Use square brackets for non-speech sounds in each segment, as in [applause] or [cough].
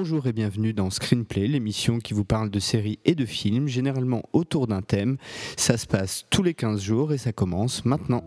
Bonjour et bienvenue dans Screenplay, l'émission qui vous parle de séries et de films, généralement autour d'un thème. Ça se passe tous les 15 jours et ça commence maintenant.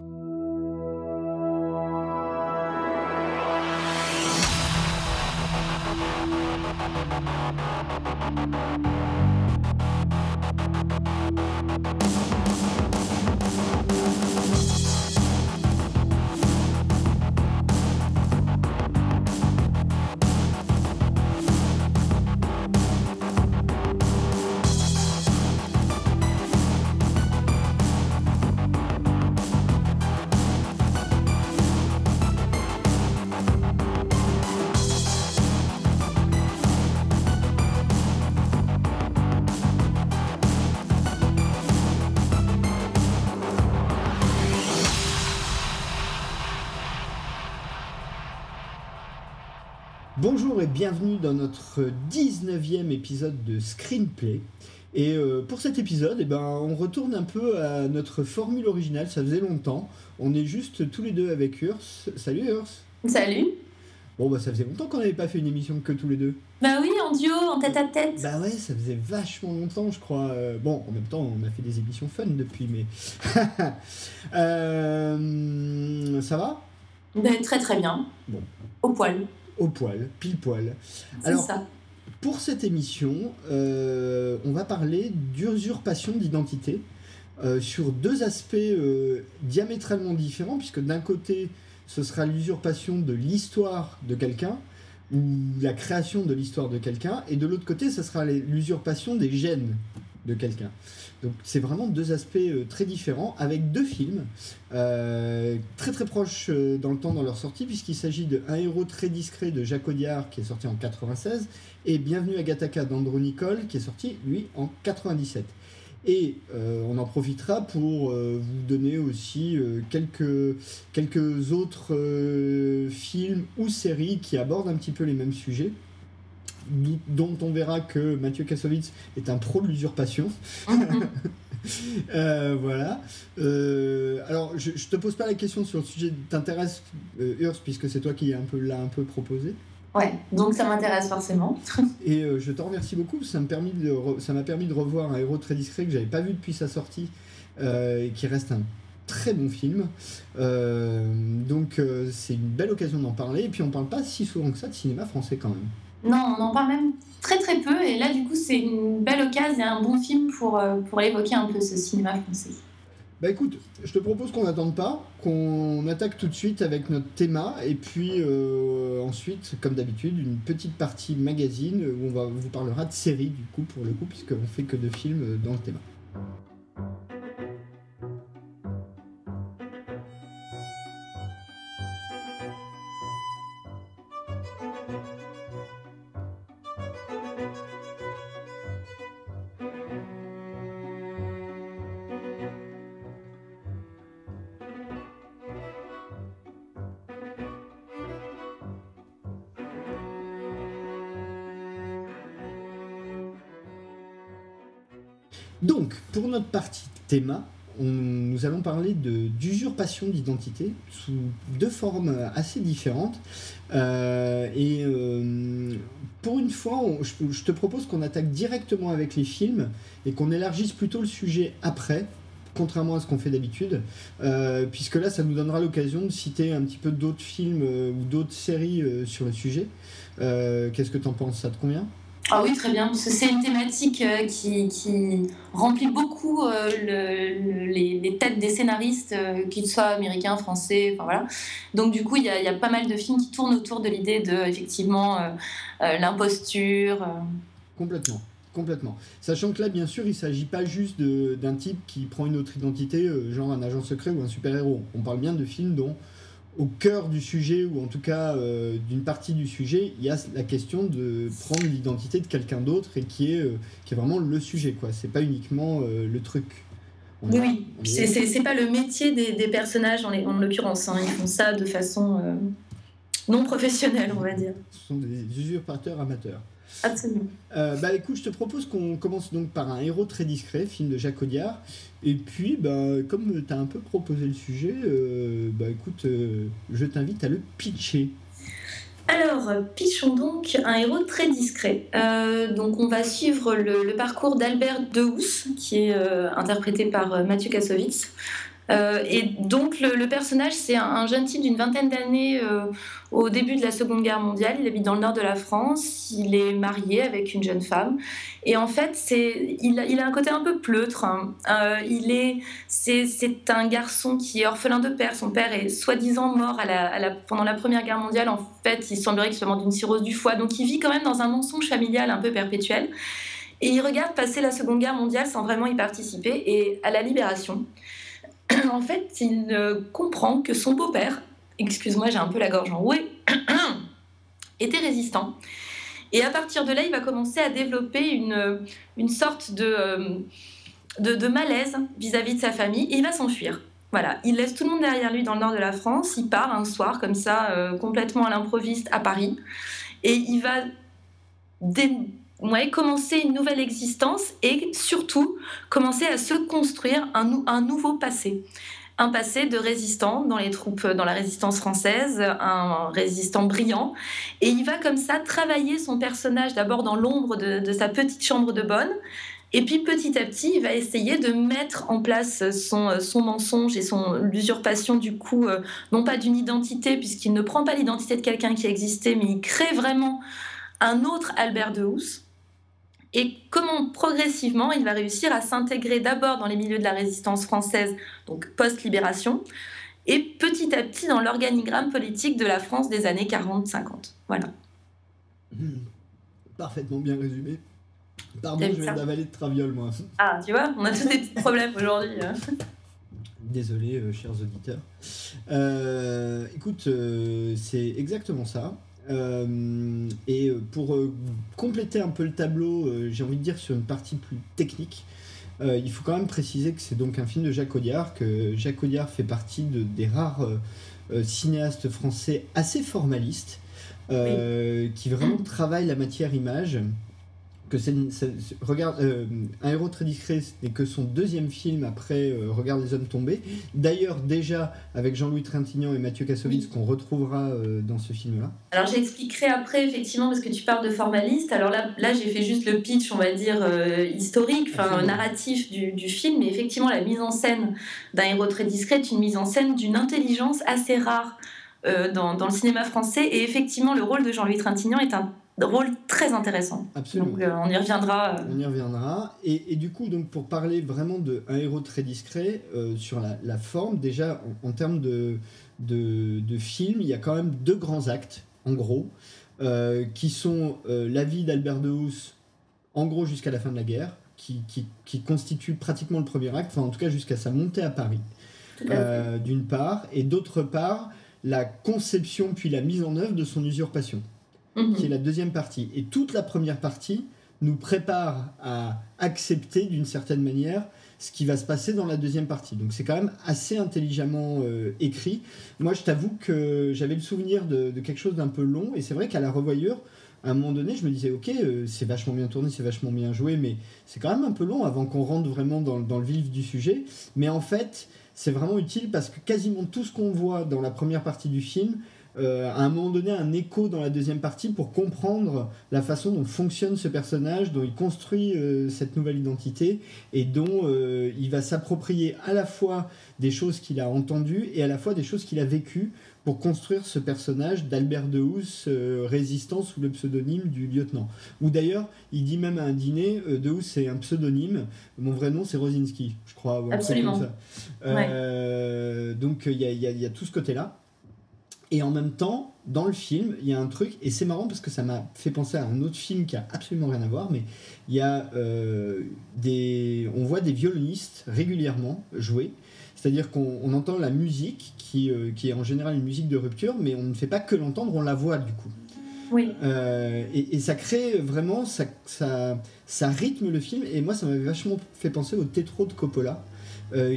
Épisode de Screenplay. Et euh, pour cet épisode, eh ben, on retourne un peu à notre formule originale, ça faisait longtemps. On est juste tous les deux avec Urs. Salut Urs Salut Bon bah ça faisait longtemps qu'on n'avait pas fait une émission que tous les deux. Bah oui, en duo, en tête à tête. Bah ouais, ça faisait vachement longtemps je crois. Euh, bon, en même temps on a fait des émissions fun depuis, mais... [laughs] Euh, ça va? Bah, Très très bien. Bon. Au poil au poil, pile poil. Alors, ça. Pour cette émission, euh, on va parler d'usurpation d'identité euh, sur deux aspects euh, diamétralement différents, puisque d'un côté, ce sera l'usurpation de l'histoire de quelqu'un, ou la création de l'histoire de quelqu'un, et de l'autre côté, ce sera l'usurpation des gènes de quelqu'un. Donc c'est vraiment deux aspects euh, très différents avec deux films euh, très très proches euh, dans le temps dans leur sortie puisqu'il s'agit de Un héros très discret de Jacques Audiard qui est sorti en 96 et Bienvenue à Gattaca d'Andrew Nicole qui est sorti lui en 97. Et on en profitera pour vous donner aussi quelques, quelques autres films ou séries qui abordent un petit peu les mêmes sujets dont on verra que Mathieu Kassovitz est un pro de l'usurpation. [laughs] Euh, voilà. Euh, alors, je, je te pose pas la question sur le sujet qui t'intéresse, euh, Urs, puisque c'est toi qui l'as un peu, un peu proposé. Ouais, donc ça m'intéresse forcément. [laughs] Et je te remercie beaucoup, ça m'a permis, de ça permis de revoir un héros très discret que j'avais pas vu depuis sa sortie, et qui reste un très bon film. donc c'est une belle occasion d'en parler, et puis on parle pas si souvent que ça de cinéma français quand même. Non, on en parle même très très peu. Et là, du coup, c'est une belle occasion et un bon film pour, euh, évoquer un peu ce cinéma français. Bah écoute, je te propose qu'on n'attende pas, qu'on attaque tout de suite avec notre thème et puis euh, ensuite, comme d'habitude, une petite partie magazine où on va, vous parlera de séries du coup pour le coup, puisqu'on fait que de films dans le thème. Donc, pour notre partie théma, nous allons parler d'usurpation d'identité sous deux formes assez différentes. Euh, et euh, pour une fois, je, te propose qu'on attaque directement avec les films et qu'on élargisse plutôt le sujet après, contrairement à ce qu'on fait d'habitude, euh, puisque là, ça nous donnera l'occasion de citer un petit peu d'autres films ou d'autres séries sur le sujet. Qu'est-ce que tu en penses? Ça te convient? Ah oui, très bien, parce que c'est une thématique euh, qui, qui remplit beaucoup euh, le, les, les, têtes des scénaristes, euh, qu'ils soient américains, français, enfin voilà. Donc du coup, il y, a, y a pas mal de films qui tournent autour de l'idée de, effectivement, l'imposture. Complètement. Complètement. Sachant que là, bien sûr, il ne s'agit pas juste d'un type qui prend une autre identité, genre un agent secret ou un super-héros. On parle bien de films dont au cœur du sujet, ou en tout cas euh, d'une partie du sujet, il y a la question de prendre l'identité de quelqu'un d'autre et qui est, euh, qui est vraiment le sujet. quoi. C'est pas uniquement euh, le truc. oui, c'est pas le métier des, des personnages en, en l'occurrence. Hein. Ils font ça de façon non professionnelle, on va dire. Ce sont des usurpateurs amateurs. Absolument. Euh, bah écoute, je te propose qu'on commence donc par un héros très discret, film de Jacques Audiard. Et puis, bah, comme tu as un peu proposé le sujet, euh, bah écoute, euh, je t'invite à le pitcher. Alors, pitchons donc un héros très discret. Donc, on va suivre le, parcours d'Albert Dehousse, qui est interprété par Mathieu Kassovitz. Et donc, le, personnage, c'est un, jeune type d'une vingtaine d'années au début de la Seconde Guerre mondiale. Il habite dans le nord de la France. Il est marié avec une jeune femme. Et en fait, c'est, il, a, un côté un peu pleutre. Hein. il est, c'est, c'est un garçon qui est orphelin de père. Son père est soi-disant mort pendant la Première Guerre mondiale. En fait, il semblerait qu'il soit mort d'une cirrhose du foie. Donc il vit quand même dans un mensonge familial un peu perpétuel. Et il regarde passer la Seconde Guerre mondiale sans vraiment y participer. Et à la Libération, [clears throat] en fait, il comprend que son beau-père, excuse-moi, j'ai un peu la gorge enrouée, [clears throat] était résistant. Et à partir de là, il va commencer à développer une, une sorte de, euh, de, de malaise vis-à-vis -vis de sa famille et il va s'enfuir. Voilà, il laisse tout le monde derrière lui dans le nord de la France. Il part un soir comme ça, euh, complètement à l'improviste, à Paris. Et il va commencer une nouvelle existence et surtout commencer à se construire un, un nouveau passé un passé de résistant dans les troupes, dans la résistance française, un résistant brillant. Et il va comme ça travailler son personnage d'abord dans l'ombre de, de, sa petite chambre de bonne, et puis petit à petit, il va essayer de mettre en place son, son mensonge et son l'usurpation du coup, euh, non pas d'une identité, puisqu'il ne prend pas l'identité de quelqu'un qui existait, mais il crée vraiment un autre Albert de Housse. Et comment progressivement il va réussir à s'intégrer d'abord dans les milieux de la résistance française, donc post-libération, et petit à petit dans l'organigramme politique de la France des années 40-50. Voilà. Mmh. Parfaitement bien résumé. Pardon, je viens d'avaler de traviole, moi. Ah, tu vois, on a tous des petits problèmes aujourd'hui. Hein. Désolé, euh, chers auditeurs. Euh, écoute, euh, c'est exactement ça. Et pour compléter un peu le tableau, j'ai envie de dire sur une partie plus technique, il faut quand même préciser que c'est donc un film de Jacques Audiard, que Jacques Audiard fait partie de, des rares cinéastes français assez formalistes, qui vraiment travaillent la matière image que c'est, regarde euh, un héros très discret n'est que son deuxième film après euh, Regarde les hommes tombés d'ailleurs déjà avec Jean-Louis Trintignant et Mathieu Kassovitz qu'on retrouvera euh, dans ce film là alors j'expliquerai après effectivement parce que tu parles de formaliste. Alors là, là j'ai fait juste le pitch on va dire historique enfin narratif du, du, film. Mais effectivement la mise en scène d'un héros très discret est une mise en scène d'une intelligence assez rare dans, dans, le cinéma français. Et effectivement le rôle de Jean-Louis Trintignant est un rôle très intéressant. Absolument. Donc, euh, on y reviendra. On y reviendra. Et, et, du coup, donc, pour parler vraiment d'un héros très discret, euh, sur la, la, forme, déjà, en, termes de, de, de, film, il y a quand même deux grands actes, en gros, euh, qui sont la vie d'Albert de Housse, en gros, jusqu'à la fin de la guerre, qui, qui, qui constitue pratiquement le premier acte, enfin, en tout cas, jusqu'à sa montée à Paris, d'une part, et d'autre part, la conception puis la mise en œuvre de son usurpation. Mhm. qui est la deuxième partie. Et toute la première partie nous prépare à accepter d'une certaine manière ce qui va se passer dans la deuxième partie. Donc c'est quand même assez intelligemment euh, écrit. Moi je t'avoue que j'avais le souvenir de, quelque chose d'un peu long, et c'est vrai qu'à la revoyure, à un moment donné, je me disais, ok, euh, c'est vachement bien tourné, c'est vachement bien joué, mais c'est quand même un peu long avant qu'on rentre vraiment dans, dans, le vif du sujet. Mais en fait, c'est vraiment utile parce que quasiment tout ce qu'on voit dans la première partie du film, euh, à un moment donné un écho dans la deuxième partie pour comprendre la façon dont fonctionne ce personnage, dont il construit euh, cette nouvelle identité et dont euh, il va s'approprier à la fois des choses qu'il a entendues et à la fois des choses qu'il a vécues pour construire ce personnage d'Albert de Housse, résistant sous le pseudonyme du lieutenant. Ou d'ailleurs, il dit même à un dîner, de Housse c'est un pseudonyme, mon vrai nom c'est Rosinski, je crois. Absolument. Donc il y, y a tout ce côté-là. Et en même temps, dans le film, il y a un truc, et c'est marrant parce que ça m'a fait penser à un autre film qui a absolument rien à voir, mais il y a euh, des. On voit des violonistes régulièrement jouer. C'est-à-dire qu'on entend la musique, qui, euh, qui est en général une musique de rupture, mais on ne fait pas que l'entendre, on la voit du coup. Oui. Euh, et, ça crée vraiment, ça, ça, ça, rythme le film, et moi ça m'avait vachement fait penser au Tétro de Coppola,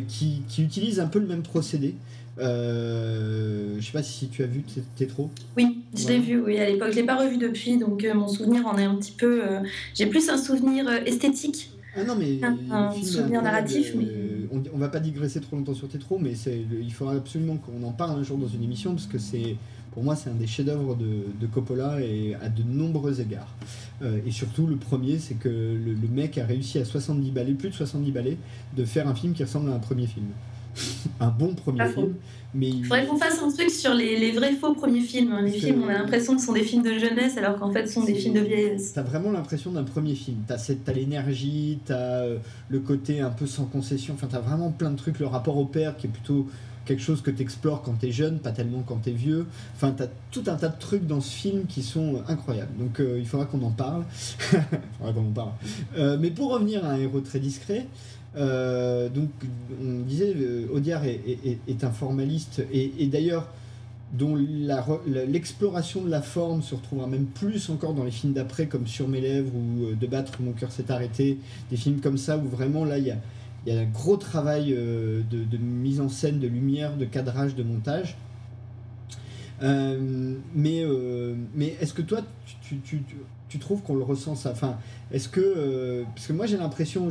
qui, qui, utilise un peu le même procédé. Euh, je sais pas si tu as vu Tétro. Oui, je l'ai vu, oui, à l'époque. Je l'ai pas revu depuis, donc euh, mon souvenir en est un petit peu. Euh, j'ai plus un souvenir esthétique. Ah non, mais. Un, souvenir narratif, mais. On, on, va pas digresser trop longtemps sur Tétro, mais il faudra absolument qu'on en parle un jour dans une émission, parce que c'est pour moi, c'est un des chefs-d'œuvre de, Coppola et à de nombreux égards. Euh, et surtout, le premier, c'est que le, mec a réussi à 70 balais, plus de 70 balais, de faire un film qui ressemble à un premier film. Un bon premier film. Mais il faudrait qu'on fasse un truc sur les, vrais faux premiers films. Hein. Les films, on a l'impression que ce sont des films de jeunesse alors qu'en fait ce sont des films de vieillesse. T'as vraiment l'impression d'un premier film. T'as, as l'énergie, t'as euh, le côté un peu sans concession. Enfin, t'as vraiment plein de trucs. Le rapport au père qui est plutôt quelque chose que tu explores quand tu es jeune, pas tellement quand tu es vieux. Enfin, tu as tout un tas de trucs dans ce film qui sont incroyables. Donc euh, il faudra qu'on en parle. [laughs] il faudra qu'on en parle. Euh, mais pour revenir à un héros très discret, euh, donc on disait, Audiard est, un formaliste et, d'ailleurs dont l'exploration de la forme se retrouvera même plus encore dans les films d'après comme Sur mes lèvres ou De battre mon cœur s'est arrêté, des films comme ça où vraiment là il y a un gros travail euh, de, mise en scène, de lumière, de cadrage, de montage. Euh, mais euh, mais est-ce que toi, tu, tu, trouves qu'on le ressent ça enfin, Est-ce que. parce que moi, j'ai l'impression,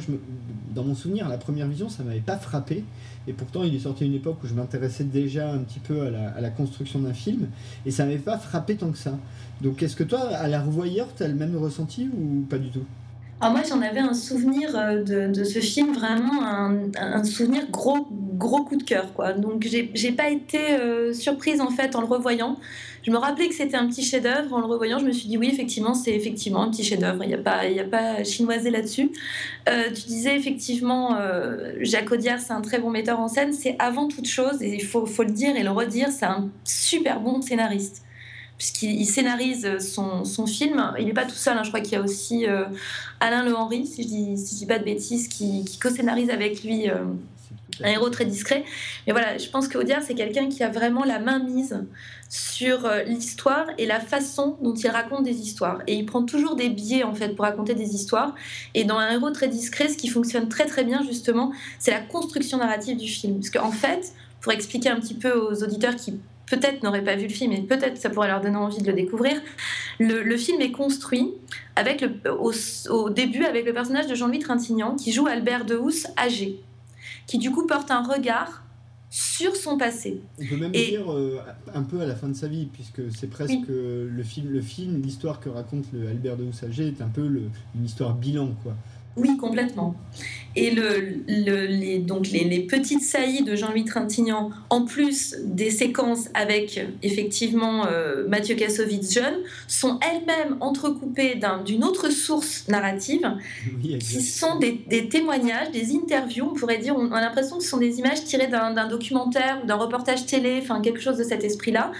dans mon souvenir, la première vision, ça m'avait pas frappé. Et pourtant, il est sorti à une époque où je m'intéressais déjà un petit peu à la, à la construction d'un film. Et ça m'avait pas frappé tant que ça. Donc, est-ce que toi, à la revoyeur, tu as le même ressenti ou pas du tout? Alors moi, j'en avais un souvenir euh, de, ce film, vraiment un, souvenir gros, gros coup de cœur. Quoi. Donc, j'ai pas été euh, surprise en fait en le revoyant. Je me rappelais que c'était un petit chef-d'œuvre. En le revoyant, je me suis dit oui, effectivement, c'est effectivement un petit chef-d'œuvre. Il n'y a pas, il pas chinoisé là-dessus. Euh, tu disais effectivement, Jacques Audiard, c'est un très bon metteur en scène. C'est avant toute chose, et il faut, le dire et le redire, c'est un super bon scénariste puisqu'il scénarise son, film. Il n'est pas tout seul, hein. je crois qu'il y a aussi euh, Alain Le Henry, si je si dis pas de bêtises, qui, co-scénarise avec lui euh, un héros très discret. Mais voilà, je pense qu'Audiard, c'est quelqu'un qui a vraiment la main mise sur euh, l'histoire et la façon dont il raconte des histoires. Et il prend toujours des biais, en fait, pour raconter des histoires. Et dans un héros très discret, ce qui fonctionne très très bien, justement, c'est la construction narrative du film. Parce qu'en fait, pour expliquer un petit peu aux auditeurs qui peut-être n'auraient pas vu le film et peut-être ça pourrait leur donner envie de le découvrir. Le, film est construit avec le, au, début avec le personnage de Jean-Louis Trintignant qui joue Albert Dehousse âgé, qui du coup porte un regard sur son passé. On peut même dire euh, un peu à la fin de sa vie, puisque c'est presque le film, le film, l'histoire que raconte le Albert Dehousse âgé est un peu le, une histoire bilan, quoi. Oui, complètement. Et le, les, donc les, petites saillies de Jean-Louis Trintignant, en plus des séquences avec effectivement euh, Mathieu Kassovitz jeune, sont elles-mêmes entrecoupées d'une autre source narrative, qui sont des, témoignages, des interviews, on pourrait dire, on a l'impression que ce sont des images tirées d'un documentaire, d'un reportage télé, enfin quelque chose de cet esprit-là,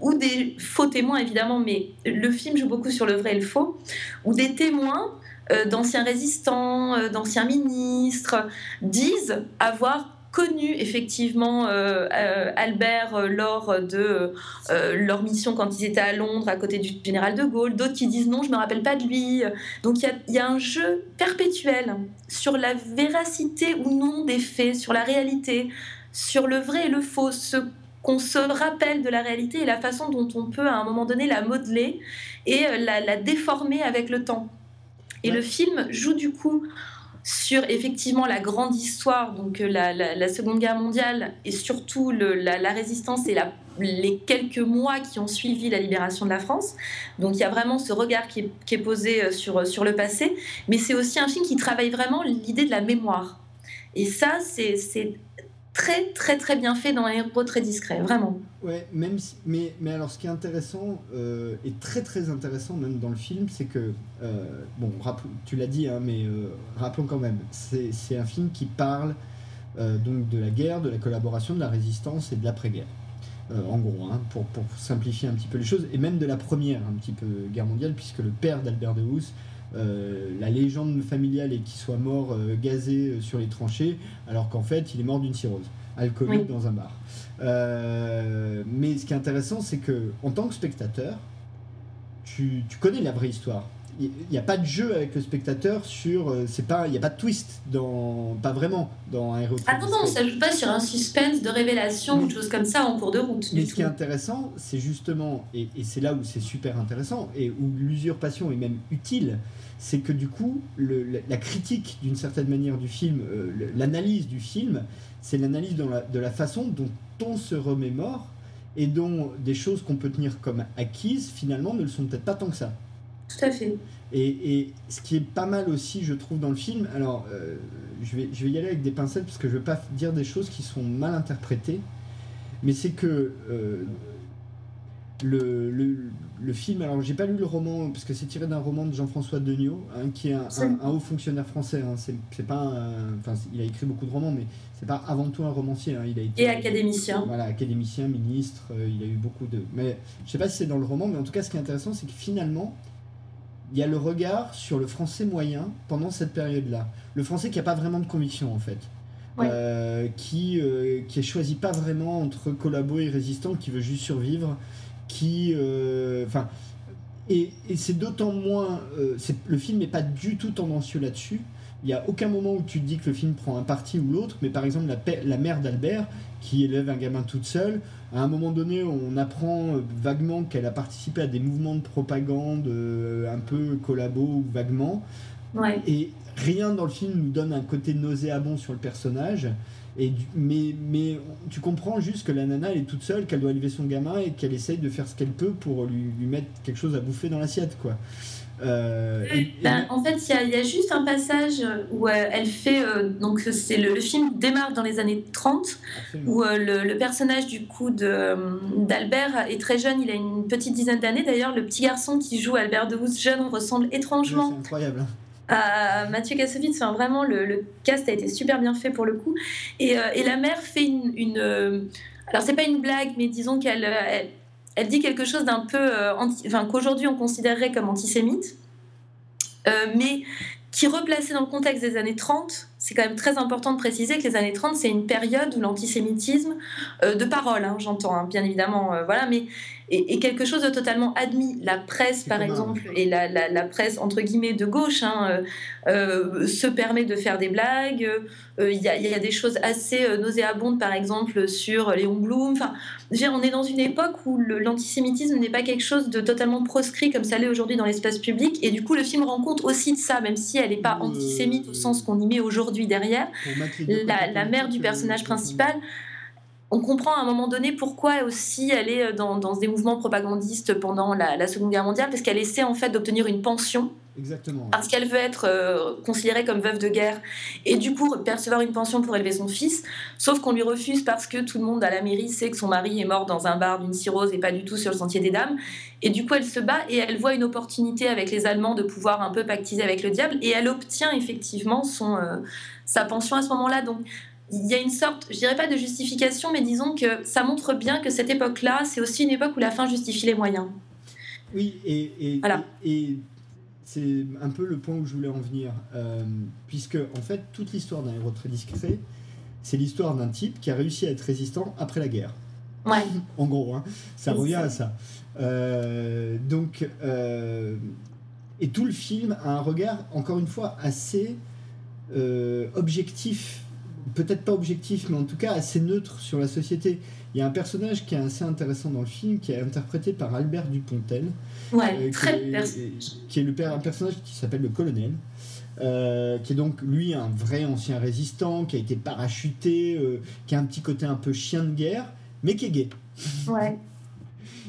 ou des faux témoins évidemment, mais le film joue beaucoup sur le vrai et le faux, ou des témoins d'anciens résistants, euh, d'anciens ministres, disent avoir connu effectivement euh, Albert lors de leur mission quand ils étaient à Londres à côté du général de Gaulle, d'autres qui disent non, je ne me rappelle pas de lui. Donc il y, a un jeu perpétuel sur la véracité ou non des faits, sur la réalité, sur le vrai et le faux, ce qu'on se rappelle de la réalité et la façon dont on peut à un moment donné la modeler et la déformer avec le temps. Et le film joue du coup sur effectivement la grande histoire, donc euh, la, Seconde Guerre mondiale, et surtout la, résistance et les quelques mois qui ont suivi la libération de la France. Donc il y a vraiment ce regard qui est, posé euh, sur, sur le passé, mais c'est aussi un film qui travaille vraiment l'idée de la mémoire. Et ça, c'est très très très bien fait dans un héros très discret, vraiment. Ouais, même mais, mais alors ce qui est intéressant, euh, et très très intéressant même dans le film, c'est que, euh, bon, tu l'as dit, hein, mais euh, rappelons quand même, c'est un film qui parle donc de la guerre, de la collaboration, de la résistance et de l'après-guerre. en gros, hein, pour, pour, simplifier un petit peu les choses, et même de la première un petit peu guerre mondiale, puisque le père d'Albert de Housse la légende familiale est qu'il soit mort euh, gazé euh, sur les tranchées, alors qu'en fait il est mort d'une cirrhose, alcoolique dans un bar. mais ce qui est intéressant, c'est que en tant que spectateur, tu, tu connais la vraie histoire. Il n'y a pas de jeu avec le spectateur sur c'est pas il n'y a pas de twist dans pas vraiment dans un héros ah non non ça joue pas sur un suspense de révélation ou de choses comme ça en cours de route mais ce qui est intéressant c'est justement et, et c'est là où c'est super intéressant et où l'usurpation est même utile c'est que du coup, la, critique d'une certaine manière du film, euh, l'analyse du film, c'est l'analyse de la façon dont on se remémore et dont des choses qu'on peut tenir comme acquises, finalement, ne le sont peut-être pas tant que ça. Tout à fait. Et, et, ce qui est pas mal aussi, je trouve, dans le film, alors euh, je, vais, je vais y aller avec des pincettes parce que je veux pas dire des choses qui sont mal interprétées, mais c'est que euh, le, le, le, film, alors j'ai pas lu le roman parce que c'est tiré d'un roman de Jean-François Degnaud, hein, qui est un, un, haut fonctionnaire français. Hein, c'est pas, enfin, il a écrit beaucoup de romans, mais c'est pas avant tout un romancier. Hein, il a été, et académicien. Voilà, académicien, ministre. Euh, il a eu beaucoup de. Mais je sais pas si c'est dans le roman, mais en tout cas, ce qui est intéressant, c'est que finalement, il y a le regard sur le français moyen pendant cette période-là. Le français qui n'a pas vraiment de conviction en fait. Ouais. Euh, qui, euh, qui est choisi pas vraiment entre collabo et résistant, qui veut juste survivre, qui... Enfin... et, et c'est d'autant moins... le film n'est pas du tout tendancieux là-dessus. Il n'y a aucun moment où tu te dis que le film prend un parti ou l'autre, mais par exemple la, la mère d'Albert, qui élève un gamin toute seule, à un moment donné, on apprend vaguement qu'elle a participé à des mouvements de propagande un peu collabo ou vaguement. Ouais. Et rien dans le film nous donne un côté nauséabond sur le personnage. Et du, mais, mais tu comprends juste que la nana, elle est toute seule, qu'elle doit élever son gamin et qu'elle essaye de faire ce qu'elle peut pour lui, lui, mettre quelque chose à bouffer dans l'assiette, quoi. Euh, et, ben. En fait, il y, y, a juste un passage où euh, elle fait. Euh, donc, c'est le, le, film démarre dans les années 30, Absolument. où le, le, personnage du coup d'Albert est très jeune, il a une petite dizaine d'années. D'ailleurs, le petit garçon qui joue Albert de Housse jeune ressemble étrangement. C'est incroyable. Mathieu Kassovitz, vraiment le, cast a été super bien fait pour le coup. Et, et la mère fait une. une alors, c'est pas une blague, mais disons qu'elle. Elle, elle dit quelque chose d'un peu, euh, qu'aujourd'hui on considérerait comme antisémite, euh, mais qui replacé dans le contexte des années 30, c'est quand même très important de préciser que les années 30, c'est une période où l'antisémitisme, euh, de parole, hein, j'entends, hein, bien évidemment, euh, voilà, mais est, quelque chose de totalement admis. La presse, par exemple, et la, la, la, presse, entre guillemets, de gauche, hein, euh, se permet de faire des blagues. Il y, y, a des choses assez nauséabondes, par exemple, sur Léon Blum. Enfin, on est dans une époque où l'antisémitisme n'est pas quelque chose de totalement proscrit comme ça l'est aujourd'hui dans l'espace public, et du coup, le film rend compte aussi de ça, même si elle n'est pas antisémite au sens qu'on y met aujourd'hui derrière, la, la, mère du personnage principal. On comprend à un moment donné pourquoi aussi elle est dans, dans des mouvements propagandistes pendant la, la Seconde Guerre mondiale, parce qu'elle essaie en fait d'obtenir une pension Exactement. Parce qu'elle veut être euh, considérée comme veuve de guerre et du coup percevoir une pension pour élever son fils, sauf qu'on lui refuse parce que tout le monde à la mairie sait que son mari est mort dans un bar d'une cirrhose et pas du tout sur le sentier des dames. Et du coup, elle se bat et elle voit une opportunité avec les Allemands de pouvoir un peu pactiser avec le diable et elle obtient effectivement son, euh, sa pension à ce moment-là. Donc il y a une sorte, je dirais pas de justification, mais disons que ça montre bien que cette époque-là, c'est aussi une époque où la fin justifie les moyens. Oui, et, et, voilà. et, et c'est un peu le point où je voulais en venir. Euh, puisque, en fait, toute l'histoire d'un héros très discret, c'est l'histoire d'un type qui a réussi à être résistant après la guerre. Ouais. [laughs] en gros, hein, ça oui, revient ça. à ça. Euh, donc, euh, et tout le film a un regard, encore une fois, assez objectif. Peut-être pas objectif, mais en tout cas assez neutre sur la société. Il y a un personnage qui est assez intéressant dans le film, qui est interprété par Albert Dupontel, ouais, euh, très qui, est, qui est le père, un personnage qui s'appelle le colonel, euh, qui est donc lui un vrai ancien résistant, qui a été parachuté, euh, qui a un petit côté un peu chien de guerre, mais qui est gay. Ouais.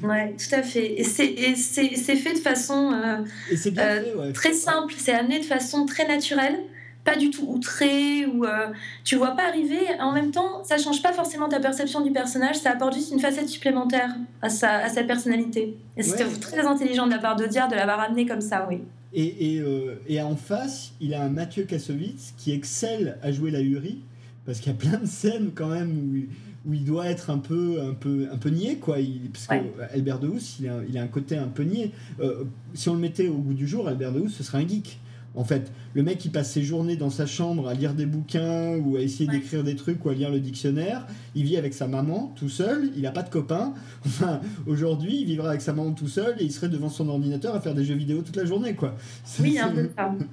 Ouais, tout à fait. Et c'est fait de façon euh, fait, ouais. très simple, c'est amené de façon très naturelle pas du tout outré ou euh, tu vois pas arriver. En même temps, ça change pas forcément ta perception du personnage, ça apporte juste une facette supplémentaire à sa, à sa personnalité. Et c'était ouais. très intelligent de la part d'Audiard de l'avoir amené comme ça, oui. Et, et, euh, et, en face, il a un Mathieu Kassovitz qui excelle à jouer la Uri, parce qu'il y a plein de scènes quand même où, où il doit être un peu, un peu, un peu niais, quoi. Il, parce ouais. que Albert de Housse, il a, il a un côté un peu niais. Euh, si on le mettait au goût du jour, Albert de Housse, ce serait un geek. En fait, le mec il passe ses journées dans sa chambre à lire des bouquins ou à essayer ouais. d'écrire des trucs ou à lire le dictionnaire. Il vit avec sa maman tout seul, il n'a pas de copain. [laughs] Enfin, aujourd'hui, il vivra avec sa maman tout seul et il serait devant son ordinateur à faire des jeux vidéo toute la journée, quoi. Oui, un peu ça. [laughs]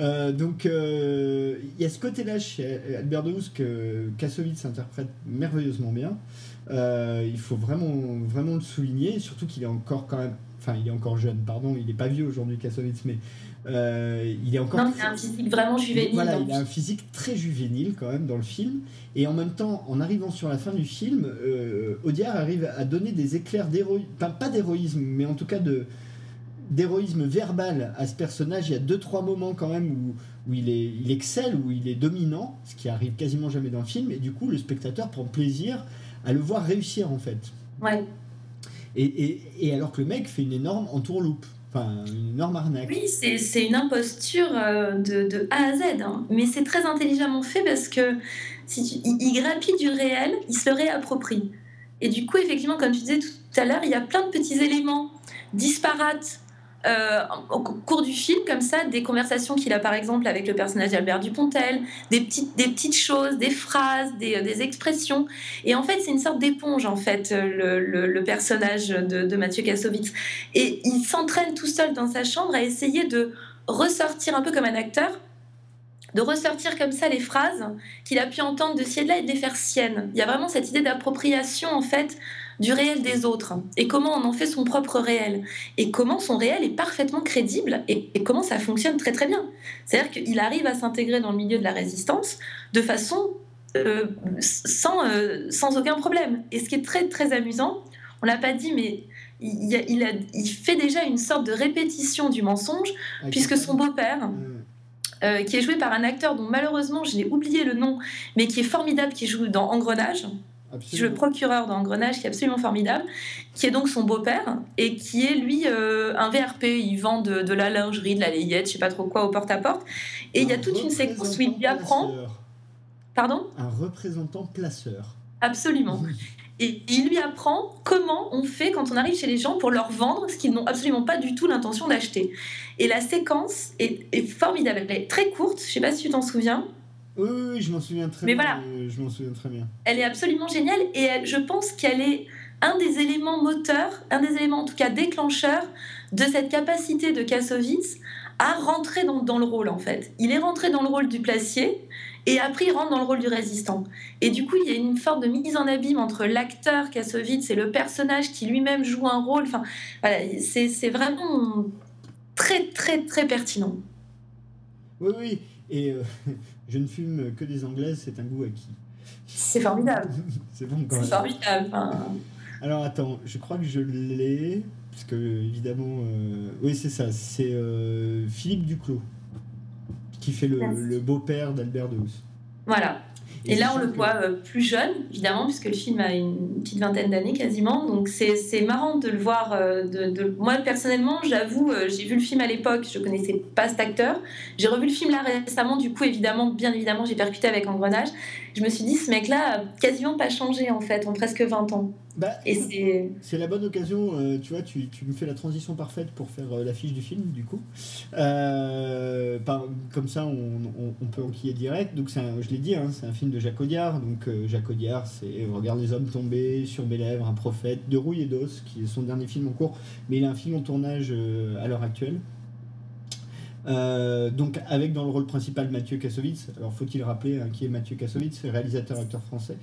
Euh, donc, il euh, y a ce côté-là chez Albert de Housse que Kassovitz interprète merveilleusement bien. Euh, il faut vraiment, vraiment le souligner, surtout qu'il est encore quand même. Enfin, il est encore jeune, pardon, il n'est pas vieux aujourd'hui, Kassovitz, mais Euh, il est encore. Non, il a un physique vraiment juvénile. Voilà, il a un physique très juvénile quand même dans le film. Et en même temps, en arrivant sur la fin du film, euh, Audiard arrive à donner des éclairs d'héroïsme, pas d'héroïsme, mais en tout cas de d'héroïsme verbal à ce personnage. Il y a deux trois moments quand même où, où il, est, il excelle, où il est dominant, ce qui arrive quasiment jamais dans le film. Et du coup, le spectateur prend plaisir à le voir réussir en fait. Ouais. Et, et, et alors que le mec fait une énorme entourloupe. Une arnaque. Oui, c'est une imposture euh, de, A à Z. Hein. Mais c'est très intelligemment fait parce que si il, il grappille du réel, il se le réapproprie. Et du coup, effectivement, comme tu disais tout à l'heure, il y a plein de petits éléments disparates euh, au cours du film, comme ça, des conversations qu'il a par exemple avec le personnage d'Albert Dupontel, des petites, choses, des phrases, des, des expressions. Et en fait, c'est une sorte d'éponge, en fait, le, le, le personnage de, de, Mathieu Kassovitz. Et il s'entraîne tout seul dans sa chambre à essayer de ressortir un peu comme un acteur de ressortir comme ça les phrases qu'il a pu entendre de ci et de là et de les faire siennes. Il y a vraiment cette idée d'appropriation en fait du réel des autres et comment on en fait son propre réel et comment son réel est parfaitement crédible et, et comment ça fonctionne très très bien. C'est-à-dire qu'il arrive à s'intégrer dans le milieu de la résistance de façon euh, sans, euh, sans aucun problème. Et ce qui est très très amusant, on l'a pas dit, mais il, a, il, a, il, fait déjà une sorte de répétition du mensonge okay. puisque son beau-père... Euh, qui est joué par un acteur dont malheureusement je l'ai oublié le nom, mais qui est formidable, qui joue dans Engrenage, qui joue le procureur dans Engrenage, qui est absolument formidable, qui est donc son beau-père et qui est lui euh, un VRP. Il vend de, de, la lingerie, de la layette, je sais pas trop quoi, au porte-à-porte. -porte. Et il y a toute une séquence où il lui apprend. Placeur. Pardon? Un représentant placeur. Absolument. Et il lui apprend comment on fait quand on arrive chez les gens pour leur vendre ce qu'ils n'ont absolument pas du tout l'intention d'acheter. Et la séquence est, est, formidable. Elle est très courte, je ne sais pas si tu t'en souviens. Oui, oui, je m'en souviens très Mais bien. Voilà. Je m'en souviens très bien. Elle est absolument géniale et elle, je pense qu'elle est un des éléments moteurs, un des éléments en tout cas déclencheurs de cette capacité de Kassovitz à rentrer dans, dans le rôle en fait. Il est rentré dans le rôle du placier et après, il rentre dans le rôle du résistant. Et du coup, il y a une forme de mise en abîme entre l'acteur Kassovitz et le personnage qui lui-même joue un rôle. Enfin, voilà, c'est vraiment très, très, très pertinent. Oui, oui. Et euh, je ne fume que des anglaises, c'est un goût acquis. C'est formidable. [laughs] c'est bon quand même. C'est formidable. Alors attends, je crois que je l'ai. Parce que, évidemment. Euh... Oui, c'est ça. C'est euh, Philippe Duclos qui fait le, le beau-père d'Albert de Housse. Voilà. Et, là, on le voit euh, plus jeune, évidemment, puisque le film a une petite vingtaine d'années quasiment. Donc, c'est marrant de le voir. Euh, de, de... Moi, personnellement, j'avoue, euh, j'ai vu le film à l'époque, je connaissais pas cet acteur. J'ai revu le film là récemment, du coup, évidemment, bien évidemment, j'ai percuté avec Engrenage. Je me suis dit, ce mec-là a quasiment pas changé, en fait, en presque 20 ans. Bah, et c'est la bonne occasion, euh, tu vois, tu, tu, me fais la transition parfaite pour faire euh, l'affiche du film, du coup. Euh, par, comme ça, on, on, on, peut enquiller direct. Donc, un, je l'ai dit, hein, c'est un film de Jacques Audiard. Donc, Jacques Audiard, c'est Regarde les hommes tomber, Sur mes lèvres, Un prophète, De rouille et d'os, qui est son dernier film en cours. Mais il a un film en tournage à l'heure actuelle. Euh, donc avec dans le rôle principal Mathieu Kassovitz. Alors faut-il rappeler hein, qui est Mathieu Kassovitz, réalisateur acteur français,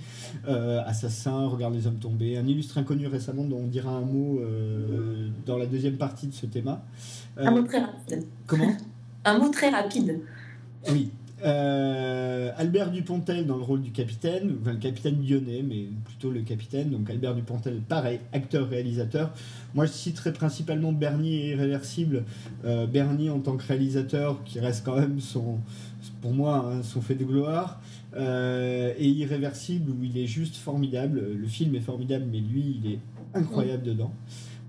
euh, assassin, regarde les hommes tomber, un illustre inconnu récemment dont on dira un mot euh, dans la deuxième partie de ce thème. un mot très rapide. Comment? Un mot très rapide. Oui. Euh, Albert Dupontel dans le rôle du capitaine, enfin le capitaine lyonnais, mais plutôt le capitaine. Donc Albert Dupontel, pareil, acteur-réalisateur. Moi, je citerai principalement Bernie et Irréversible. Euh, Bernie en tant que réalisateur, qui reste quand même son, pour moi, hein, son fait de gloire. Euh, et Irréversible, où il est juste formidable. Le film est formidable, mais lui, il est incroyable mmh. dedans.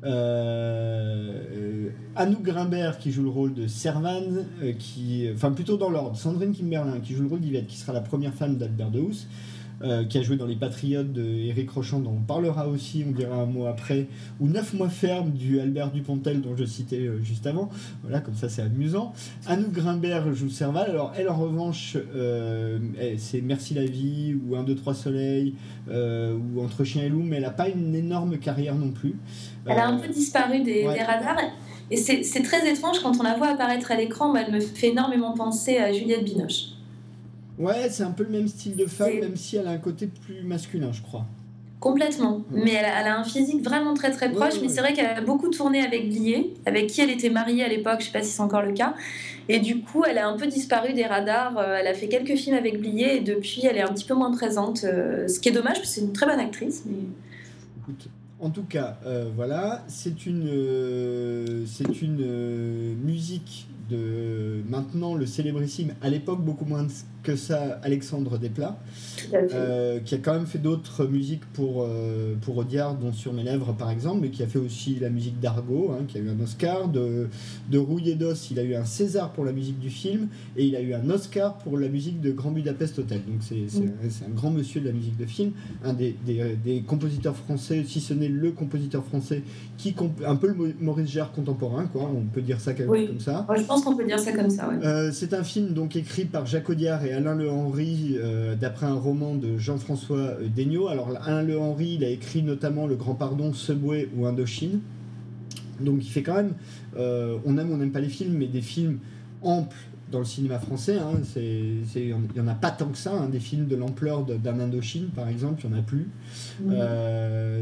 Euh, Anouk Grimbert qui joue le rôle de Servan, euh, qui, enfin plutôt dans l'ordre, Sandrine Kimberlin qui joue le rôle d'Yvette, qui sera la première femme d'Albert de euh, qui a joué dans Les Patriotes de Rochon, dont on parlera aussi, on dira un mot après, ou Neuf mois ferme du Albert Dupontel dont je citais euh, juste avant. Voilà, comme ça c'est amusant. Anouk Grimbert joue Serval. Alors elle en revanche, euh, c'est Merci la vie ou 1, 2, 3 soleil ou Entre chien et loup, mais elle n'a pas une énorme carrière non plus. Elle a un peu disparu des, ouais. des radars. Et c'est très étrange quand on la voit apparaître à l'écran, elle me fait énormément penser à Juliette Binoche. Ouais, c'est un peu le même style de femme, même si elle a un côté plus masculin, je crois. Complètement. Mais elle a, un physique vraiment très très proche. mais c'est vrai qu'elle a beaucoup tourné avec Blier, avec qui elle était mariée à l'époque. Je sais pas si c'est encore le cas. Et du coup, elle a un peu disparu des radars. Euh, elle a fait quelques films avec Blier et depuis, elle est un petit peu moins présente. Euh, ce qui est dommage parce que c'est une très bonne actrice. Mais... Écoute, en tout cas, euh, voilà, c'est une, c'est une musique de maintenant le célébrissime, à l'époque beaucoup moins que ça, Alexandre Desplat, euh, qui a quand même fait d'autres musiques pour, euh, pour Audiard, dont Sur mes lèvres par exemple, mais qui a fait aussi la musique d'Argo, hein, qui a eu un Oscar, de, de Rouille d'Os, il a eu un César pour la musique du film, et il a eu un Oscar pour la musique de Grand Budapest Hotel. Donc c'est mm. un grand monsieur de la musique de film, un des, des, des compositeurs français, si ce n'est le compositeur français, qui un peu le Maurice Jarre contemporain, quoi, on peut dire ça comme ça. je pense qu'on peut dire ça comme ça. Euh, c'est un film donc écrit par Jacques Audiard et Alain Le Henry, euh, d'après un roman de Jean-François euh, Degnaud. Alors, Alain Le Henry, il a écrit notamment Le Grand Pardon, Subway ou Indochine. Donc, il fait quand même, euh, on aime ou on n'aime pas les films, mais des films amples dans le cinéma français. Hein. il n'y en a pas tant que ça, hein. des films de l'ampleur d'un Indochine, par exemple, il n'y en a plus.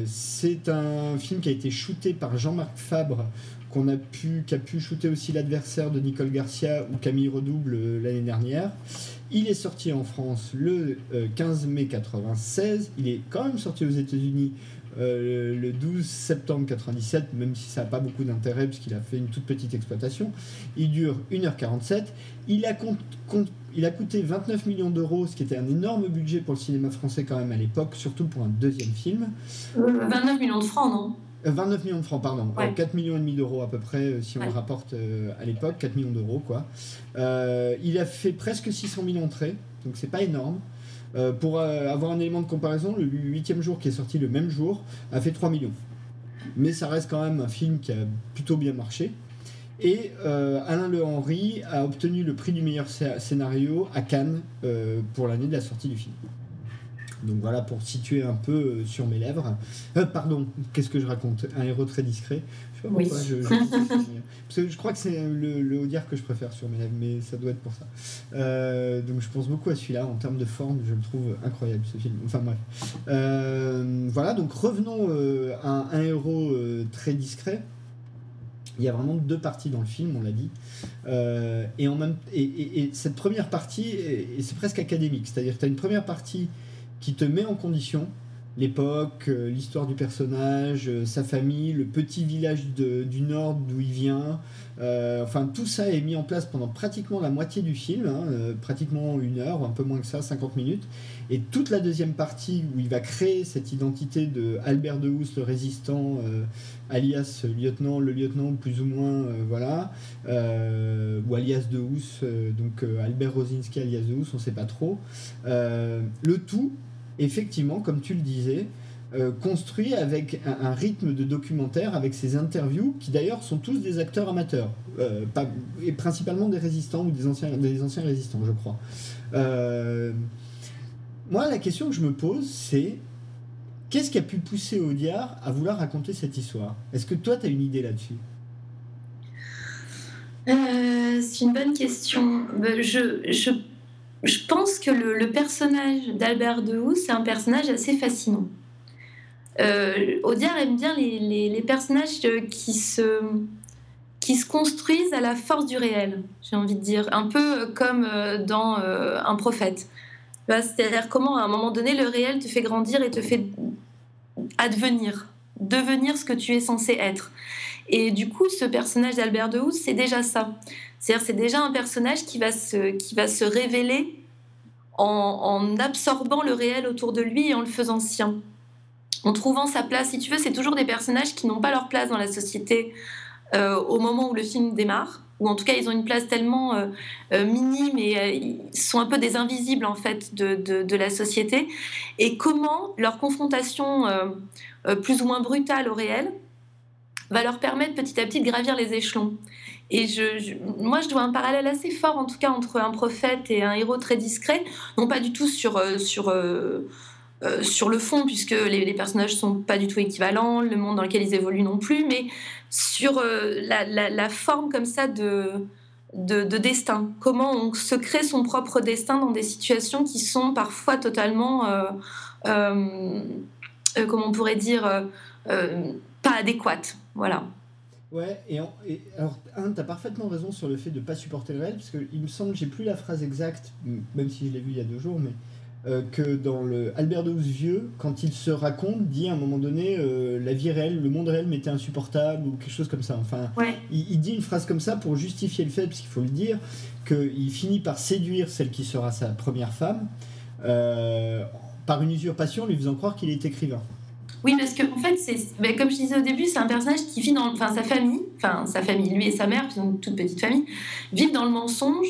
c'est un film qui a été shooté par Jean-Marc Fabre qu'on a pu, qui a pu shooter aussi l'adversaire de Nicole Garcia ou Camille Redouble euh, l'année dernière. Il est sorti en France le 15 euh, mai 96. Il est quand même sorti aux États-Unis euh, le 12 septembre 97, même si ça n'a pas beaucoup d'intérêt puisqu'il a fait une toute petite exploitation. Il dure 1h47. Il a, il a coûté 29 millions d'euros, ce qui était un énorme budget pour le cinéma français quand même à l'époque, surtout pour un deuxième film. 29 millions de francs, non? 29 euh, millions de francs, pardon. 4 millions et demi d'euros à peu près, euh, si on le rapporte euh, à l'époque, 4 millions d'euros quoi. il a fait presque 600 000 entrées, donc c'est pas énorme. pour avoir un élément de comparaison, le huitième jour qui est sorti le même jour a fait 3 millions. Mais ça reste quand même un film qui a plutôt bien marché. Et Alain Le Henry a obtenu le prix du meilleur scénario à Cannes pour l'année de la sortie du film. Donc voilà pour situer un peu euh, sur mes lèvres. Euh, pardon, qu'est-ce que je raconte? Un héros très discret? Je sais pas pourquoi. Je, parce que je crois que c'est le, le que je préfère sur mes lèvres, mais ça doit être pour ça. Euh, donc je pense beaucoup à celui-là. En termes de forme, je le trouve incroyable ce film. Enfin bref. voilà, donc revenons à un, héros très discret. Il y a vraiment deux parties dans le film, on l'a dit. et, en même, et, et, cette première partie, c'est presque académique. C'est-à-dire que tu as une première partie qui te met en condition l'époque, euh, l'histoire du personnage, euh, sa famille, le petit village du nord d'où il vient. Euh, enfin, tout ça est mis en place pendant pratiquement la moitié du film, hein, pratiquement une heure, un peu moins que ça, 50 minutes. Et toute la deuxième partie où il va créer cette identité de Albert de Housse, le résistant, alias lieutenant, le lieutenant plus ou moins, voilà, ou alias de Housse, donc Albert Rosinski alias de Housse, on ne sait pas trop. le tout effectivement, comme tu le disais, euh, construit avec un, rythme de documentaire, avec ces interviews, qui d'ailleurs sont tous des acteurs amateurs, euh, et principalement des résistants ou des anciens, résistants, je crois. Euh, moi, la question que je me pose, c'est qu'est-ce qui a pu pousser Audiard à vouloir raconter cette histoire? Est-ce que toi, tu as une idée là-dessus? C'est une bonne question. Je, je je pense que le, personnage d'Albert Dehou, c'est un personnage assez fascinant. Euh, aime bien les, personnages qui se, qui se construisent à la force du réel, j'ai envie de dire, un peu comme euh, dans euh, Un prophète. C'est-à-dire comment à un moment donné le réel te fait grandir et te fait advenir, devenir ce que tu es censé être. Et du coup, ce personnage d'Albert Dehou, c'est déjà ça. C'est-à-dire, c'est déjà un personnage qui va se, révéler en, absorbant le réel autour de lui et en le faisant sien. En trouvant sa place, si tu veux, c'est toujours des personnages qui n'ont pas leur place dans la société euh, au moment où le film démarre, ou en tout cas ils ont une place tellement euh, euh, minime et ils sont un peu des invisibles en fait de, de la société. Et comment leur confrontation plus ou moins brutale au réel va leur permettre petit à petit de gravir les échelons. Et moi, je vois un parallèle assez fort, en tout cas, entre un prophète et un héros très discret. Non pas du tout sur, euh, sur, euh, euh, sur le fond, puisque les, les, personnages sont pas du tout équivalents, le monde dans lequel ils évoluent non plus, mais sur la, la, forme comme ça de, de, de, destin. Comment on se crée son propre destin dans des situations qui sont parfois totalement comment on pourrait dire, pas adéquate. Voilà. Ouais, et, alors, un, t'as parfaitement raison sur le fait de ne pas supporter le réel, parce qu'il me semble, j'ai plus la phrase exacte, même si je l'ai vu il y a deux jours, mais euh, que dans le Albert Douce vieux, quand il se raconte, dit à un moment donné euh, la vie réelle, le monde réel m'était insupportable ou quelque chose comme ça. Enfin, il, dit une phrase comme ça pour justifier le fait, parce qu'il faut le dire, qu'il finit par séduire celle qui sera sa première femme euh, par une usurpation, lui faisant croire qu'il est écrivain. Oui, parce que en fait, ben, comme je disais au début, c'est un personnage qui vit dans, enfin, sa famille, enfin sa famille, lui et sa mère, une toute petite famille, vivent dans le mensonge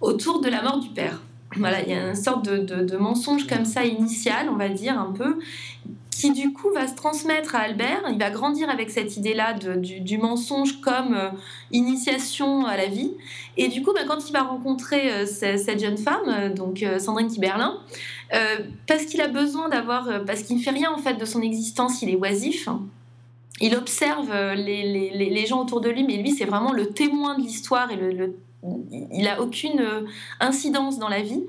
autour de la mort du père. Voilà, il y a une sorte de, de, mensonge comme ça initial, on va dire un peu, qui du coup va se transmettre à Albert. Il va grandir avec cette idée-là du, du, mensonge comme euh, initiation à la vie. Et du coup, ben, quand il va rencontrer euh, cette jeune femme, euh, donc Sandrine Kiberlin, parce qu'il a besoin d'avoir, parce qu'il ne fait rien en fait de son existence, il est oisif. Il observe les, les, gens autour de lui, mais lui, c'est vraiment le témoin de l'histoire et il n'a aucune euh, incidence dans la vie.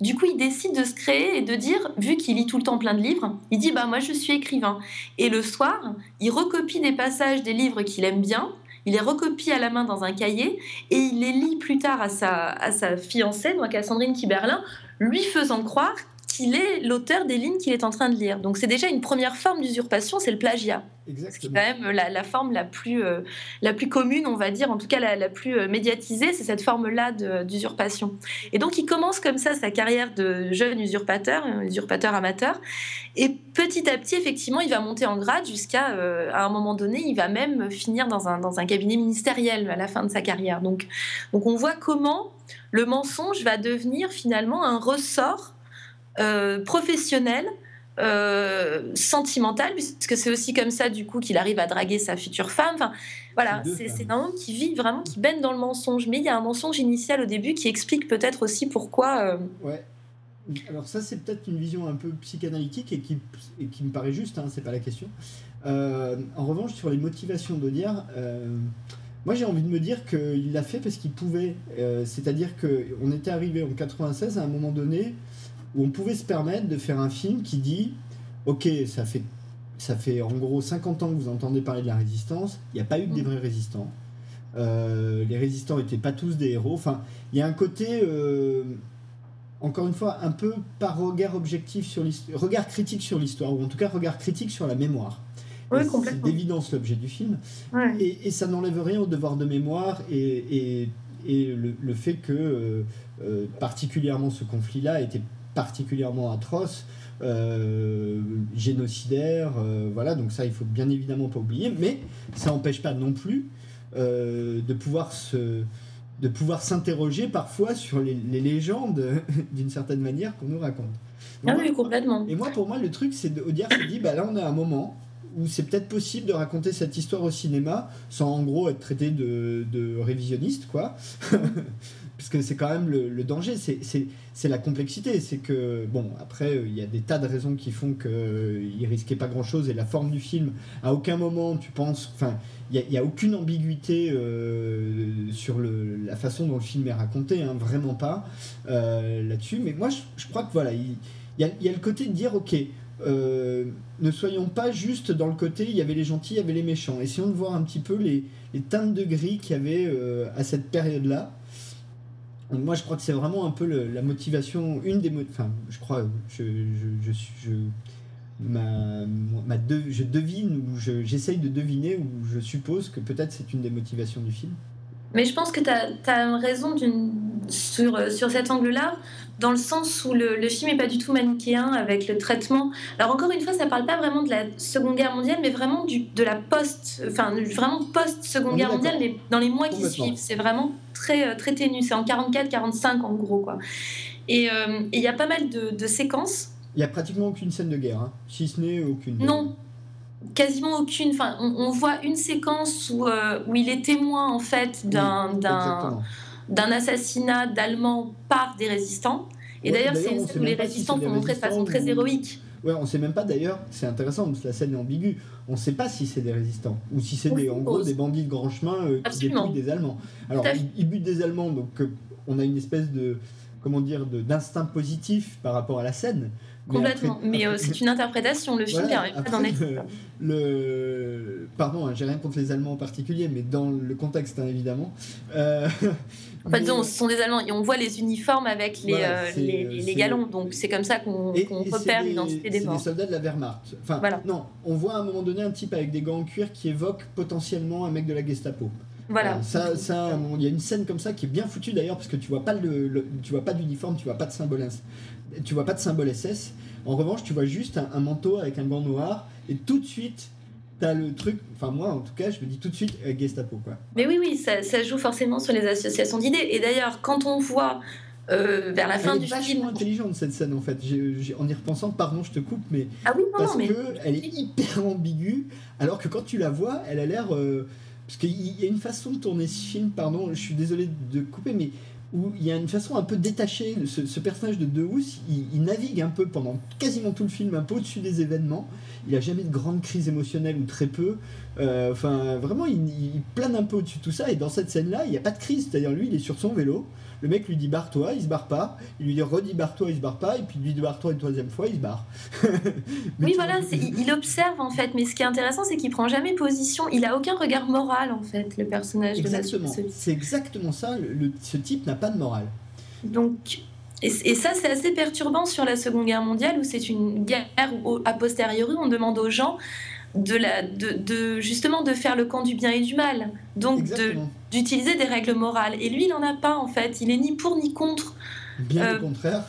Du coup, il décide de se créer et de dire, vu qu'il lit tout le temps plein de livres, il dit bah moi je suis écrivain. Et le soir, il recopie des passages des livres qu'il aime bien, il les recopie à la main dans un cahier et il les lit plus tard à sa, à sa fiancée, donc à Sandrine Kiberlin, lui faisant croire qu'il est l'auteur des lignes qu'il est en train de lire. Donc c'est déjà une première forme d'usurpation, c'est le plagiat. Exactement. C'est quand même la, forme la plus, euh, la plus commune, on va dire, en tout cas la, plus euh, médiatisée, c'est cette forme-là d'usurpation. Et donc il commence comme ça sa carrière de jeune usurpateur, usurpateur amateur, et petit à petit, effectivement, il va monter en grade jusqu'à, euh, à un moment donné, il va même finir dans un, dans un cabinet ministériel à la fin de sa carrière. Donc, donc on voit comment le mensonge va devenir finalement un ressort euh, professionnel, euh, sentimental, puisque c'est aussi comme ça du coup qu'il arrive à draguer sa future femme. Enfin, voilà, c'est un homme qui vit vraiment, qui baigne dans le mensonge. Mais il y a un mensonge initial au début qui explique peut-être aussi pourquoi. Euh, ouais. Alors ça c'est peut-être une vision un peu psychanalytique et qui, et qui me paraît juste, hein, c'est pas la question. en revanche sur les motivations d'Audiard, moi j'ai envie de me dire qu'il l'a fait parce qu'il pouvait. C'est-à-dire qu'on était arrivé en 96 à un moment donné où on pouvait se permettre de faire un film qui dit Ok, ça fait, ça fait en gros 50 ans que vous entendez parler de la résistance, il n'y a pas eu des mm. vrais résistants. Euh, les résistants n'étaient pas tous des héros. Enfin, il y a un côté, euh, encore une fois, un peu par regard objectif sur l'histoire, regard critique sur l'histoire, ou en tout cas regard critique sur la mémoire. c'est d'évidence l'objet du film. Et, ça n'enlève rien au devoir de mémoire et, et, le, fait que, euh, particulièrement ce conflit-là, était particulièrement atroce, euh, génocidaire, euh, voilà, donc ça il faut bien évidemment pas oublier, mais ça n'empêche pas non plus euh, de pouvoir se de pouvoir s'interroger parfois sur les, légendes [laughs] d'une certaine manière qu'on nous raconte. ah oui, complètement. Et moi, pour moi, le truc, c'est de dire, se dit, bah là, on a un moment où c'est peut-être possible de raconter cette histoire au cinéma sans en gros être traité de, de révisionniste, quoi. [laughs] Parce que c'est quand même le, danger, c'est la complexité. C'est que, bon, après, il y a des tas de raisons qui font qu'il ne risquait pas grand-chose et la forme du film, à aucun moment tu penses. Enfin, il n'y a, aucune ambiguïté euh, sur la façon dont le film est raconté, hein, vraiment pas euh, là-dessus. Mais moi, je, crois que voilà, il y, a, le côté de dire, ok, euh, ne soyons pas juste dans le côté, il y avait les gentils, il y avait les méchants. Essayons de voir un petit peu les, les teintes de gris qu'il y avait à cette période-là moi, je crois que c'est vraiment un peu la motivation, une des enfin, je crois, je, je, je, devine ou j'essaye de deviner ou je suppose que peut-être c'est une des motivations du film. Mais je pense que tu as, raison sur, sur cet angle-là, dans le sens où le, le film n'est pas du tout manichéen avec le traitement. Alors encore une fois, ça ne parle pas vraiment de la Seconde Guerre mondiale, mais vraiment du, de la post, enfin vraiment post-Seconde Guerre mondiale, mais dans les mois qui suivent. C'est vraiment très, euh, très ténu. C'est en 44-45 en gros. quoi. Et euh, il y a pas mal de, de séquences. Il n'y a pratiquement aucune scène de guerre, hein, si ce n'est aucune. Non, quasiment aucune. Enfin, on, voit une séquence où, euh, où il est témoin en fait d'un assassinat d'Allemands par des résistants. Et d'ailleurs, c'est une scène où les résistants sont montrés de façon très héroïque. Ouais, on sait même pas d'ailleurs, c'est intéressant parce que la scène est ambiguë, on sait pas si c'est des résistants ou si c'est des, en gros des bandits de grand chemin euh, qui dépouillent des Allemands. Alors, ils, butent des Allemands, donc euh, on a une espèce de, comment dire, d'instinct positif par rapport à la scène, Complètement. Mais, c'est une interprétation. Le film voilà, pas d'en être. Le, Pardon, hein, j'ai rien contre les Allemands en particulier, mais dans le contexte, hein, évidemment. En fait, ce sont des Allemands et on voit les uniformes avec les, les, les, galons. Donc c'est comme ça qu'on repère l'identité des morts. C'est des soldats de la Wehrmacht. Enfin, non, on voit à un moment donné un type avec des gants en cuir qui évoque potentiellement un mec de la Gestapo. Voilà. ça, ça, il y a une scène comme ça qui est bien foutue d'ailleurs parce que tu vois pas le, tu vois pas d'uniforme, tu vois pas de symbole, tu vois pas de symbole SS. En revanche, tu vois juste un, manteau avec un gant noir et tout de suite t'as le truc, enfin moi en tout cas, je me dis tout de suite euh, Gestapo quoi. Mais oui, oui, ça, ça, joue forcément sur les associations d'idées. Et d'ailleurs, quand on voit euh, vers la fin du film. Elle est vachement intelligente cette scène en fait. en y repensant, pardon, je te coupe, mais ah oui, parce mais... que elle est hyper ambiguë, alors que quand tu la vois, elle a l'air euh, parce qu'il y a une façon de tourner ce film, pardon, je suis désolé de couper, mais où il y a une façon un peu détachée. Ce, personnage de Deus, il, il, navigue un peu pendant quasiment tout le film, un peu au-dessus des événements. Il a jamais de grande crise émotionnelle ou très peu. Euh, enfin, vraiment, il, il, plane un peu au-dessus de tout ça. Et dans cette scène-là, il n'y a pas de crise. C'est-à-dire, lui, il est sur son vélo. Le mec lui dit barre-toi, il se barre pas. Il lui dit redis barre-toi, il se barre pas. Et puis lui dit barre-toi une troisième fois, il se barre. [laughs] oui, voilà, il, observe en fait. Mais ce qui est intéressant, c'est qu'il prend jamais position. Il a aucun regard moral en fait, le personnage exactement. de C'est exactement ça. Le, ce type n'a pas de morale. Donc. Et, ça, c'est assez perturbant sur la Seconde Guerre mondiale, où c'est une guerre où, a posteriori, on demande aux gens de, la, de, de, justement de faire le camp du bien et du mal. Donc d'utiliser des règles morales. Et lui, il n'en a pas en fait. Il est ni pour ni contre. Bien au euh, contraire.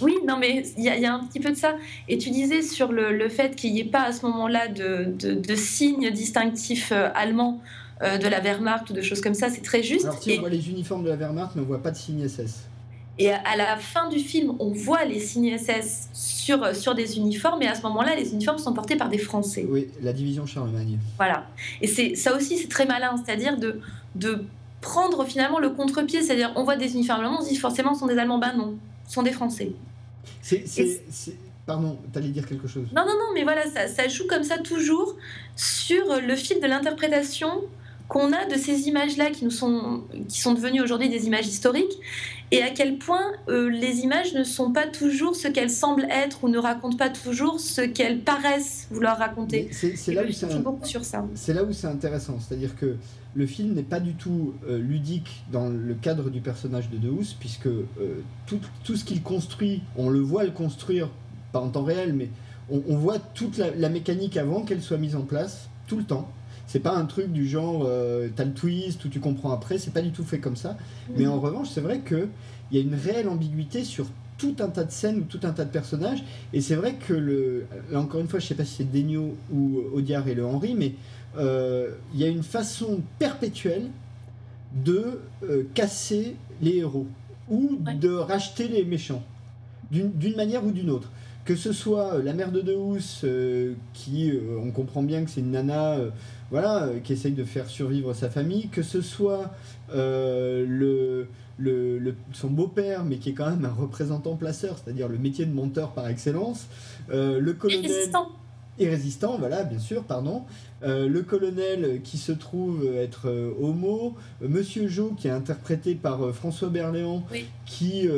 Oui, non, mais il y, y, a un petit peu de ça. Et tu disais sur le, le fait qu'il n'y ait pas à ce moment-là de, de, de signes distinctifs euh, allemands euh, de la Wehrmacht ou de choses comme ça, c'est très juste. Alors, si on voit les uniformes de la Wehrmacht, mais on ne voit pas de signes SS. Et à la fin du film, on voit les signes SS sur, sur des uniformes, et à ce moment-là, les uniformes sont portés par des Français. Oui, la division Charlemagne. Voilà. Et c'est ça aussi, c'est très malin, c'est-à-dire de, de prendre finalement le contre-pied, c'est-à-dire on voit des uniformes allemands, on se dit forcément ce sont des Allemands, ben non, ce sont des Français. C'est. Pardon, t'allais dire quelque chose Non, non, non, mais voilà, ça, ça joue comme ça toujours sur le fil de l'interprétation qu'on a de ces images-là qui nous sont, qui sont devenues aujourd'hui des images historiques, et à quel point euh, les images ne sont pas toujours ce qu'elles semblent être ou ne racontent pas toujours ce qu'elles paraissent vouloir raconter. C'est là, où c'est là où c'est intéressant, c'est-à-dire que le film n'est pas du tout euh, ludique dans le cadre du personnage de Deus, puisque euh, tout, tout, ce qu'il construit, on le voit le construire, pas en temps réel, mais on, voit toute la mécanique avant qu'elle soit mise en place, tout le temps. C'est pas un truc du genre euh, t'as le twist ou tu comprends après, c'est pas du tout fait comme ça. Mais en revanche, c'est vrai qu'il y a une réelle ambiguïté sur tout un tas de scènes ou tout un tas de personnages. Et c'est vrai que, le, là encore une fois, je sais pas si c'est Degno ou Audiard et le Henri, mais euh, il y a une façon perpétuelle de euh, casser les héros ou de racheter les méchants d'une manière ou d'une autre que ce soit la mère de Deus, qui, on comprend bien que c'est une nana voilà, euh, qui essaye de faire survivre sa famille, que ce soit euh, le, le, son beau-père, mais qui est quand même un représentant placeur, c'est-à-dire le métier de monteur par excellence, euh, le colonel... Et résistant, voilà, bien sûr, pardon. Euh, le colonel qui se trouve être euh, homo, euh, Monsieur Jo qui est interprété par François Berléand, qui,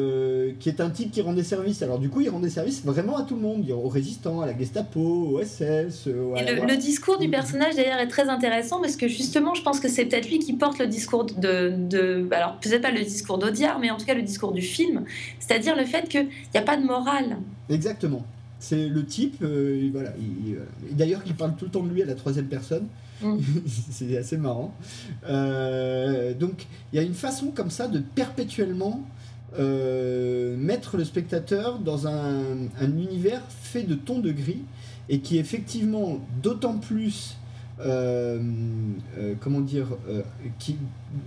qui est un type qui rendait service. Alors du coup, il rendait service vraiment à tout le monde, aux résistants, à la Gestapo, au SS. le, discours du personnage d'ailleurs est très intéressant parce que justement, je pense que c'est peut-être lui qui porte le discours de, de alors peut-être pas le discours d'Audiard, mais en tout cas le discours du film, c'est-à-dire le fait qu'il n'y a pas de morale. Exactement. C'est le type, euh, voilà. D'ailleurs, il parle tout le temps de lui à la troisième personne. Mm. [laughs] c'est assez marrant. Euh, donc, il y a une façon comme ça de perpétuellement euh, mettre le spectateur dans un, univers fait de tons de gris et qui est effectivement d'autant plus comment dire, qui,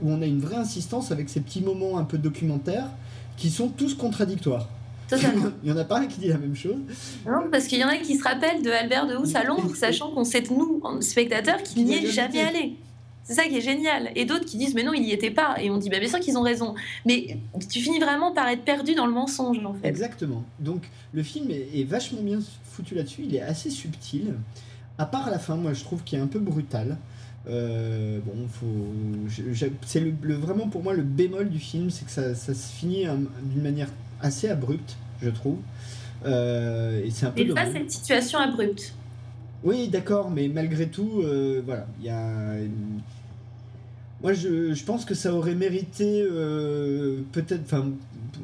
où on a une vraie insistance avec ces petits moments un peu documentaires qui sont tous contradictoires. [laughs] Il y en a pas un qui dit la même chose. Non, parce qu'il y en a qui se rappellent de Albert de Housse à Londres, sachant qu'on sait, nous, spectateurs, qu'il n'y est jamais allé. C'est ça qui est génial. Et d'autres qui disent, mais non, il n'y était pas. Et on dit, bah, bien sûr qu'ils ont raison. Mais tu finis vraiment par être perdu dans le mensonge, en fait. Exactement. Donc, le film est, vachement bien foutu là-dessus. Il est assez subtil. À part la fin, moi, je trouve qu'il est un peu brutal. Euh, bon, faut, c'est le, vraiment pour moi le bémol du film, c'est que ça, ça se finit d'une manière assez abrupte, je trouve. et c'est un peu. Et face cette situation abrupte. Oui, d'accord, mais malgré tout, voilà, il y a. Moi, je, je, pense que ça aurait mérité peut-être. Enfin,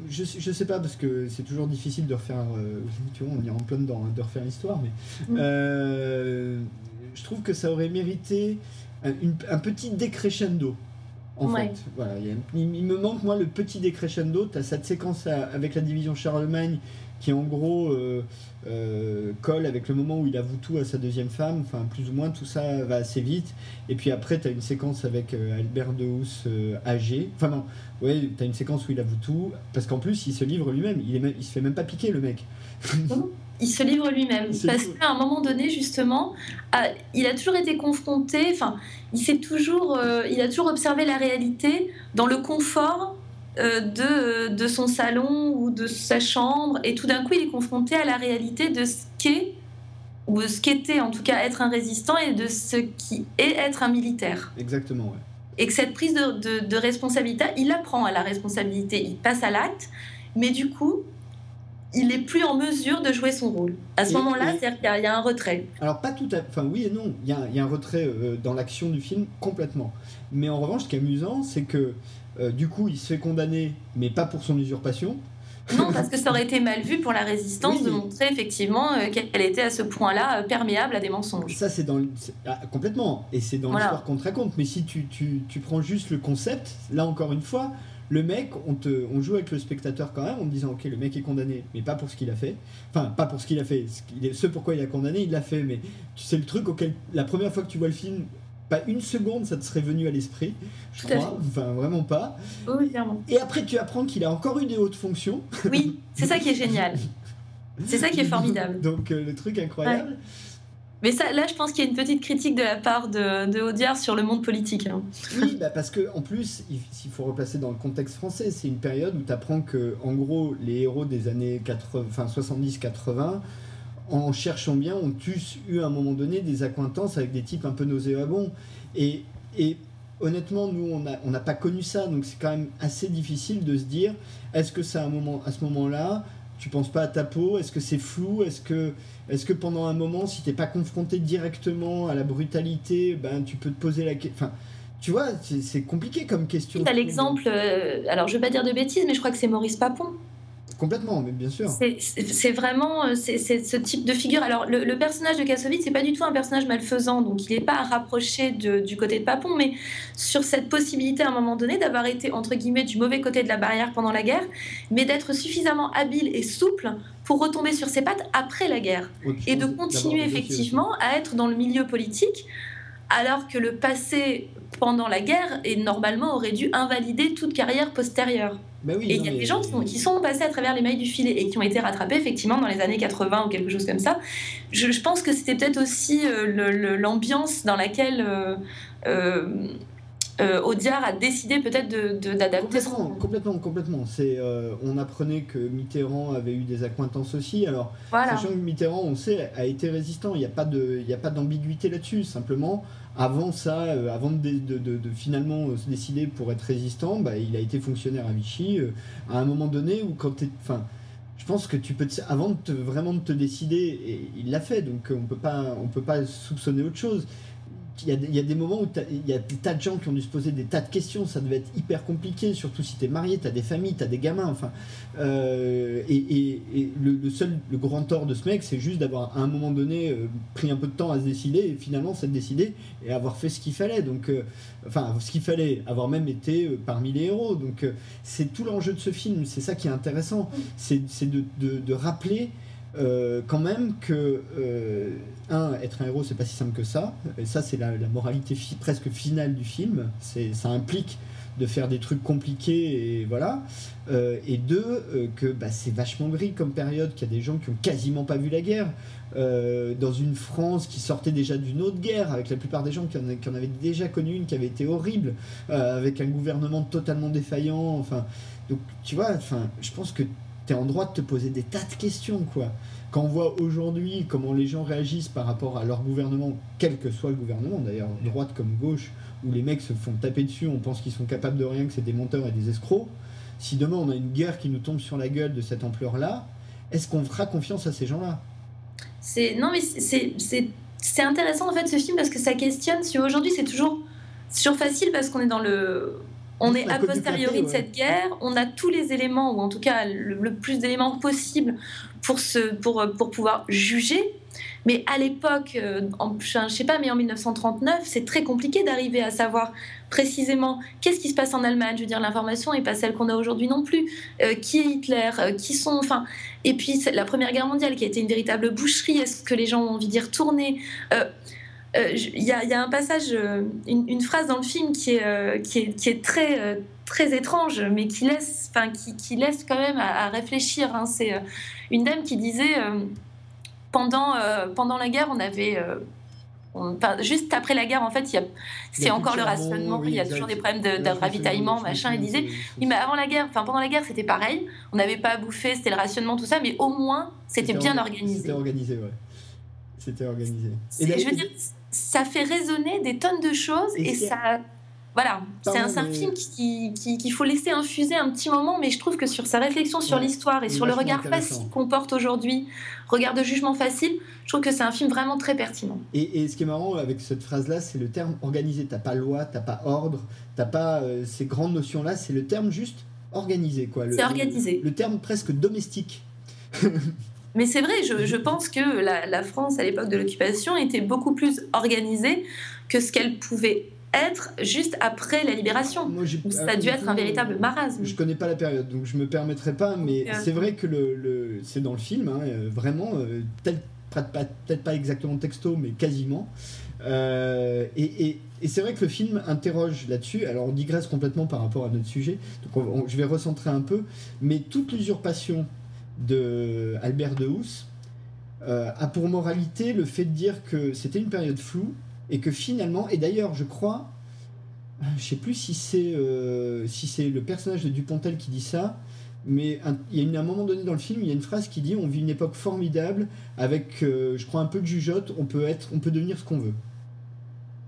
je, je sais pas, parce que c'est toujours difficile de refaire. [laughs] tu vois, on est en plein dedans, hein, de refaire l'histoire, mais. Mm. je trouve que ça aurait mérité un, petit décrescendo. En fait, voilà, il, me manque moi le petit décrescendo. Tu as cette séquence avec la division Charlemagne qui en gros euh, euh, colle avec le moment où il avoue tout à sa deuxième femme, enfin plus ou moins tout ça va assez vite. Et puis après tu as une séquence avec euh, Albert de Housse âgé, enfin non, ouais, tu as une séquence où il avoue tout, parce qu'en plus il se livre lui-même, il, est, il se fait même pas piquer le mec. Il se livre lui-même. Parce qu'à un moment donné, justement, il a toujours été confronté, enfin, il s'est toujours, euh, il a toujours observé la réalité dans le confort euh, de, de son salon ou de sa chambre, et tout d'un coup, il est confronté à la réalité de ce qu'est ou ce qu'était en tout cas être un résistant et de ce qui est être un militaire. Exactement, ouais. Et que cette prise de, de, de responsabilité, il apprend à la responsabilité, il passe à l'acte, mais du coup, il n'est plus en mesure de jouer son rôle. À ce moment-là, c'est-à-dire qu'il y, a un retrait. Alors, pas tout à Enfin, oui et non. Il y a, un retrait euh, dans l'action du film, complètement. Mais en revanche, ce qui est amusant, c'est que euh, du coup, il se fait condamner, mais pas pour son usurpation. Non, parce que ça aurait été mal vu pour la résistance de montrer effectivement euh, qu'elle était à ce point-là perméable à des mensonges. Ça, c'est dans. Ah, complètement. Et c'est dans l'histoire qu'on te raconte. Mais si tu, tu, tu prends juste le concept, là encore une fois, le mec, on, te, on joue avec le spectateur quand même en disant ok le mec est condamné, mais pas pour ce qu'il a fait. Enfin pas pour ce qu'il a fait, ce, pourquoi il a condamné, il l'a fait, mais tu sais le truc auquel la première fois que tu vois le film, pas une seconde ça te serait venu à l'esprit, je crois, enfin vraiment pas. Oui. Et après tu apprends qu'il a encore eu des hautes fonctions. Oui, c'est ça qui est génial. C'est ça qui est formidable. [laughs] Donc euh, le truc incroyable. Mais ça, là, je pense qu'il y a une petite critique de la part de, Audiard sur le monde politique. Hein. Oui, bah parce que en plus, s'il faut replacer dans le contexte français, c'est une période où tu apprends que, en gros, les héros des années 70-80, en cherchant bien, ont tous eu à un moment donné des accointances avec des types un peu nauséabonds. Et, honnêtement, nous, on n'a pas connu ça, donc c'est quand même assez difficile de se dire, est-ce que moment, à ce moment-là, tu penses pas à ta peau Est-ce que c'est flou Est-ce que, est que pendant un moment, si t'es pas confronté directement à la brutalité, ben tu peux te poser la question. Tu vois, c'est compliqué comme question. Tu as l'exemple, euh, alors je vais pas dire de bêtises, mais je crois que c'est Maurice Papon Complètement, mais bien sûr. C'est vraiment euh, c'est ce type de figure. Alors, le, personnage de Kassovitz, c'est pas du tout un personnage malfaisant, donc il n'est pas à rapprocher du côté de Papon, mais sur cette possibilité à un moment donné d'avoir été, entre guillemets, du mauvais côté de la barrière pendant la guerre, mais d'être suffisamment habile et souple pour retomber sur ses pattes après la guerre. et de continuer effectivement à être dans le milieu politique, alors que le passé pendant la guerre et normalement aurait dû invalider toute carrière postérieure. Bah et il y a des gens qui sont, passés à travers les mailles du filet et qui ont été rattrapés effectivement dans les années 80 ou quelque chose comme ça. Je, pense que c'était peut-être aussi euh, l'ambiance dans laquelle euh, euh, euh, Audiard a décidé peut-être d'adapter de, complètement, complètement, complètement. C'est, on apprenait que Mitterrand avait eu des accointances aussi. Alors, sachant que Mitterrand, on sait, a été résistant. Il n'y a pas de, il a pas d'ambiguïté là-dessus. Simplement, avant ça, euh, avant de, finalement euh, se décider pour être résistant, bah, il a été fonctionnaire à Vichy. Euh, à un moment donné où quand Enfin, je pense que tu peux... avant de vraiment de te décider, et il l'a fait, donc on peut pas, on peut pas soupçonner autre chose il y, a, des moments où il y a des tas de gens qui ont dû se poser des tas de questions, ça devait être hyper compliqué, surtout si tu es marié, tu as des familles, tu as des gamins, enfin. Euh, et, le, seul, le grand tort de ce mec, c'est juste d'avoir à un moment donné euh, pris un peu de temps à se décider et finalement s'être décidé et avoir fait ce qu'il fallait. Donc, euh, enfin, ce qu'il fallait, avoir même été parmi les héros. Donc, c'est tout l'enjeu de ce film, c'est ça qui est intéressant, c'est de, rappeler euh, quand même que, euh, un, être un héros, c'est pas si simple que ça. Et ça, c'est la, moralité presque finale du film. Ça implique de faire des trucs compliqués et voilà. Euh, et deux, que bah, c'est vachement gris comme période, qu'il y a des gens qui ont quasiment pas vu la guerre. dans une France qui sortait déjà d'une autre guerre, avec la plupart des gens qui en, qui en, avaient déjà connu une qui avait été horrible, avec un gouvernement totalement défaillant. Enfin, donc tu vois, enfin, je pense que tu es en droit de te poser des tas de questions, quoi. Quand on voit aujourd'hui comment les gens réagissent par rapport à leur gouvernement, quel que soit le gouvernement, d'ailleurs, droite comme gauche, où les mecs se font taper dessus, on pense qu'ils sont capables de rien, que c'est des menteurs et des escrocs. Si demain on a une guerre qui nous tombe sur la gueule de cette ampleur-là, est-ce qu'on fera confiance à ces gens-là? C'est non mais c'est intéressant en fait ce film parce que ça questionne. Si aujourd'hui c'est toujours facile parce qu'on est dans le on est a posteriori de cette guerre, on a tous les éléments, ou en tout cas le, plus d'éléments possible pour, pour, pour pouvoir juger. Mais à l'époque, euh, je ne sais pas, mais en 1939, c'est très compliqué d'arriver à savoir précisément qu'est-ce qui se passe en Allemagne. Je veux dire, l'information n'est pas celle qu'on a aujourd'hui non plus. Euh, qui est Hitler euh, Qui sont. Enfin, et puis la Première Guerre mondiale qui a été une véritable boucherie. Est-ce que les gens ont envie d'y retourner? Euh, il y, a un passage, euh, une, phrase dans le film qui est, euh, qui est, qui est très, très étrange, mais qui laisse, enfin, qui, qui, laisse quand même à, réfléchir. Hein. C'est une dame qui disait pendant, pendant la guerre, on avait. juste après la guerre, en fait, c'est encore le rationnement. il y a toujours des problèmes de, ravitaillement, machin. Elle disait, oui, mais avant la guerre, enfin pendant la guerre, c'était pareil. On n'avait pas à bouffer, c'était le rationnement, tout ça, mais au moins, c'était bien organisé. C'était organisé, ouais. C'était organisé. Et je veux dire, ça fait résonner des tonnes de choses et, ça. Voilà, c'est un, film qu'il qui, faut laisser infuser un petit moment, mais je trouve que sur sa réflexion sur l'histoire et sur le regard facile qu'on porte aujourd'hui, regard de jugement facile, je trouve que c'est un film vraiment très pertinent. Et, et, ce qui est marrant avec cette phrase-là, c'est le terme organisé. T'as pas loi, t'as pas ordre, t'as pas euh, ces grandes notions-là, c'est le terme juste organisé. quoi. C'est organisé. Le, le terme presque domestique. [laughs] Mais c'est vrai, je, je, pense que la, la France, à l'époque de l'occupation, était beaucoup plus organisée que ce qu'elle pouvait être juste après la libération. ça a dû être un véritable marasme. Je connais pas la période, donc je me permettrai pas, mais c'est vrai que le, le c'est dans le film, hein, euh, vraiment, euh, peut-être pas, exactement texto, mais quasiment. Euh, et, et, et c'est vrai que le film interroge là-dessus. Alors on digresse complètement par rapport à notre sujet, donc je vais recentrer un peu, mais toute l'usurpation de Albert de Housse euh, a pour moralité le fait de dire que c'était une période floue et que finalement, et d'ailleurs je crois, je sais plus si c'est euh, si c'est le personnage de Dupontel qui dit ça, mais il y a une, un moment donné dans le film, il y a une phrase qui dit on vit une époque formidable avec, euh, je crois, un peu de jugeote, on peut être, on peut devenir ce qu'on veut.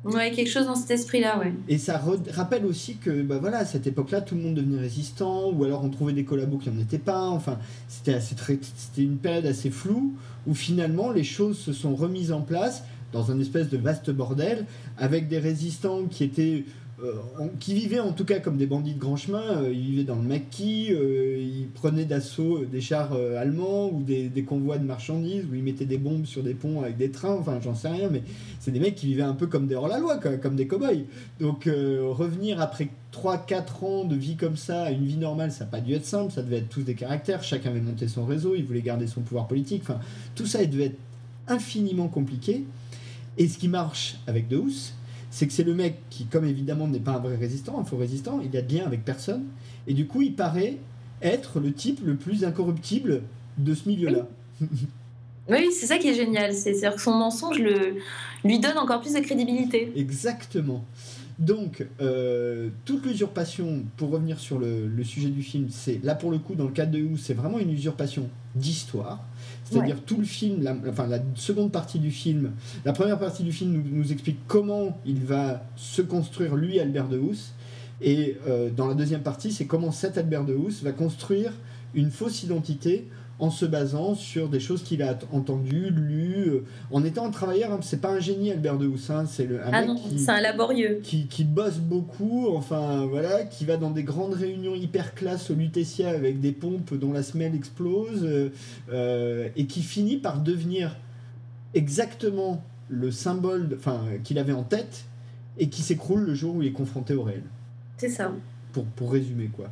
Ouais, quelque chose dans cet esprit-là, ouais. Et ça rappelle aussi que, bah voilà, à cette époque-là, tout le monde devenait résistant, ou alors on trouvait des collabos qui n'en étaient pas. Enfin, c'était assez c'était une période assez floue où finalement les choses se sont remises en place dans un espèce de vaste bordel avec des résistants qui étaient euh, qui vivaient en tout cas comme des bandits de grand chemin. Euh, ils vivaient dans le maquis, euh, ils prenaient d'assaut des chars allemands ou des, convois de marchandises, où ils mettaient des bombes sur des ponts avec des trains, enfin j'en sais rien, mais c'est des mecs qui vivaient un peu comme des hors-la-loi, comme des cow-boys. Donc revenir après 3-4 ans de vie comme ça, à une vie normale, ça n'a pas dû être simple, ça devait être tous des caractères, chacun avait monté son réseau, il voulait garder son pouvoir politique, enfin tout ça il devait être infiniment compliqué. Et ce qui marche avec De c'est que c'est le mec qui, comme évidemment n'est pas un vrai résistant, un faux résistant, il a de lien avec personne, et du coup il paraît être le type le plus incorruptible de ce milieu-là. [laughs] Oui, c'est ça qui est génial, c'est-à-dire que son mensonge le, lui donne encore plus de crédibilité. Exactement. Donc, euh, toute l'usurpation, pour revenir sur le, sujet du film, c'est là pour le coup, dans le cas de Hu, c'est vraiment une usurpation d'histoire. C'est-à-dire tout le film, la, enfin la seconde partie du film, la première partie du film nous, explique comment il va se construire lui, Albert de Housse, et euh, dans la deuxième partie, c'est comment cet Albert de Housse va construire une fausse identité en se basant sur des choses qu'il a entendues, lues, euh, en étant un travailleur. Hein, c'est pas un génie, Albert de Houssin, c'est un ah mec qui, un laborieux. Qui, qui, bosse beaucoup, enfin voilà, qui va dans des grandes réunions hyper classe au Lutetia avec des pompes dont la semelle explose, euh, euh, et qui finit par devenir exactement le symbole enfin, qu'il avait en tête et qui s'écroule le jour où il est confronté au réel. C'est ça. Pour, pour résumer, quoi.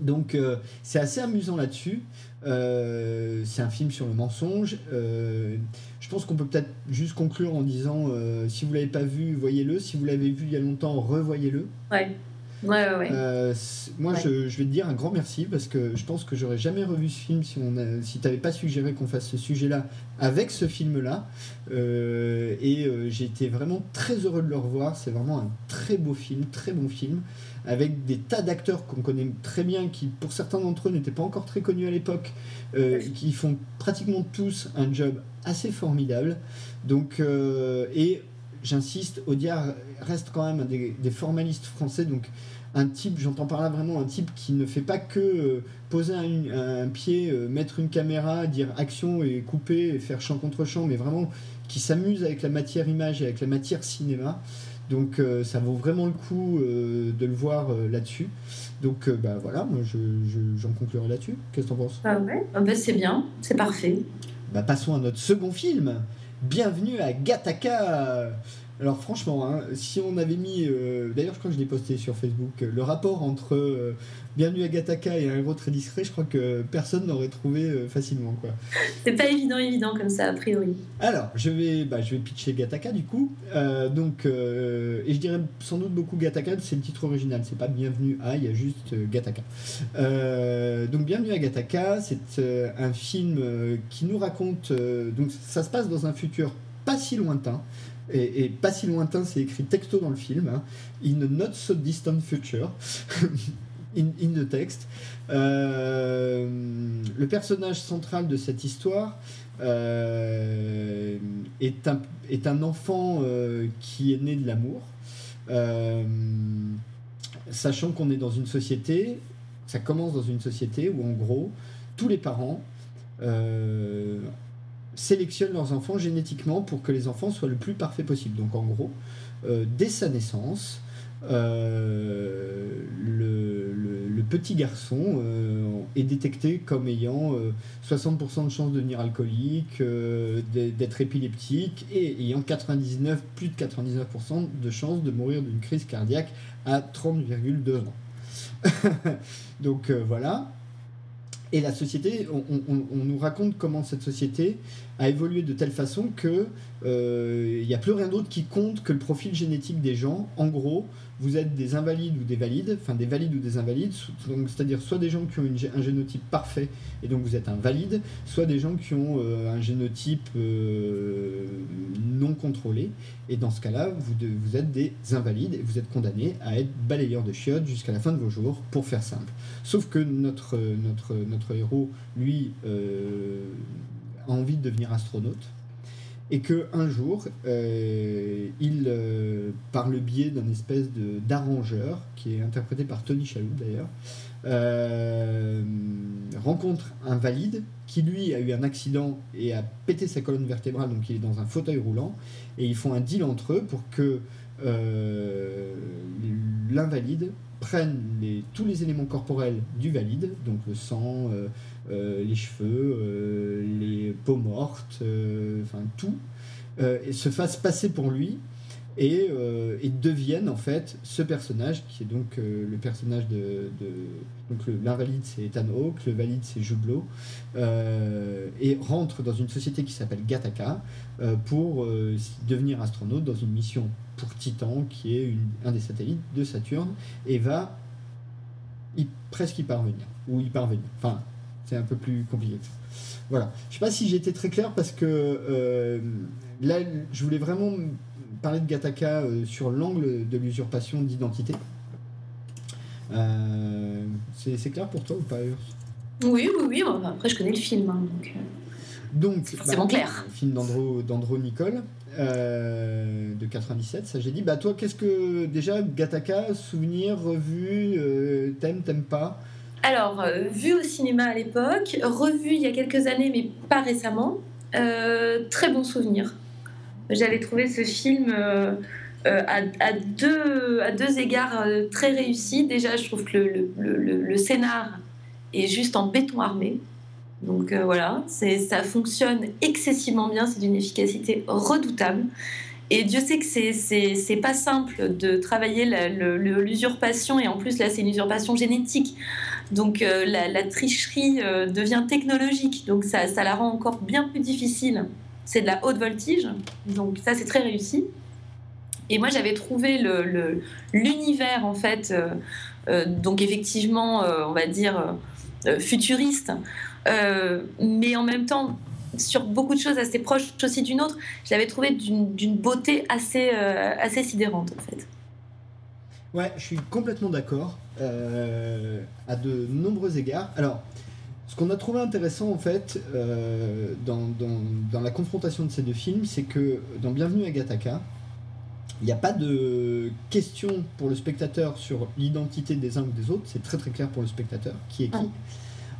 Donc c'est assez amusant là-dessus. Euh, c'est un film sur le mensonge. Euh, je pense qu'on peut peut-être juste conclure en disant euh, si vous l'avez pas vu, voyez-le. Si vous l'avez vu il y a longtemps, revoyez-le. Ouais. Ouais, ouais, moi, Je, je, vais te dire un grand merci parce que je pense que j'aurais jamais revu ce film si, on si tu n'avais pas suggéré qu'on fasse ce sujet-là avec ce film-là. et j'ai été vraiment très heureux de le revoir. C'est vraiment un très beau film, très bon film avec des tas d'acteurs qu'on connaît très bien, qui pour certains d'entre eux n'étaient pas encore très connus à l'époque, euh, qui font pratiquement tous un job assez formidable. Donc, euh, et j'insiste, Audiard reste quand même un des, formalistes français, donc un type, j'entends par là vraiment un type qui ne fait pas que poser un, pied, mettre une caméra, dire action et couper et faire champ contre champ, mais vraiment qui s'amuse avec la matière image et avec la matière cinéma. Donc ça vaut vraiment le coup de le voir là-dessus. Donc bah voilà, moi j'en conclurai là-dessus. Qu'est-ce que t'en penses? Ah ouais, ah bah, c'est bien, c'est parfait. Bah passons à notre second film. Bienvenue à Gataka alors franchement, hein, si on avait mis, euh, d'ailleurs je crois que je l'ai posté sur Facebook, le rapport entre euh, Bienvenue à Gataka et un héros très discret, je crois que personne n'aurait trouvé euh, facilement quoi. C'est pas évident, évident comme ça a priori. Alors je vais, bah, je vais pitcher Gataka du coup, donc et je dirais sans doute beaucoup Gataka, c'est le titre original, c'est pas Bienvenue à, il y a juste Gataka. donc Bienvenue à Gataka, c'est un film qui nous raconte, donc ça se passe dans un futur pas si lointain et, pas si lointain, c'est écrit texto dans le film, hein. in a not so distant future, [laughs] in, the text. Euh, le personnage central de cette histoire euh, est, un, enfant euh, qui est né de l'amour, sachant qu'on est dans une société, ça commence dans une société où en gros, tous les parents sélectionnent leurs enfants génétiquement pour que les enfants soient le plus parfait possible. Donc en gros, euh, dès sa naissance, euh, le, petit garçon euh, est détecté comme ayant 60% de chances de devenir alcoolique, d'être épileptique et ayant 99, plus de 99% de chances de mourir d'une crise cardiaque à 30,2 ans. [laughs] Donc voilà. Et la société, on, nous raconte comment cette société a évolué de telle façon que il euh, n'y a plus rien d'autre qui compte que le profil génétique des gens. En gros, vous êtes des invalides ou des valides, enfin des valides ou des invalides, c'est-à-dire soit des gens qui ont un génotype parfait et donc vous êtes un valide, soit des gens qui ont euh, un génotype euh, non contrôlé et dans ce cas-là, vous, êtes des invalides et vous êtes condamnés à être balayeurs de chiottes jusqu'à la fin de vos jours, pour faire simple. Sauf que notre, notre, notre héros, lui, a envie de devenir astronaute et que un jour, euh, il, euh, par le biais d'un espèce de d'arrangeur, qui est interprété par Tony Shalhoub d'ailleurs, euh, rencontre un valide qui lui a eu un accident et a pété sa colonne vertébrale, donc il est dans un fauteuil roulant, et ils font un deal entre eux pour que l'invalide prenne les, tous les éléments corporels du valide, donc le sang, les cheveux, euh, les peaux mortes, euh, enfin tout, se fasse passer pour lui et, et, deviennent en fait ce personnage qui est donc le personnage de, donc l'invalide c'est Ethan Hawke, le valide c'est Jublo et rentre dans une société qui s'appelle Gattaca pour devenir astronaute dans une mission pour Titan qui est un des satellites de Saturne et va y, presque y parvenir ou y parvenir. Enfin c'est un peu plus compliqué. Voilà. Je sais pas si été très clair parce que euh, là, je voulais vraiment parler de Gataka euh, sur l'angle de l'usurpation d'identité. Euh, c'est clair pour toi ou pas Oui, oui, oui. Après, je connais le film. Hein, donc, c'est forcément bah, clair. Film d'Andro Nicole. de 97, ça j'ai dit. Bah toi, qu'est-ce que déjà Gataka, souvenir, revu, t'aimes, t'aimes pas? Alors, euh, vu au cinéma à l'époque, revu il y a quelques années, mais pas récemment, euh, très bon souvenir. J'avais trouvé ce film euh, à, deux, égards très réussi. Déjà, je trouve que le, scénar est juste en béton armé. Donc voilà, ça fonctionne excessivement bien, c'est d'une efficacité redoutable. Et Dieu sait que c'est pas simple de travailler l'usurpation, et en plus là c'est une usurpation génétique. Donc euh, la, tricherie euh, devient technologique, donc ça, ça, la rend encore bien plus difficile. C'est de la haute voltige, donc ça c'est très réussi. Et moi j'avais trouvé l'univers en fait, euh, donc effectivement on va dire futuriste, mais en même temps sur beaucoup de choses assez proches aussi d'une autre, je l'avais trouvé d'une beauté assez, assez sidérante en fait. Ouais, je suis complètement d'accord euh, à de nombreux égards. Alors, ce qu'on a trouvé intéressant en fait euh, dans, dans, dans, la confrontation de ces deux films, c'est que dans Bienvenue à Gataka, Il n'y a pas de question pour le spectateur sur l'identité des uns ou des autres, c'est très très clair pour le spectateur qui est qui.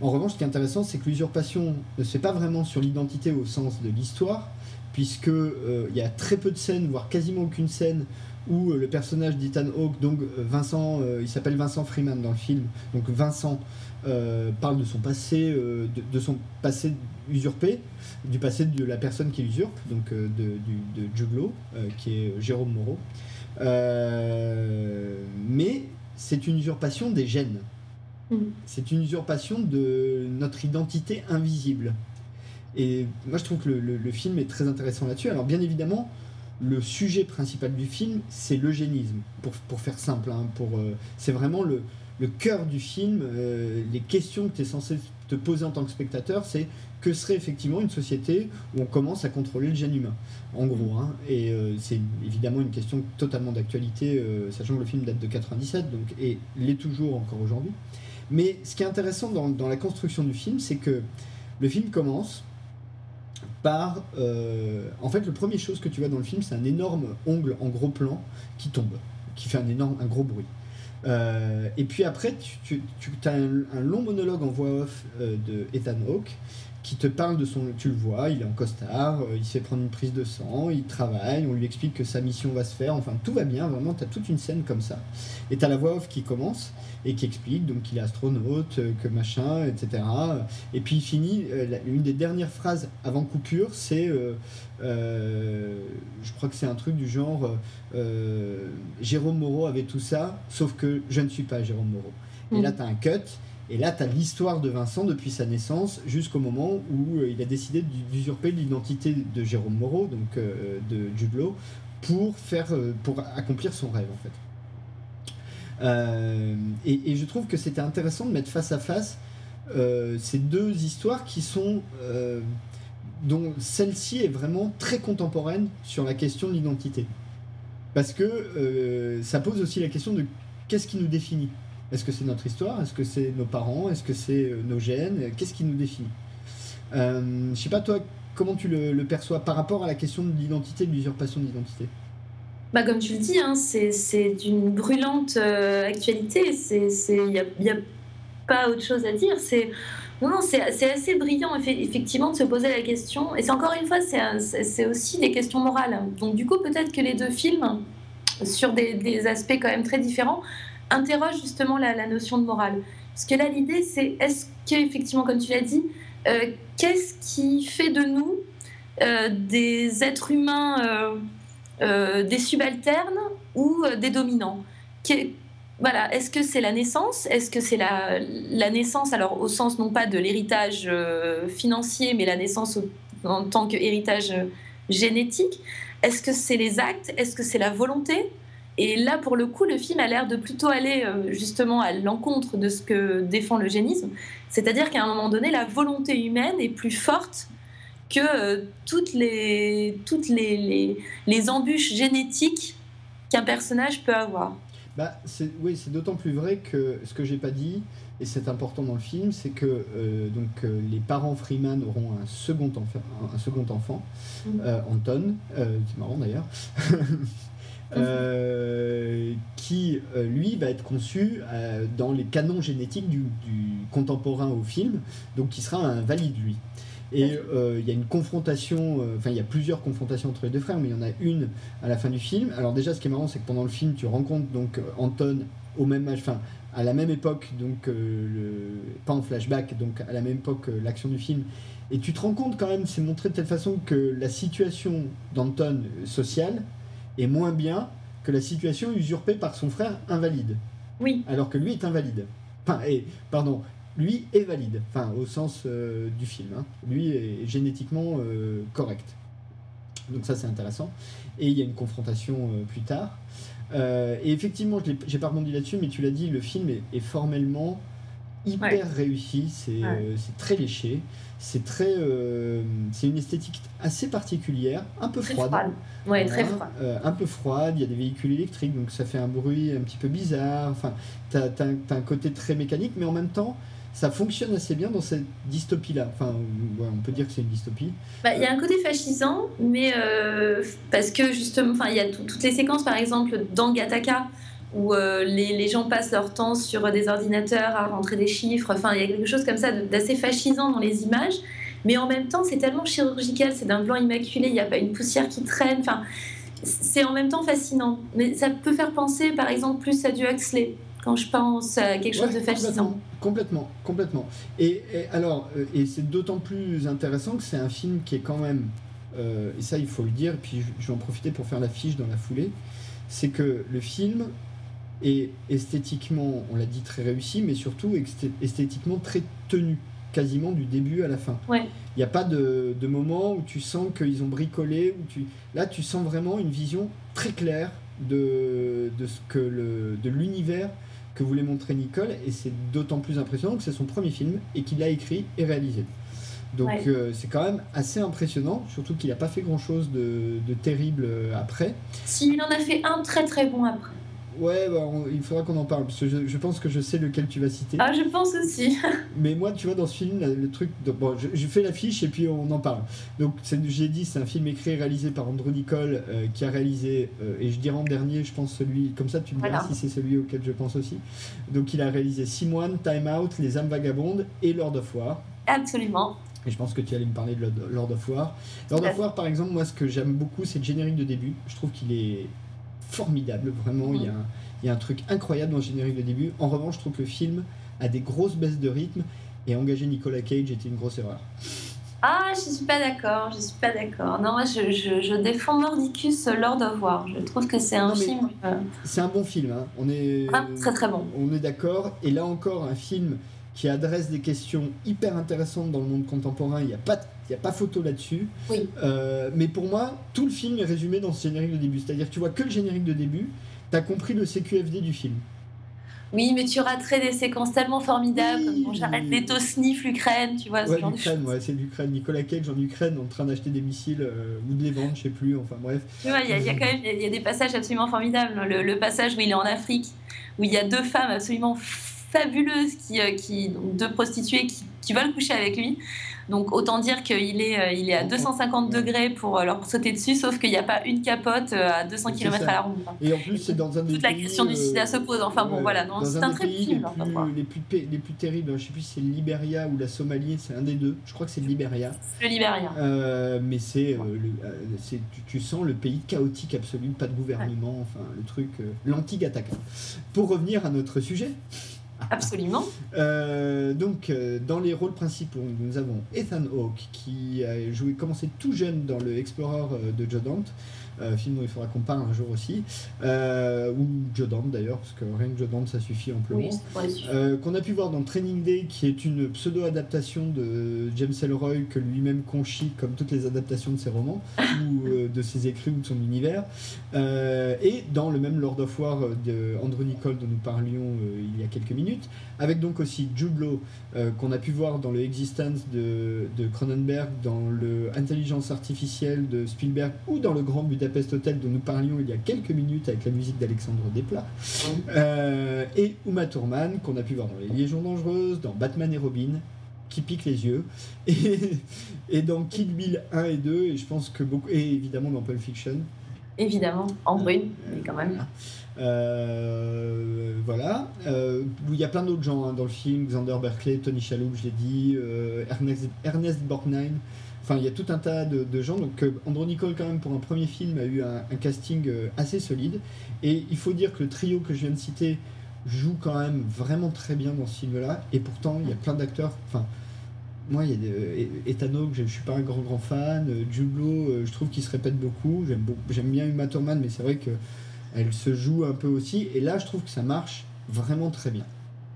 En revanche, ce qui est intéressant, c'est que l'usurpation ne se fait pas vraiment sur l'identité au sens de l'histoire, puisque euh, il y a très peu de scènes, voire quasiment aucune scène où euh, le personnage d'Ethan Hawke, donc euh, Vincent, il s'appelle Vincent Freeman dans le film, donc Vincent parle de son passé, de, son passé usurpé, du passé de la personne qui l'usurpe, donc de, de, Juglo, qui est Jérôme Moreau. mais c'est une usurpation des gènes. Mm. C'est une usurpation de notre identité invisible. Et moi, je trouve que le, film est très intéressant là-dessus. Alors, bien évidemment, le sujet principal du film, c'est l'eugénisme, pour, faire simple. Hein, euh, c'est vraiment le, le cœur du film. Euh, les questions que tu es censé te poser en tant que spectateur, c'est que serait effectivement une société où on commence à contrôler le gène humain, en gros. Hein. Et euh, c'est évidemment une question totalement d'actualité, sachant que le film date de 97, donc, et l'est toujours encore aujourd'hui. Mais ce qui est intéressant dans, la construction du film, c'est que le film commence par... Euh, en fait, la première chose que tu vois dans le film, c'est un énorme ongle en gros plan qui tombe, qui fait un gros bruit. Euh, et puis après, tu, tu, as un, long monologue en voix off euh, de Ethan Hawke qui te parle de son. Tu le vois, il est en costard, euh, il se fait prendre une prise de sang, il travaille, on lui explique que sa mission va se faire, enfin tout va bien, vraiment, tu as toute une scène comme ça. Et tu as la voix off qui commence et qui explique donc qu'il est astronaute, euh, que machin, etc. Et puis il finit, euh, une des dernières phrases avant coupure, c'est. je crois que c'est un truc du genre Jérôme Moreau avait tout ça, sauf que je ne suis pas Jérôme Moreau. Et mm. là, tu as un cut et là, tu as l'histoire de Vincent depuis sa naissance jusqu'au moment où euh, il a décidé d'usurper l'identité de Jérôme Moreau, donc euh, de Jude pour, faire, euh, pour accomplir son rêve, en fait. Et, je trouve que c'était intéressant de mettre face à face ces deux histoires qui sont. dont celle-ci est vraiment très contemporaine sur la question de l'identité. Parce que ça pose aussi la question de qu'est-ce qui nous définit est-ce que c'est notre histoire? Est-ce que c'est nos parents? Est-ce que c'est euh, nos gènes? Qu'est-ce qui nous définit? Euh, Je sais pas, toi, comment tu le, perçois par rapport à la question de l'identité, de l'usurpation d'identité bah, comme tu le dis, hein, c'est d'une brûlante euh, actualité. Il n'y a, a, pas autre chose à dire. C'est non, assez brillant, effectivement, de se poser la question. Et c'est encore une fois, c'est aussi des questions morales. Donc, du coup, peut-être que les deux films, sur des, aspects quand même très différents, interroge justement la, notion de morale. Parce que là, l'idée, c'est est-ce qu'effectivement, comme tu l'as dit, euh, qu'est-ce qui fait de nous euh, des êtres humains, euh, des subalternes ou des dominants? Voilà, est-ce que c'est la naissance? Est-ce que c'est la, la, naissance, alors au sens non pas de l'héritage financier, mais la naissance en tant qu'héritage génétique? Est-ce que c'est les actes? Est-ce que c'est la volonté? Et là, pour le coup, le film a l'air de plutôt aller euh, justement à l'encontre de ce que défend l'eugénisme. C'est-à-dire qu'à un moment donné, la volonté humaine est plus forte que euh, toutes, les, toutes les, les, embûches génétiques qu'un personnage peut avoir. Bah, oui, c'est d'autant plus vrai que ce que j'ai pas dit, et c'est important dans le film, c'est que euh, donc, les parents Freeman auront un second enfant, un, second enfant mmh. Anton, c'est marrant d'ailleurs. [laughs] Euh, qui euh, lui va être conçu euh, dans les canons génétiques du, contemporain au film, donc qui sera un valide lui. Et il y a une confrontation, enfin il y a plusieurs confrontations entre les deux frères, mais il y en a une à la fin du film. Alors déjà, ce qui est marrant, c'est que pendant le film, tu rencontres donc Anton au même âge, enfin à la même époque, donc le, pas en flashback, donc à la même époque l'action du film. Et tu te rends compte quand même, c'est montré de telle façon que la situation d'Anton sociale est moins bien que la situation usurpée par son frère invalide. Oui. Alors que lui est invalide. Enfin, et, pardon, lui est valide, enfin, au sens euh, du film. Hein. Lui est génétiquement euh, correct. Donc ça, c'est intéressant. Et il y a une confrontation euh, plus tard. et effectivement, je n'ai pas rebondi là-dessus, mais tu l'as dit, le film est, formellement hyper réussi. C'est très léché. C'est très, euh, c'est une esthétique assez particulière, un peu froide. Ouais, très froide. Euh, un peu froide. Il y a des véhicules électriques, donc ça fait un bruit un petit peu bizarre. Enfin, t'as as, un côté très mécanique, mais en même temps, ça fonctionne assez bien dans cette dystopie-là. Enfin, on peut dire que c'est une dystopie. Bah, il y a un côté fascisant, mais euh, parce que justement, il y a toutes les séquences, par exemple, dans Gataka, où euh, les, les, gens passent leur temps sur des ordinateurs à rentrer des chiffres. Enfin, il y a quelque chose comme ça d'assez fascisant dans les images, mais en même temps, c'est tellement chirurgical, c'est d'un blanc immaculé, il n'y a pas une poussière qui traîne. Enfin, c'est en même temps fascinant. Mais ça peut faire penser, par exemple, plus à du Huxley quand je pense à quelque chose de fascinant. Complètement, complètement. Et, alors, euh, et c'est d'autant plus intéressant que c'est un film qui est quand même, euh, et ça il faut le dire, et puis je vais en profiter pour faire l'affiche dans la foulée, c'est que le film est esthétiquement, on l'a dit, très réussi, mais surtout esthétiquement très tenu, quasiment du début à la fin. Il n'y a pas de, de, moment où tu sens qu'ils ont bricolé, où tu... là tu sens vraiment une vision très claire de, de ce que le, de l'univers que voulait montrer Nicole, et c'est d'autant plus impressionnant que c'est son premier film et qu'il l'a écrit et réalisé. Donc euh, c'est quand même assez impressionnant, surtout qu'il n'a pas fait grand-chose de, de, terrible euh, après. S'il en a fait un très très bon après. Ouais, bah, il faudra qu'on en parle, parce que je, pense que je sais lequel tu vas citer. Ah, je pense aussi. [laughs] Mais moi, tu vois, dans ce film, le truc. bon, je, fais l'affiche et puis on en parle. Donc, j'ai dit, c'est un film écrit et réalisé par Andrew Nicole, euh, qui a réalisé, euh, et je dirais en dernier, je pense celui. Comme ça, tu me diras si c'est celui auquel je pense aussi. Donc, il a réalisé Simoine, Time Out, Les âmes vagabondes et Lord of War. Absolument. Et je pense que tu allais me parler de Lord of War. Lord of War, par exemple, moi, ce que j'aime beaucoup, c'est le générique de début. Je trouve qu'il est formidable, vraiment. Il, y a un, il y a un truc incroyable dans le générique de début. En revanche, je trouve que le film a des grosses baisses de rythme et engager Nicolas Cage était une grosse erreur. Ah, je suis pas d'accord, je suis pas d'accord. Non, moi je, je, défends Mordicus Lord of War. Je trouve que c'est un film. Euh, c'est un bon film, hein. on est. Ah, très très bon. On est d'accord. Et là encore, un film qui adresse des questions hyper intéressantes dans le monde contemporain. Il n'y a pas il a pas photo là-dessus. Oui. Euh, mais pour moi, tout le film est résumé dans ce générique de début. C'est-à-dire que tu vois que le générique de début, T'as compris le CQFD du film oui, mais tu raterais des séquences tellement formidables, j'arrête les sniff l'Ukraine, tu vois. Ouais, l'Ukraine, ouais, c'est l'Ukraine. Nicolas Cage en Ukraine en train d'acheter des missiles euh, ou de les vendre, je sais plus, enfin bref. Tu vois, il y, a quand même y a des passages absolument formidables. Le, passage où il est en Afrique, où il y a deux femmes absolument fabuleuses, qui, euh, qui, donc deux prostituées qui, qui veulent coucher avec lui. Donc autant dire qu'il est, euh, il est à 250 degrés pour euh, leur sauter dessus, sauf qu'il n'y a pas une capote euh, à 200 km à la ronde. Et en plus, c'est dans un Toute la question du sida se pose. Enfin bon, voilà, c'est un, très film. Les plus, les, plus, terribles, je ne sais plus si c'est le Libéria ou la Somalie, c'est un des deux. Je crois que c'est le Libéria. Le Libéria. mais c'est, tu, tu, sens le pays chaotique absolu, pas de gouvernement, enfin le truc, l'anti-Gataka. Pour revenir à notre sujet. Absolument. Euh, donc, euh, dans les rôles principaux, nous avons Ethan Hawke, qui a joué, commencé tout jeune dans le Explorer euh, de Joe Dante, euh, film dont il faudra qu'on parle un jour aussi, euh, ou Joe Dante d'ailleurs, parce que rien que Joe Dante ça suffit amplement. Euh, qu'on a pu voir dans Training Day, qui est une pseudo-adaptation de James Ellroy, que lui-même conchit comme toutes les adaptations de ses romans, [laughs] ou de ses écrits ou de son univers, et dans le même Lord of War de Andrew Nicole dont nous parlions il y a quelques minutes, avec donc aussi Jude Law, qu'on a pu voir dans le Existence de, de Cronenberg, dans le Intelligence artificielle de Spielberg, ou dans le Grand Budapest Budapest Hotel dont nous parlions il y a quelques minutes avec la musique d'Alexandre Desplat, euh, et Uma Thurman qu'on a pu voir dans Les Liaisons Dangereuses, dans Batman et Robin, qui pique les yeux, [laughs] et, et dans Kill Bill 1 et 2, et je pense que beaucoup, et évidemment dans Pulp Fiction. Évidemment, en brune, mais quand même. Euh, voilà. Euh, il y a plein d'autres gens hein, dans le film. Xander Berkeley, Tony Shalhoub, je l'ai dit, Ernest, Ernest Borgnine, Enfin, il y a tout un tas de, gens. Donc, euh, Andrew Nicole, quand même, pour un premier film, a eu un, casting euh, assez solide. Et il faut dire que le trio que je viens de citer joue quand même vraiment très bien dans ce film-là. Et pourtant, il y a plein d'acteurs. Enfin, moi, il y a des, Ethan je ne suis pas un grand grand fan. Euh, Jublo, je trouve qu'il se répète beaucoup. J'aime bien Uma Thurman, mais c'est vrai qu'elle se joue un peu aussi. Et là, je trouve que ça marche vraiment très bien.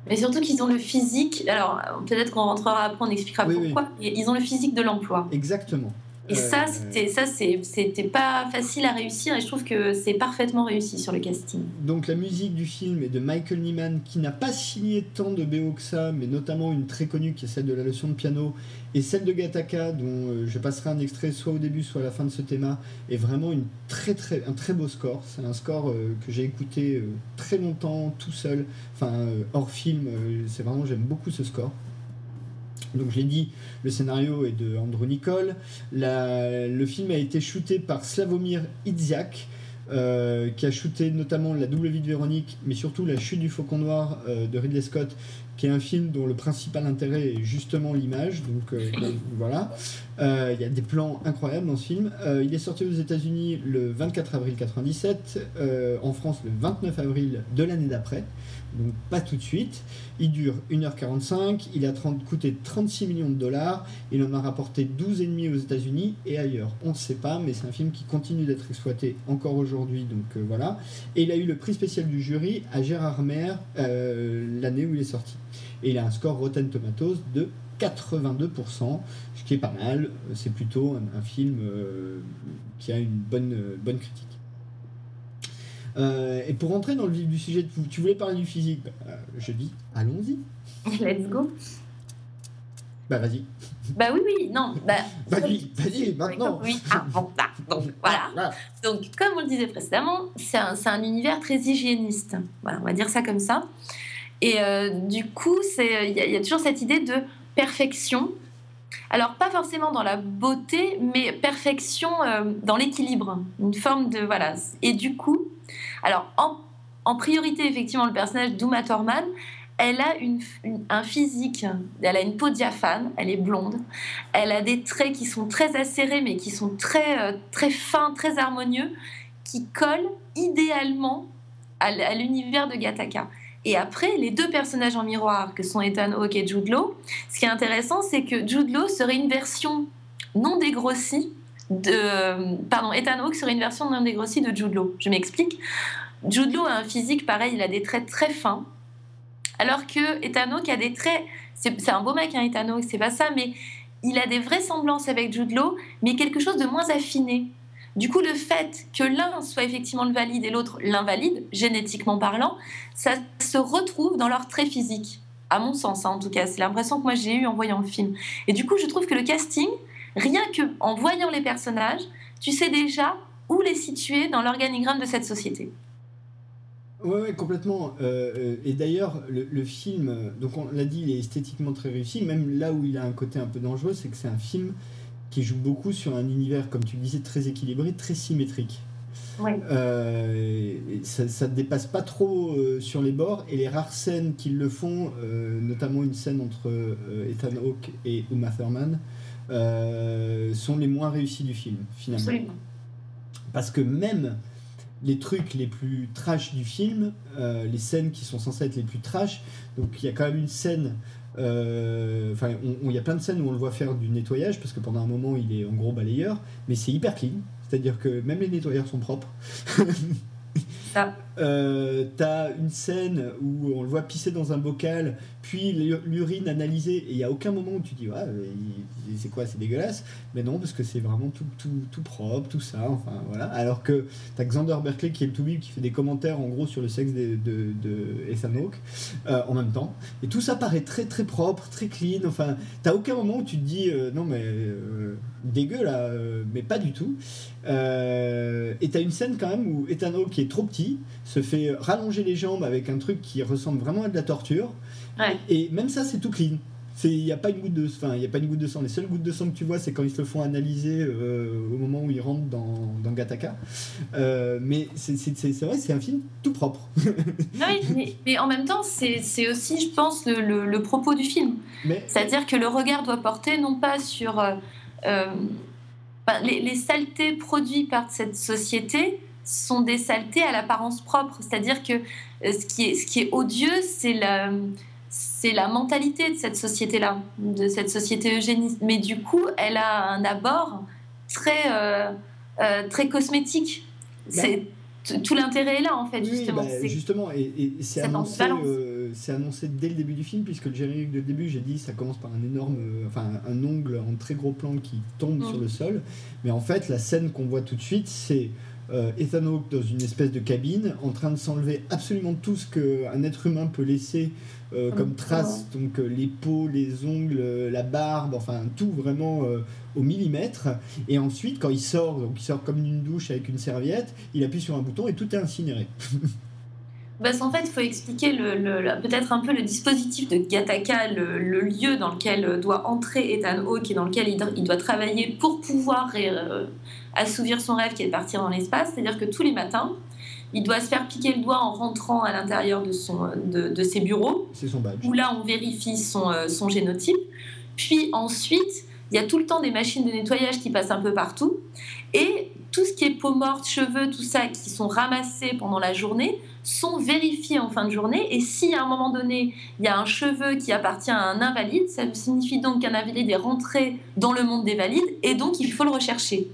Mais surtout qu'ils ont le physique. Alors, peut-être qu'on rentrera après, on expliquera pourquoi. Ils ont le physique de l'emploi. Exactement. Et ça, euh, c'était ça, c'était pas facile à réussir et je trouve que c'est parfaitement réussi sur le casting. Donc la musique du film est de Michael Nyman qui n'a pas signé tant de BO que ça, mais notamment une très connue qui est celle de la leçon de piano et celle de Gataka dont euh, je passerai un extrait soit au début soit à la fin de ce thème est vraiment une très très un très beau score. C'est un score euh, que j'ai écouté très longtemps tout seul, enfin hors film. c'est vraiment j'aime beaucoup ce score. Donc je l'ai dit, le scénario est de Andrew Nicole. le film a été shooté par Slavomir Idziak, euh, qui a shooté notamment La double vie de Véronique, mais surtout La chute du faucon noir euh, de Ridley Scott, qui est un film dont le principal intérêt est justement l'image. Donc euh, voilà, il y a des plans incroyables dans ce film. il est sorti aux États-Unis le 24 avril 1997, en France le 29 avril de l'année d'après donc pas tout de suite. Il dure 1h45, il a coûté 36 millions de dollars, il en a rapporté 12,5 aux États-Unis et ailleurs. On ne sait pas, mais c'est un film qui continue d'être exploité encore aujourd'hui, donc euh, voilà. Et il a eu le prix spécial du jury à Gérard Maire euh, l'année où il est sorti. Et il a un score Rotten Tomatoes de 82%, ce qui est pas mal. C'est plutôt un, film euh, qui a une bonne, bonne critique. Euh, et pour rentrer dans le vif du sujet, tu voulais parler du physique. Bah, je dis, allons-y. Let's go. Bah vas-y. Bah oui, oui, non. Bah, [laughs] vas-y, vas-y, maintenant. Oui, ah, bon, bah, donc [laughs] voilà. Donc, comme on le disait précédemment, c'est un, un, univers très hygiéniste. Voilà, on va dire ça comme ça. Et euh, du coup, il y, y, a toujours cette idée de perfection. Alors, pas forcément dans la beauté, mais perfection euh, dans l'équilibre. Une forme de. Voilà. Et du coup, alors, en, priorité, effectivement, le personnage d'Uma Thurman, elle a un physique, elle a une peau diaphane, elle est blonde, elle a des traits qui sont très acérés mais qui sont très, euh, très fins, très harmonieux, qui collent idéalement à, l'univers de Gattaca. Et après, les deux personnages en miroir, que sont Ethan Hawke et Jude Law, ce qui est intéressant, c'est que Jude Law serait une version non dégrossie de. Pardon, Ethan Hawke serait une version non dégrossie de Jude Law. Je m'explique. Jude Law a un physique pareil, il a des traits très fins. Alors que Ethan Hawke a des traits. C'est un beau mec, hein, Ethan Hawke, c'est pas ça, mais il a des vraisemblances avec Jude Law, mais quelque chose de moins affiné. Du coup, le fait que l'un soit effectivement le valide et l'autre l'invalide, génétiquement parlant, ça se retrouve dans leurs traits physiques. À mon sens, hein, en tout cas, c'est l'impression que moi j'ai eue en voyant le film. Et du coup, je trouve que le casting, Rien que en voyant les personnages, tu sais déjà où les situer dans l'organigramme de cette société. Oui, ouais, complètement. Euh, euh, et d'ailleurs, le, film, donc on l'a dit, il est esthétiquement très réussi. Même là où il a un côté un peu dangereux, c'est que c'est un film qui joue beaucoup sur un univers, comme tu disais, très équilibré, très symétrique. Ouais. Euh, ça ne dépasse pas trop sur les bords et les rares scènes qui le font, notamment une scène entre Ethan Hawke et Uma Thurman, euh, sont les moins réussis du film, finalement. Absolument. Parce que même les trucs les plus trash du film, euh, les scènes qui sont censées être les plus trash, donc il y a quand même une scène euh, enfin, il y a plein de scènes où on le voit faire du nettoyage parce que pendant un moment il est en gros balayeur, mais c'est hyper clean. C'est-à-dire que même les nettoyeurs sont propres. [laughs] Euh, t'as une scène où on le voit pisser dans un bocal, puis l'urine analysée, et il n'y a aucun moment où tu dis, ouais, c'est quoi, c'est dégueulasse? Mais non, parce que c'est vraiment tout, tout, tout, propre, tout ça, enfin voilà. Alors que t'as Xander Berkeley qui est le tout qui fait des commentaires en gros sur le sexe de, de, de Ethan Hawke euh, en même temps. Et tout ça paraît très très propre, très clean. Enfin, t'as aucun moment où tu te dis, euh, non mais dégueu là, mais pas du tout. et t'as une scène quand même où Ethan Hawke qui est trop petit se fait rallonger les jambes avec un truc qui ressemble vraiment à de la torture. Et même ça, c'est tout clean. Il n'y a pas une goutte de, enfin, il a pas une goutte de sang. Les seules gouttes de sang que tu vois, c'est quand ils se font analyser euh, au moment où ils rentrent dans, dans Gataka. Euh, mais c'est vrai, c'est un film tout propre. [laughs] oui, mais, en même temps, c'est aussi, je pense, le, le, propos du film. C'est-à-dire que le regard doit porter non pas sur euh, les, les, saletés produites par cette société, sont des saletés à l'apparence propre. C'est-à-dire que ce qui est, ce qui est odieux, c'est la, c'est la mentalité de cette société-là, de cette société eugéniste. Mais du coup, elle a un abord très, euh, euh, très cosmétique. Bah. c'est tout l'intérêt est là, en fait, justement. Bah, justement, et, c'est annoncé c'est annoncé dès le début du film, puisque le générique de début, j'ai dit, ça commence par un énorme, enfin un ongle en très gros plan qui tombe Mm. sur le sol. Mais en fait, la scène qu'on voit tout de suite, c'est euh, Ethan Hawke dans une espèce de cabine, en train de s'enlever absolument tout ce qu'un être humain peut laisser euh, Comme trace, donc euh, les peaux, les ongles, euh, la barbe, enfin tout vraiment au millimètre. Et ensuite, quand il sort, donc il sort comme d'une douche avec une serviette, il appuie sur un bouton et tout est incinéré. [laughs] Parce qu'en fait, il faut expliquer le, peut-être un peu le dispositif de Gattaca, le, le lieu dans lequel doit entrer Ethan Hawke et dans lequel il, doit- il doit travailler pour pouvoir assouvir son rêve qui est de partir dans l'espace. C'est-à-dire que tous les matins, il doit se faire piquer le doigt en rentrant à l'intérieur de, son, de, de ses bureaux, C'est son badge. où là, on vérifie son, euh, son génotype. Puis ensuite, il y a tout le temps des machines de nettoyage qui passent un peu partout. Et tout ce qui est peau morte, cheveux, tout ça, qui sont ramassés pendant la journée, sont vérifiés en fin de journée. Et si à un moment donné, il y a un cheveu qui appartient à un invalide, ça signifie donc qu'un invalide est rentré dans le monde des valides et donc il faut le rechercher.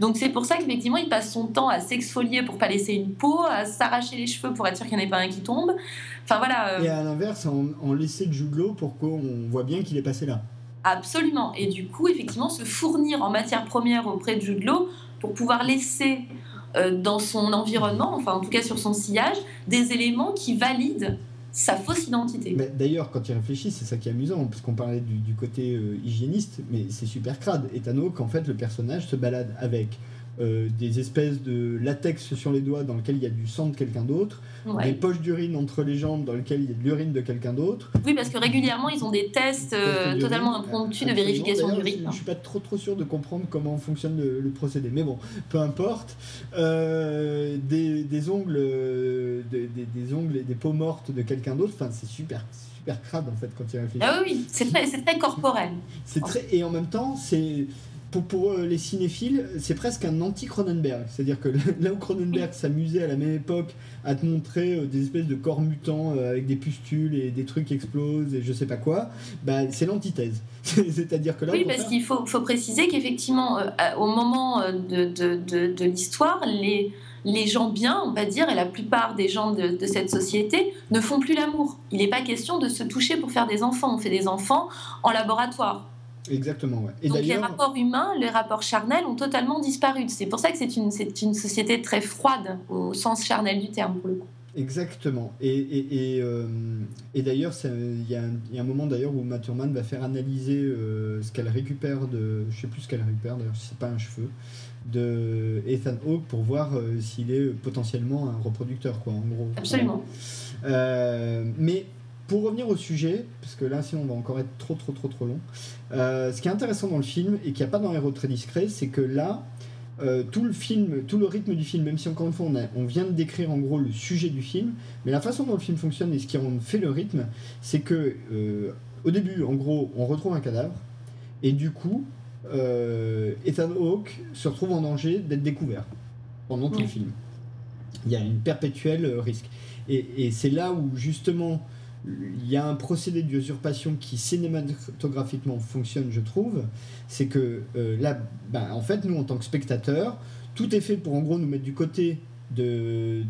Donc c'est pour ça qu'effectivement, il passe son temps à s'exfolier pour pas laisser une peau, à s'arracher les cheveux pour être sûr qu'il n'y en ait pas un qui tombe. Enfin voilà. euh, Et à l'inverse, en, en laisser de jus de l'eau pour qu'on voit bien qu'il est passé là. Absolument. Et du coup, effectivement, se fournir en matière première auprès de Law pour pouvoir laisser euh, dans son environnement, enfin en tout cas sur son sillage, des éléments qui valident sa fausse identité. Mais D'ailleurs, quand il réfléchit, c'est ça qui est amusant, parce qu'on parlait du, côté euh, hygiéniste, mais c'est super crade. Ethan Hawke, en fait, le personnage se balade avec euh, des espèces de latex sur les doigts dans lequel il y a du sang de quelqu'un d'autre, des poches d'urine entre les jambes dans lesquelles il y a de l'urine de quelqu'un d'autre. Oui, parce que régulièrement, ils ont des tests euh, d'urine. totalement impromptus de vérification D'ailleurs, du je-. Je suis pas trop trop sûr de comprendre comment fonctionne le, le procédé, mais bon, peu importe. Euh, des, des ongles, des, des- ongles et des peaux mortes de quelqu'un d'autre. Enfin, c'est super, super crade en fait quand il réfléchit. Ah oui, c'est très, corporel. C'est très et en même temps, c'est pour, pour euh, les cinéphiles, c'est presque un anti-Cronenberg. C'est-à-dire que [laughs] là où Cronenberg s'amusait à la même époque à te montrer euh, des espèces de corps mutants euh, avec des pustules et des trucs qui explosent et je sais pas quoi, bah, c'est l'antithèse. [laughs] C'est-à-dire que là, Oui, parce qu'il faut, faut préciser qu'effectivement, au moment de, de, de, de l'histoire, les, les gens bien, on va dire, et la plupart des gens de, de cette société ne font plus l'amour. Il n'est pas question de se toucher pour faire des enfants. On fait des enfants en laboratoire. Exactement, ouais. Et Donc les rapports humains, les rapports charnels ont totalement disparu. C'est pour ça que c'est une, c'est une société très froide au sens charnel du terme, pour le coup. exactement. Et, et, et, euh, et d'ailleurs, il y, a un- il y a un moment d'ailleurs où Matt Thurman va faire analyser euh, ce qu'elle récupère de, je sais plus ce qu'elle récupère d'ailleurs, si c'est pas un cheveu, de Ethan Hawke pour voir euh, s'il est potentiellement un reproducteur, quoi, en gros. Absolument. Mais pour revenir au sujet, parce que là, sinon on va encore être trop, trop, trop, trop long. Euh, ce qui est intéressant dans le film et qu'il n'y a pas dans Héros très discret, c'est que là, euh, tout le film, tout le rythme du film, même si encore une fois on, a- on vient de décrire en gros le sujet du film, mais la façon dont le film fonctionne et ce qui en fait le rythme, c'est que euh, au début, en gros, on retrouve un cadavre et du coup, Ethan Hawke se retrouve en danger d'être découvert pendant tout le film. Il y a une perpétuelle risque. Et, et c'est là où justement il y a un procédé d'usurpation qui cinématographiquement fonctionne, je trouve. C'est que euh, là, ben, en fait, nous en tant que spectateurs, tout est fait pour en gros nous mettre du côté de,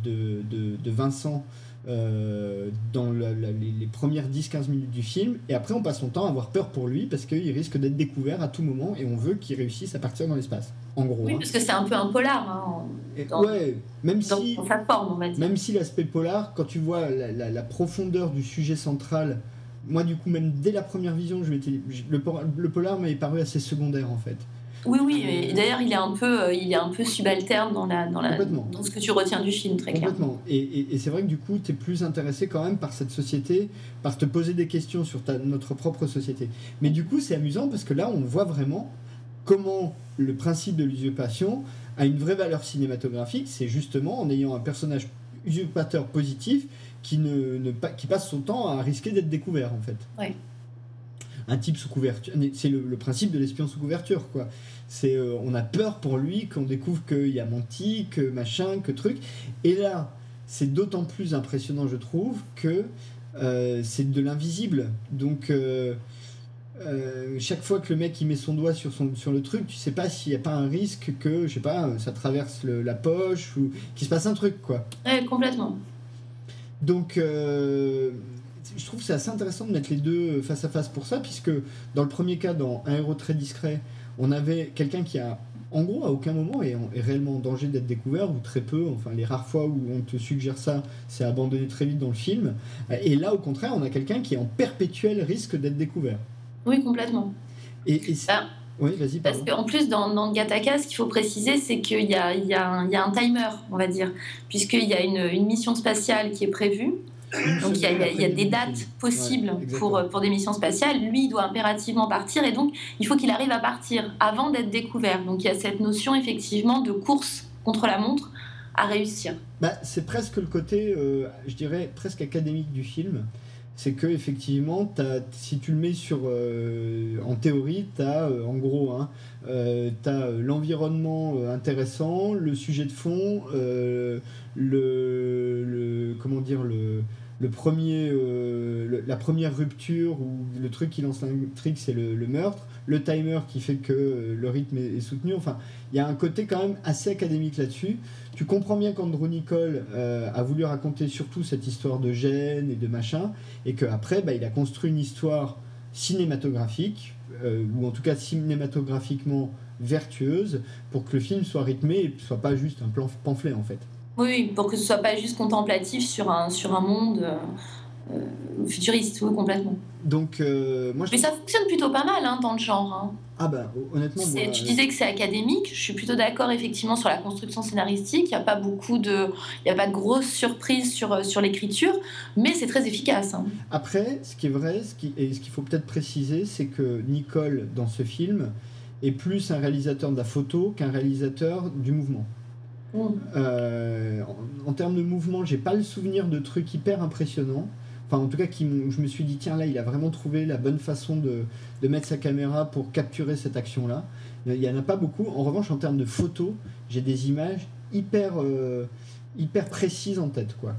Vincent euh, dans la- la- les, les premières 10-15 minutes du film, et après on passe son temps à avoir peur pour lui parce qu'il risque d'être découvert à tout moment et on veut qu'il réussisse à partir dans l'espace. En gros. Oui, hein. parce que c'est un peu un polar, hein, dans- ouais, même dans, si. dans sa forme, on va dire. Même si l'aspect polar, quand tu vois la, profondeur du sujet central, moi du coup même dès la première vision, je le, le polar m'avait paru assez secondaire en fait. Oui, oui, et d'ailleurs, il est un peu, euh, il est un peu subalterne dans, la, dans, la, dans ce que tu retiens du film, très clairement. Et, et- et c'est vrai que du coup, tu es plus intéressé quand même par cette société, par te poser des questions sur ta, notre propre société. Mais du coup, c'est amusant parce que là, on voit vraiment comment le principe de l'usurpation a une vraie valeur cinématographique. C'est justement en ayant un personnage usurpateur positif qui, ne, ne qui passe son temps à risquer d'être découvert en fait. Un type sous couverture. C'est le, le principe de l'espion sous couverture, quoi. C'est euh, on a peur pour lui qu'on découvre qu'il y a menti, que machin, que truc. Et là, c'est d'autant plus impressionnant, je trouve, que euh, c'est de l'invisible. Donc, euh, chaque fois que le mec il met son doigt sur, son, sur le truc, tu sais pas s'il n'y a pas un risque que, je sais pas, ça traverse le- la poche ou qu'il se passe un truc, quoi. Ouais, complètement. Donc, euh, je trouve que c'est assez intéressant de mettre les deux face à face pour ça, puisque dans le premier cas, dans Un héros très discret, on avait quelqu'un qui a, en gros, à aucun moment est, est réellement en danger d'être découvert, ou très peu. Enfin, les rares fois où on te suggère ça, c'est abandonné très vite dans le film. Et là, au contraire, on a quelqu'un qui est en perpétuel risque d'être découvert. Oui, complètement. Et, bah, oui, vas-y. Parce qu'en plus, dans, dans Gataka, ce qu'il faut préciser, c'est qu'il y a, il y, a un, y a un timer, on va dire, puisqu'il y a une, une mission spatiale qui est prévue. Donc il y, a, il y, a des dates possibles pour, pour des missions spatiales. Lui, il doit impérativement partir et donc il faut qu'il arrive à partir avant d'être découvert. Donc il y a cette notion effectivement de course contre la montre à réussir. Bah, c'est presque le côté, euh, je dirais, presque académique du film. C'est que effectivement, si tu le mets sur, euh, en théorie, tu as euh, en gros, hein, tu as l'environnement intéressant, le sujet de fond, le, le, comment dire le le premier, euh, la première rupture ou le truc qui lance l'intrigue, c'est le, le, meurtre. Le timer qui fait que euh, le rythme est, soutenu. Enfin, il y a un côté quand même assez académique là-dessus. Tu comprends bien qu'Andrew Nicole euh, a voulu raconter surtout cette histoire de gêne et de machin, et qu'après, bah, il a construit une histoire cinématographique, ou en tout cas cinématographiquement vertueuse, pour que le film soit rythmé et soit pas juste un plan pamphlet en fait. Oui, pour que ce soit pas juste contemplatif sur un, sur un monde euh, euh, futuriste, oui, complètement. Donc, euh, moi, Mais ça fonctionne plutôt pas mal hein, dans le genre. Hein. Ah ben, honnêtement... tu disais que c'est académique, je suis plutôt d'accord effectivement sur la construction scénaristique, il n'y a pas beaucoup de... Il y a pas de grosses surprises sur, sur l'écriture, mais c'est très efficace. Hein. Après, ce qui est vrai, ce qui, et ce qu'il faut peut-être préciser, c'est que Nicole, dans ce film, est plus un réalisateur de la photo qu'un réalisateur du mouvement. Euh, en, termes de mouvement, j'ai pas le souvenir de trucs hyper impressionnants. Enfin, en tout cas, qui je me suis dit, tiens, là, il a vraiment trouvé la bonne façon de, de mettre sa caméra pour capturer cette action-là. Il n'y en a pas beaucoup. En revanche, en termes de photos, j'ai des images hyper, euh, hyper précises en tête, quoi.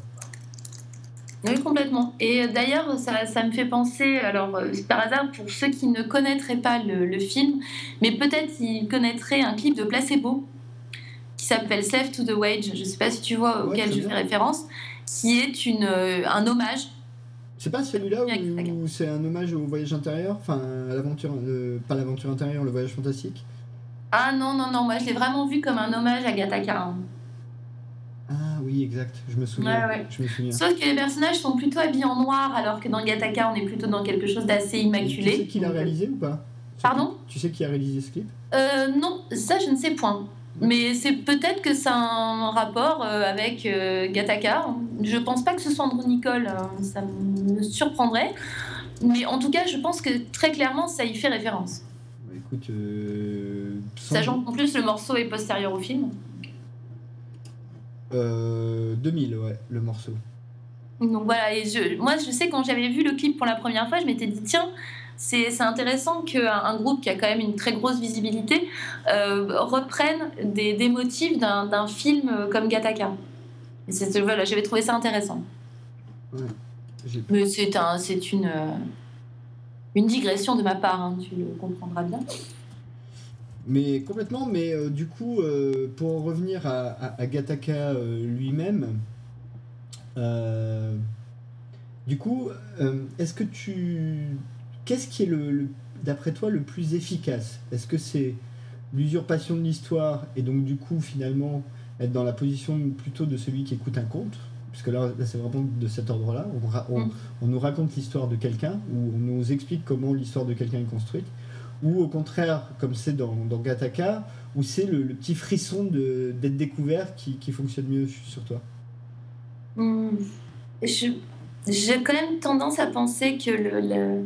Oui, complètement. Et d'ailleurs, ça, ça, me fait penser, alors euh, par hasard, pour ceux qui ne connaîtraient pas le, le film, mais peut-être ils connaîtraient un clip de Placebo s'appelle Slave to the Wage, je ne sais pas si tu vois auquel je fais référence, qui est une, euh, un hommage. C'est pas celui-là où, c'est un hommage au voyage intérieur, enfin à l'aventure, pas l'aventure intérieure, le voyage fantastique? Ah non, non, non, moi je l'ai vraiment vu comme un hommage à Gattaca. Ah oui, exact, je me souviens. Je me souviens. Sauf que les personnages sont plutôt habillés en noir, alors que dans Gattaca, on est plutôt dans quelque chose d'assez immaculé. tu sais qui l'a réalisé ou pas? Pardon? Tu sais qui a réalisé ce clip? Euh, Non, ça je ne sais point. Mais c'est peut-être que a un rapport euh, avec euh, Gataka. Je pense pas que ce soit Andrew Nicole, hein. ça me surprendrait. Mais en tout cas, je pense que très clairement, ça y fait référence. Bah, écoute, euh, Sachant qu'en plus, le morceau est postérieur au film. 2000, ouais, le morceau. Donc voilà, et je, moi je sais quand j'avais vu le clip pour la première fois, je m'étais dit tiens, c'est intéressant qu'un groupe qui a quand même une très grosse visibilité euh, reprenne des, des motifs d'un film comme Gataka. Voilà, j'avais trouvé ça intéressant. Mais c'est un, une, euh, une digression de ma part, hein, tu le comprendras bien. Mais complètement, mais euh, du coup, pour en revenir à, à, Gataka lui-même, du coup, est-ce que tu qu'est-ce qui est, le, d'après toi, le plus efficace? Est-ce que c'est l'usurpation de l'histoire et donc du coup finalement être dans la position plutôt de celui qui écoute un conte? Puisque là, là c'est vraiment de cet ordre-là. On, mm. on, nous raconte l'histoire de quelqu'un, ou on nous explique comment l'histoire de quelqu'un est construite, ou au contraire, comme c'est dans, dans Gataka, où c'est le, petit frisson d'être découvert qui, qui, fonctionne mieux sur toi? Mm. J'ai quand même tendance à penser que le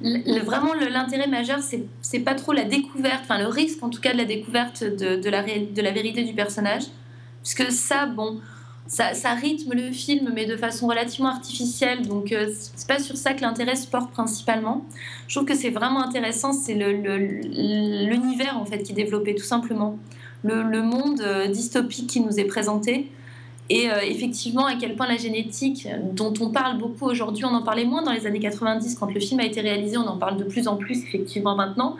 vraiment l'intérêt majeur, c'est pas trop la découverte, enfin le risque en tout cas de la découverte de, de, la, de la vérité du personnage. Puisque ça, bon, ça, ça, rythme le film, mais de façon relativement artificielle. Donc, euh, c'est pas sur ça que l'intérêt se porte principalement. Je trouve que c'est vraiment intéressant, c'est l'univers en fait qui est développé, tout simplement. Le, le monde euh, dystopique qui nous est présenté Et euh, effectivement, à quel point la génétique, dont on parle beaucoup aujourd'hui, on en parlait moins dans les années 90 quand le film a été réalisé, on en parle de plus en plus effectivement maintenant.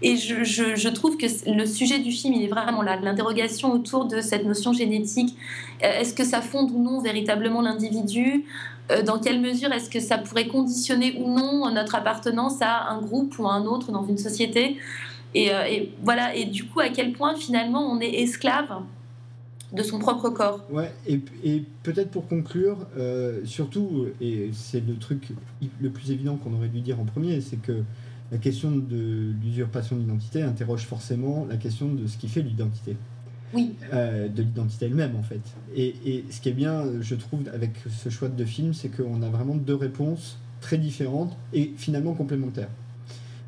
Et je, trouve que le sujet du film, il est vraiment là, l'interrogation autour de cette notion génétique. Euh, est-ce que ça fonde ou non véritablement l'individu? Euh, Dans quelle mesure est-ce que ça pourrait conditionner ou non notre appartenance à un groupe ou à un autre dans une société? Et voilà, et du coup, à quel point finalement on est esclave de son propre corps. Ouais, et, et peut-être pour conclure, euh, surtout, et c'est le truc le plus évident qu'on aurait dû dire en premier, c'est que la question de l'usurpation d'identité interroge forcément la question de ce qui fait l'identité. Oui. Euh, de l'identité elle-même, en fait. Et, et, ce qui est bien, je trouve, avec ce choix de deux films, c'est qu'on a vraiment deux réponses très différentes et finalement complémentaires.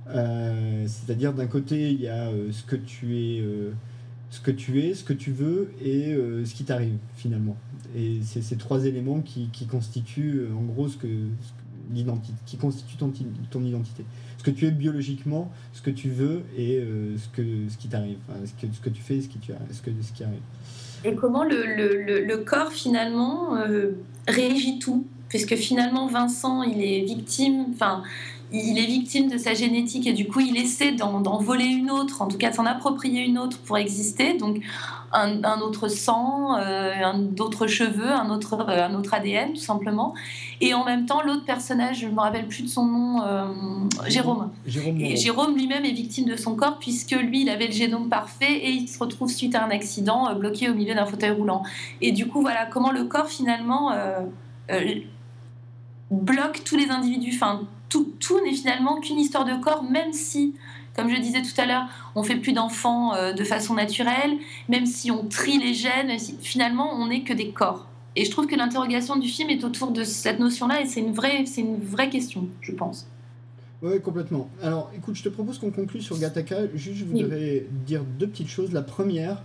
Euh, c'est-à-dire, d'un côté, il y a ce que tu es ce que tu es, ce que tu veux et euh, ce qui t'arrive finalement. Et c'est ces trois éléments qui, qui constituent euh, en gros ce que, l'identité, qui constituent ton, ton, identité. Ce que tu es biologiquement, ce que tu veux et euh, ce, que, ce qui t'arrive, ce, que, ce que tu fais et ce qui, tu, ce que, ce qui arrive. Et comment le, le, le corps finalement réagit tout? Puisque finalement Vincent, il est victime, enfin il est victime de sa génétique et du coup il essaie d'en voler une autre, en tout cas de s'en approprier une autre pour exister. Donc un, autre sang, euh, d'autres cheveux, un autre, euh, un autre ADN tout simplement. Et en même temps l'autre personnage, je ne me rappelle plus de son nom, euh, Jérôme. Jérôme, et Jérôme lui-même est victime de son corps puisque lui il avait le génome parfait et il se retrouve suite à un accident bloqué au milieu d'un fauteuil roulant. Et du coup voilà comment le corps finalement bloque tous les individus. Enfin, tout, n'est finalement qu'une histoire de corps, même si, comme je disais tout à l'heure, on fait plus d'enfants euh, de façon naturelle, même si on trie les gènes, finalement, on n'est que des corps. Et je trouve que l'interrogation du film est autour de cette notion-là, et c'est une vraie, c'est une vraie question, je pense. Oui, complètement. Alors, écoute, je te propose qu'on conclue sur Gataka. Juste, je voudrais dire deux petites choses. La première,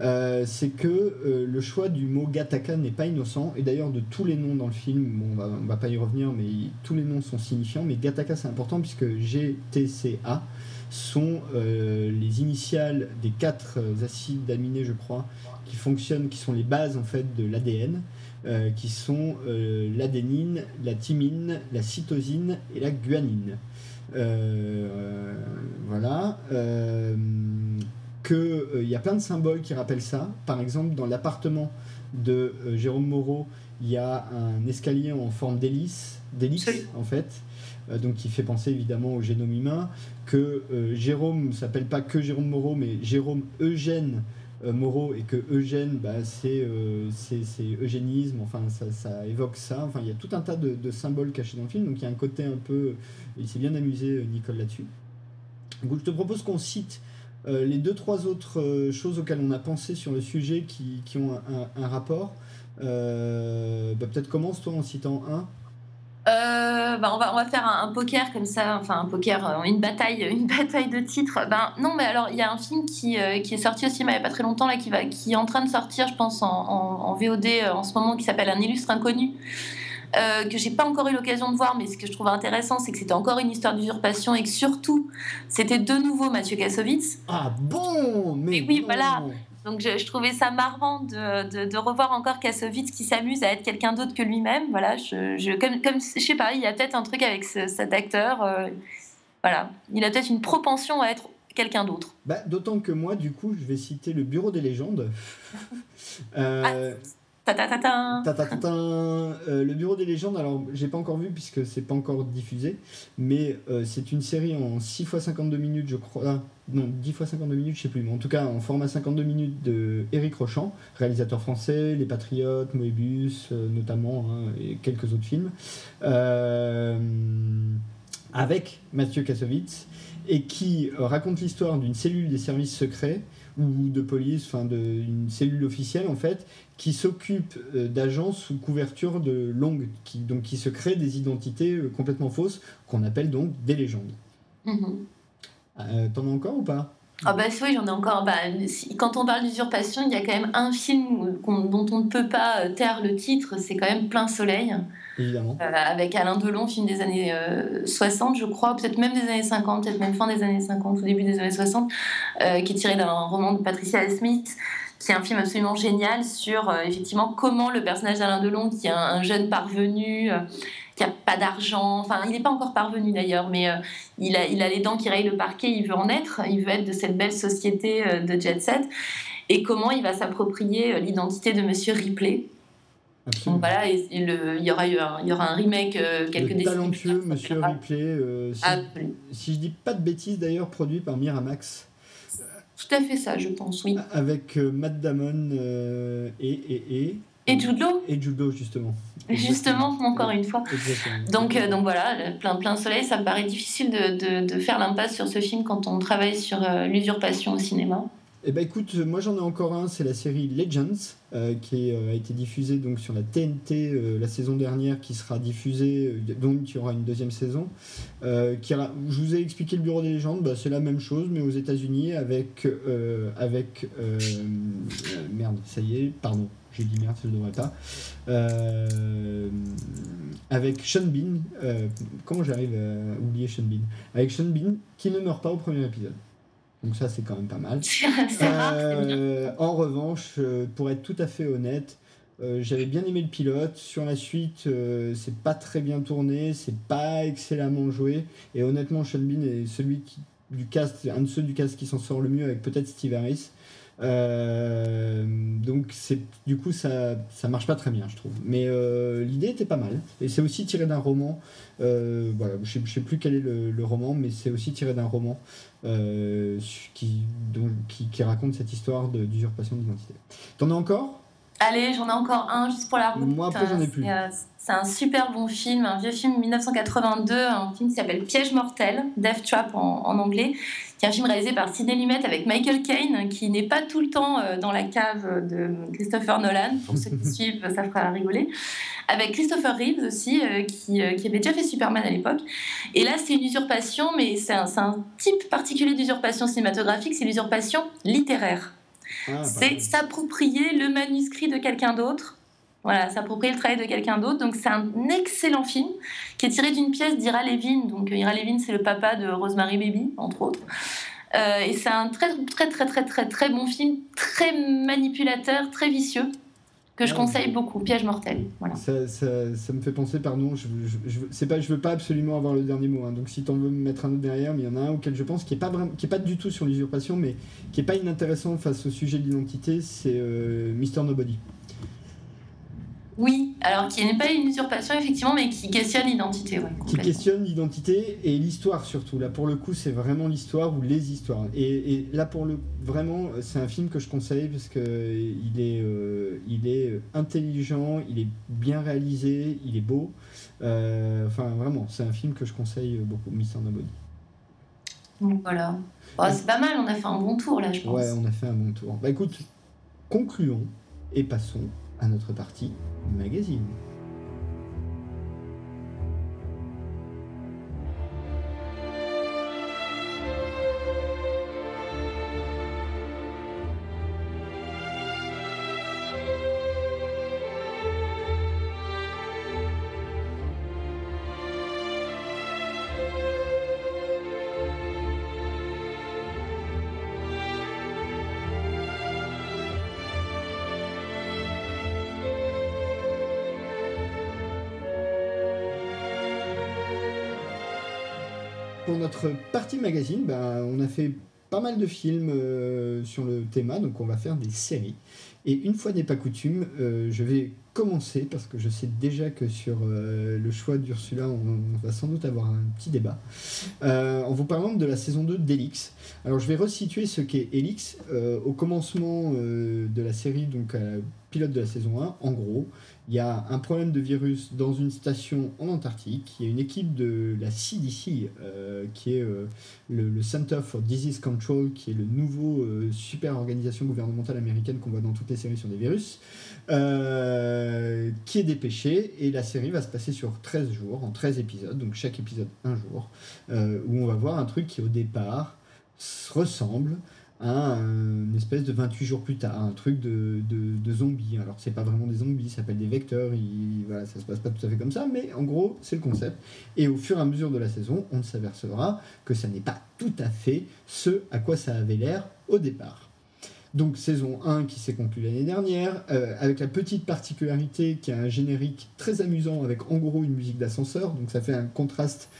euh, c'est que euh, le choix du mot Gataka n'est pas innocent. Et d'ailleurs, de tous les noms dans le film, bon, on va, va pas y revenir, mais tous les noms sont signifiants. Mais Gataka, c'est important puisque GTCA sont euh, les initiales des quatre acides aminés, je crois, qui fonctionnent, qui sont les bases en fait de l'ADN. qui sont l'adénine, la thymine, la cytosine et la guanine. voilà qu'il euh, y a plein de symboles qui rappellent ça. Par exemple, dans l'appartement de euh, Jérôme Moreau, il y a un escalier en forme d'hélice, d'hélice en fait, euh, donc qui fait penser évidemment au génome humain. Que Jérôme ne s'appelle pas que Jérôme Moreau, mais Jérôme Eugène Moreau, et que Eugène, bah, c'est eugénisme, enfin ça, ça, évoque ça. Enfin, il y a tout un tas de, de, symboles cachés dans le film, donc il y a un côté un peu. Il s'est bien amusé, Nicole, là-dessus. Donc je te propose qu'on cite euh, les deux, trois autres euh, choses auxquelles on a pensé sur le sujet qui, qui ont un, rapport, euh, bah, peut-être commence toi en citant un. bah on, va, on va faire un, poker comme ça, enfin un poker, une bataille, une [laughs] bataille de titres. Ben, non, mais alors il y a un film qui, qui est sorti au cinéma il n'y a pas très longtemps, là, qui, va, qui est en train de sortir, je pense, en, en, en VOD en ce moment, qui s'appelle Un illustre inconnu, euh, que j'ai pas encore eu l'occasion de voir, mais ce que je trouve intéressant, c'est que c'était encore une histoire d'usurpation et que surtout, c'était de nouveau Mathieu Kassovitz. Ah bon? Mais oui, voilà. Donc je, trouvais ça marrant de, de, revoir encore Kassovitz qui s'amuse à être quelqu'un d'autre que lui-même. Voilà, je, je, comme, comme je sais pas, il y a peut-être un truc avec cet acteur. Euh, voilà, il a peut-être une propension à être quelqu'un d'autre. Bah, D'autant que moi, du coup, je vais citer le Bureau des légendes. [laughs] euh, ah euh, le Bureau des légendes, alors j'ai pas encore vu puisque c'est pas encore diffusé, mais euh, c'est une série en 6 x 52 minutes, je crois. Ah, non, 10 x 52 minutes, je sais plus, mais en tout cas en format 52 minutes de Eric Rochant, réalisateur français, Les Patriotes, Moebius euh, notamment, hein, et quelques autres films, avec Mathieu Kassovitz, et qui raconte l'histoire d'une cellule des services secrets ou de police, enfin d'une cellule officielle en fait, qui s'occupe euh, d'agents sous couverture de longue, qui, donc qui se créent des identités euh, complètement fausses, qu'on appelle donc des légendes. Mm-hmm. Euh, t'en as encore ou pas? Ah bah oui, j'en ai encore. Bah, quand on parle d'usurpation, il y a quand même un film dont on ne peut pas taire le titre, c'est quand même Plein Soleil. Évidemment. avec Alain Delon, film des années 60, je crois, peut-être même des années 50, peut-être même fin des années 50 ou début des années 60, qui est tiré d'un roman de Patricia Smith C'est un film absolument génial sur effectivement comment le personnage d'Alain Delon, qui est un, jeune parvenu, qui n'a pas d'argent, enfin il n'est pas encore parvenu d'ailleurs, mais il, a, il a les dents qui rayent le parquet, il veut en être, il veut être de cette belle société de jet set, et comment il va s'approprier l'identité de Monsieur Ripley donc voilà, il y aura un, il y aura un remake euh, quelques le talentueux Monsieur Ripley, euh, si, si, je dis pas de bêtises d'ailleurs, produit par Miramax. Tout à fait ça, je pense, oui. Avec euh, Matt Damon et, et, et et Jude Law Et Law, justement. [laughs] Justement, encore une fois. Donc, donc voilà, plein, plein soleil, ça me paraît difficile de, de, de faire l'impasse sur ce film quand on travaille sur l'usurpation au cinéma. Eh ben écoute, moi j'en ai encore un, c'est la série Legends, euh, qui euh, a été diffusée donc sur la TNT euh, la saison dernière, qui sera diffusée, donc il y aura une deuxième saison. qui je vous ai expliqué le Bureau des légendes, bah, c'est la même chose, mais aux États-Unis avec avec merde, ça y est, pardon, j'ai dit merde, ça ne devrait pas. avec Sean Bean, comment j'arrive à oublier Sean Bean? Avec Sean Bean qui ne meurt pas au premier épisode. Donc ça, c'est quand même pas mal. [laughs] Euh, en revanche, euh, pour être tout à fait honnête, euh, j'avais bien aimé le pilote. Sur la suite, c'est pas très bien tourné, c'est pas excellemment joué. Et honnêtement, Sean Bean est celui qui, du cast, un de ceux du cast qui s'en sort le mieux avec peut-être Steve Harris. Euh, donc c'est du coup ça ça marche pas très bien je trouve mais euh, l'idée était pas mal et c'est aussi tiré d'un roman euh, voilà je sais, sais plus quel est le, roman mais c'est aussi tiré d'un roman qui, qui, qui raconte cette histoire d'usurpation d'identité. T'en as encore? Allez j'en ai encore un juste pour la route. Moi après j'en ai plus. C'est un super bon film, un vieux film 1982, un film qui s'appelle Piège mortel, Death Trap en, anglais, qui est un film réalisé par Sidney Lumet avec Michael Caine, qui n'est pas tout le temps euh, dans la cave de Christopher Nolan. Pour ceux qui [laughs] suivent, ça fera rigoler. Avec Christopher Reeves aussi, euh, qui, euh, qui, avait déjà fait Superman à l'époque. Et là, c'est une usurpation, mais c'est un, un type particulier d'usurpation cinématographique, c'est l'usurpation littéraire. Ah, bah c'est s'approprier le manuscrit de quelqu'un d'autre voilà, s'approprier le travail de quelqu'un d'autre. Donc c'est un excellent film qui est tiré d'une pièce d'Ira Levin. Donc Ira Levin, c'est le papa de Rosemary Baby, entre autres. Euh, et c'est un très très très très très très bon film, très manipulateur, très vicieux, que je conseille beaucoup. Piège mortel. Voilà. Ça, ça, ça, me fait penser, pardon, je, je, je, pas, je veux pas absolument avoir le dernier mot. Hein. donc si tu en veux me mettre un autre derrière, mais il y en a un auquel je pense qui est pas qui est pas du tout sur l'usurpation, mais qui est pas inintéressant face au sujet de l'identité, c'est euh, Mister Nobody. Oui, alors qui n'est pas une usurpation effectivement, mais qui questionne l'identité. qui questionne l'identité et l'histoire surtout. Là pour le coup, c'est vraiment l'histoire ou les histoires. Et, là pour le vraiment, c'est un film que je conseille parce que il est, euh, il est intelligent, il est bien réalisé, il est beau. Euh, enfin vraiment, c'est un film que je conseille beaucoup, Mister Nobody. Donc voilà. C'est pas mal, on a fait un bon tour là, je pense. Ouais, on a fait un bon tour. Bah écoute, concluons et passons à notre partie magazine. Magazine, ben, on a fait pas mal de films euh, sur le thème, donc on va faire des séries. Et une fois n'est pas coutume, euh, je vais commencer parce que je sais déjà que sur euh, le choix d'Ursula, on, va sans doute avoir un petit débat. en vous parlant de la saison 2 d'Elix. Alors je vais resituer ce qu'est Elix. au commencement de la série, donc pilote de la saison 1, en gros, il y a un problème de virus dans une station en Antarctique. Il y a une équipe de la CDC, euh, qui est euh, le, Center for Disease Control, qui est le nouveau euh, super organisation gouvernementale américaine qu'on voit dans toutes les séries sur des virus, qui est dépêchée. Et la série va se passer sur 13 jours, en 13 épisodes, donc chaque épisode un jour, où on va voir un truc qui au départ ressemble à une espèce de 28 jours plus tard, un truc de, de, zombies. Alors c'est pas vraiment des zombies, ça s'appelle des vecteurs, il, voilà, ça se passe pas tout à fait comme ça, mais en gros c'est le concept. Et au fur et à mesure de la saison, on s'apercevra que ça n'est pas tout à fait ce à quoi ça avait l'air au départ. Donc saison 1 qui s'est conclue l'année dernière, euh, avec la petite particularité qu'il y a un générique très amusant avec en gros une musique d'ascenseur, donc ça fait un contraste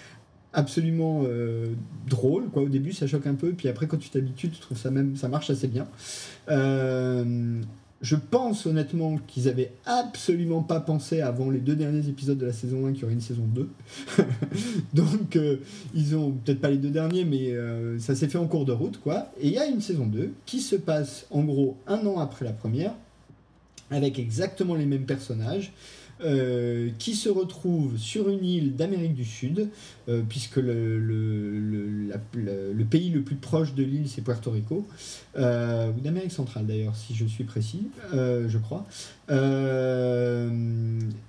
absolument euh, drôle quoi au début ça choque un peu puis après quand tu t'habitues tu trouves ça même ça marche assez bien euh, je pense honnêtement qu'ils avaient absolument pas pensé avant les deux derniers épisodes de la saison 1 qu'il y aurait une saison 2. [laughs] Donc euh, ils ont peut-être pas les deux derniers, mais ça s'est fait en cours de route quoi. Et il y a une saison 2 qui se passe en gros un an après la première, avec exactement les mêmes personnages. Euh, qui se retrouve sur une île d'Amérique du Sud, euh, puisque le, le, le, pays le plus proche de l'île, c'est Puerto Rico, euh, ou d'Amérique centrale d'ailleurs, si je suis précis, je crois,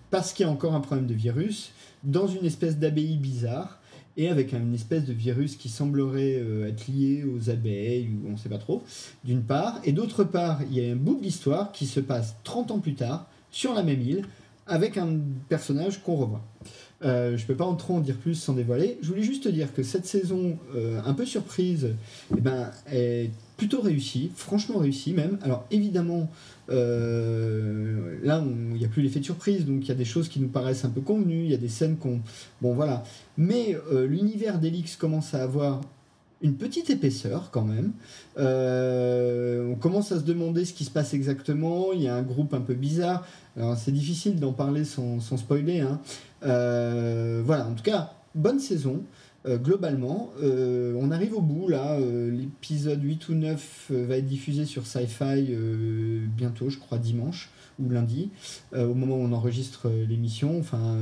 parce qu'il y a encore un problème de virus, dans une espèce d'abbaye bizarre, et avec une espèce de virus qui semblerait être lié aux abeilles, ou on ne sait pas trop, d'une part, et d'autre part, il y a un bout de l'histoire qui se passe 30 ans plus tard, sur la même île, avec un personnage qu'on revoit. Euh, je ne peux pas en trop en dire plus sans dévoiler. Je voulais juste te dire que cette saison, euh, un peu surprise, eh ben, est plutôt réussie, franchement réussie même. Alors évidemment, euh, là, il n'y a plus l'effet de surprise, donc il y a des choses qui nous paraissent un peu convenues, il y a des scènes qu'on... Bon voilà. Mais l'univers d'Elix commence à avoir une petite épaisseur quand même. on commence à se demander ce qui se passe exactement. Il y a un groupe un peu bizarre. Alors c'est difficile d'en parler sans, spoiler. Hein. Euh, voilà, en tout cas, bonne saison. Euh, globalement, euh, on arrive au bout là. L'épisode 8 ou 9 va être diffusé sur Sci-Fi bientôt, je crois dimanche lundi, au moment où on enregistre l'émission, enfin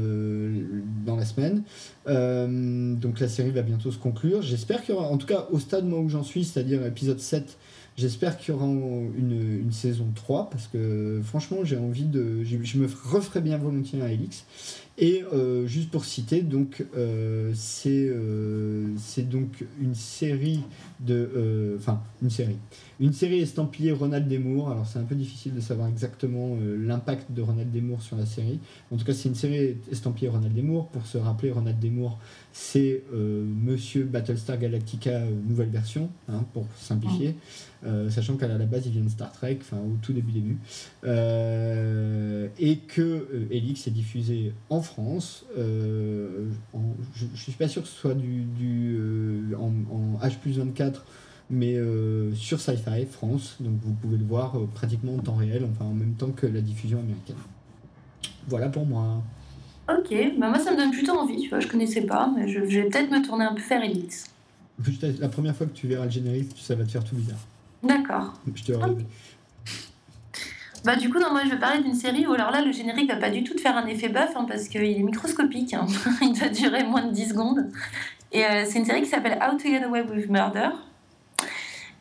dans la semaine. donc la série va bientôt se conclure. J'espère qu'il y aura, en tout cas au stade où j'en suis, c'est-à-dire épisode 7 J'espère qu'il y aura une, saison 3 parce que franchement, j'ai envie de. Je me referais bien volontiers à Elix. Et euh, juste pour citer, donc euh, euh, c'est donc une série de. Enfin, une série. Une série estampillée Ronald Desmours. Alors c'est un peu difficile de savoir exactement l'impact de Ronald Desmours sur la série. En tout cas, c'est une série estampillée Ronald Desmours. Pour se rappeler, Ronald Desmours, c'est Monsieur Battlestar Galactica nouvelle version, hein, pour simplifier. Euh, sachant qu'à la base il vient de Star Trek, enfin au tout début début, euh, et que euh, Elix est diffusé en France. je, ne suis pas sûr que ce soit du, du en, en, H 24 mais sur Sci-Fi France, donc vous pouvez le voir pratiquement en temps réel, enfin en même temps que la diffusion américaine. Voilà pour moi. Ok, bah moi ça me donne plutôt envie, tu vois, je connaissais pas, mais je, vais peut-être me tourner un peu faire Elix. La première fois que tu verras le générique, ça va te faire tout bizarre. D'accord. Je te Bah du coup, non, moi je vais parler d'une série où alors là le générique va pas du tout te faire un effet buff hein, parce qu'il est microscopique, hein. [laughs] il va durer moins de 10 secondes. Et euh, c'est une série qui s'appelle How to Get Away with Murder,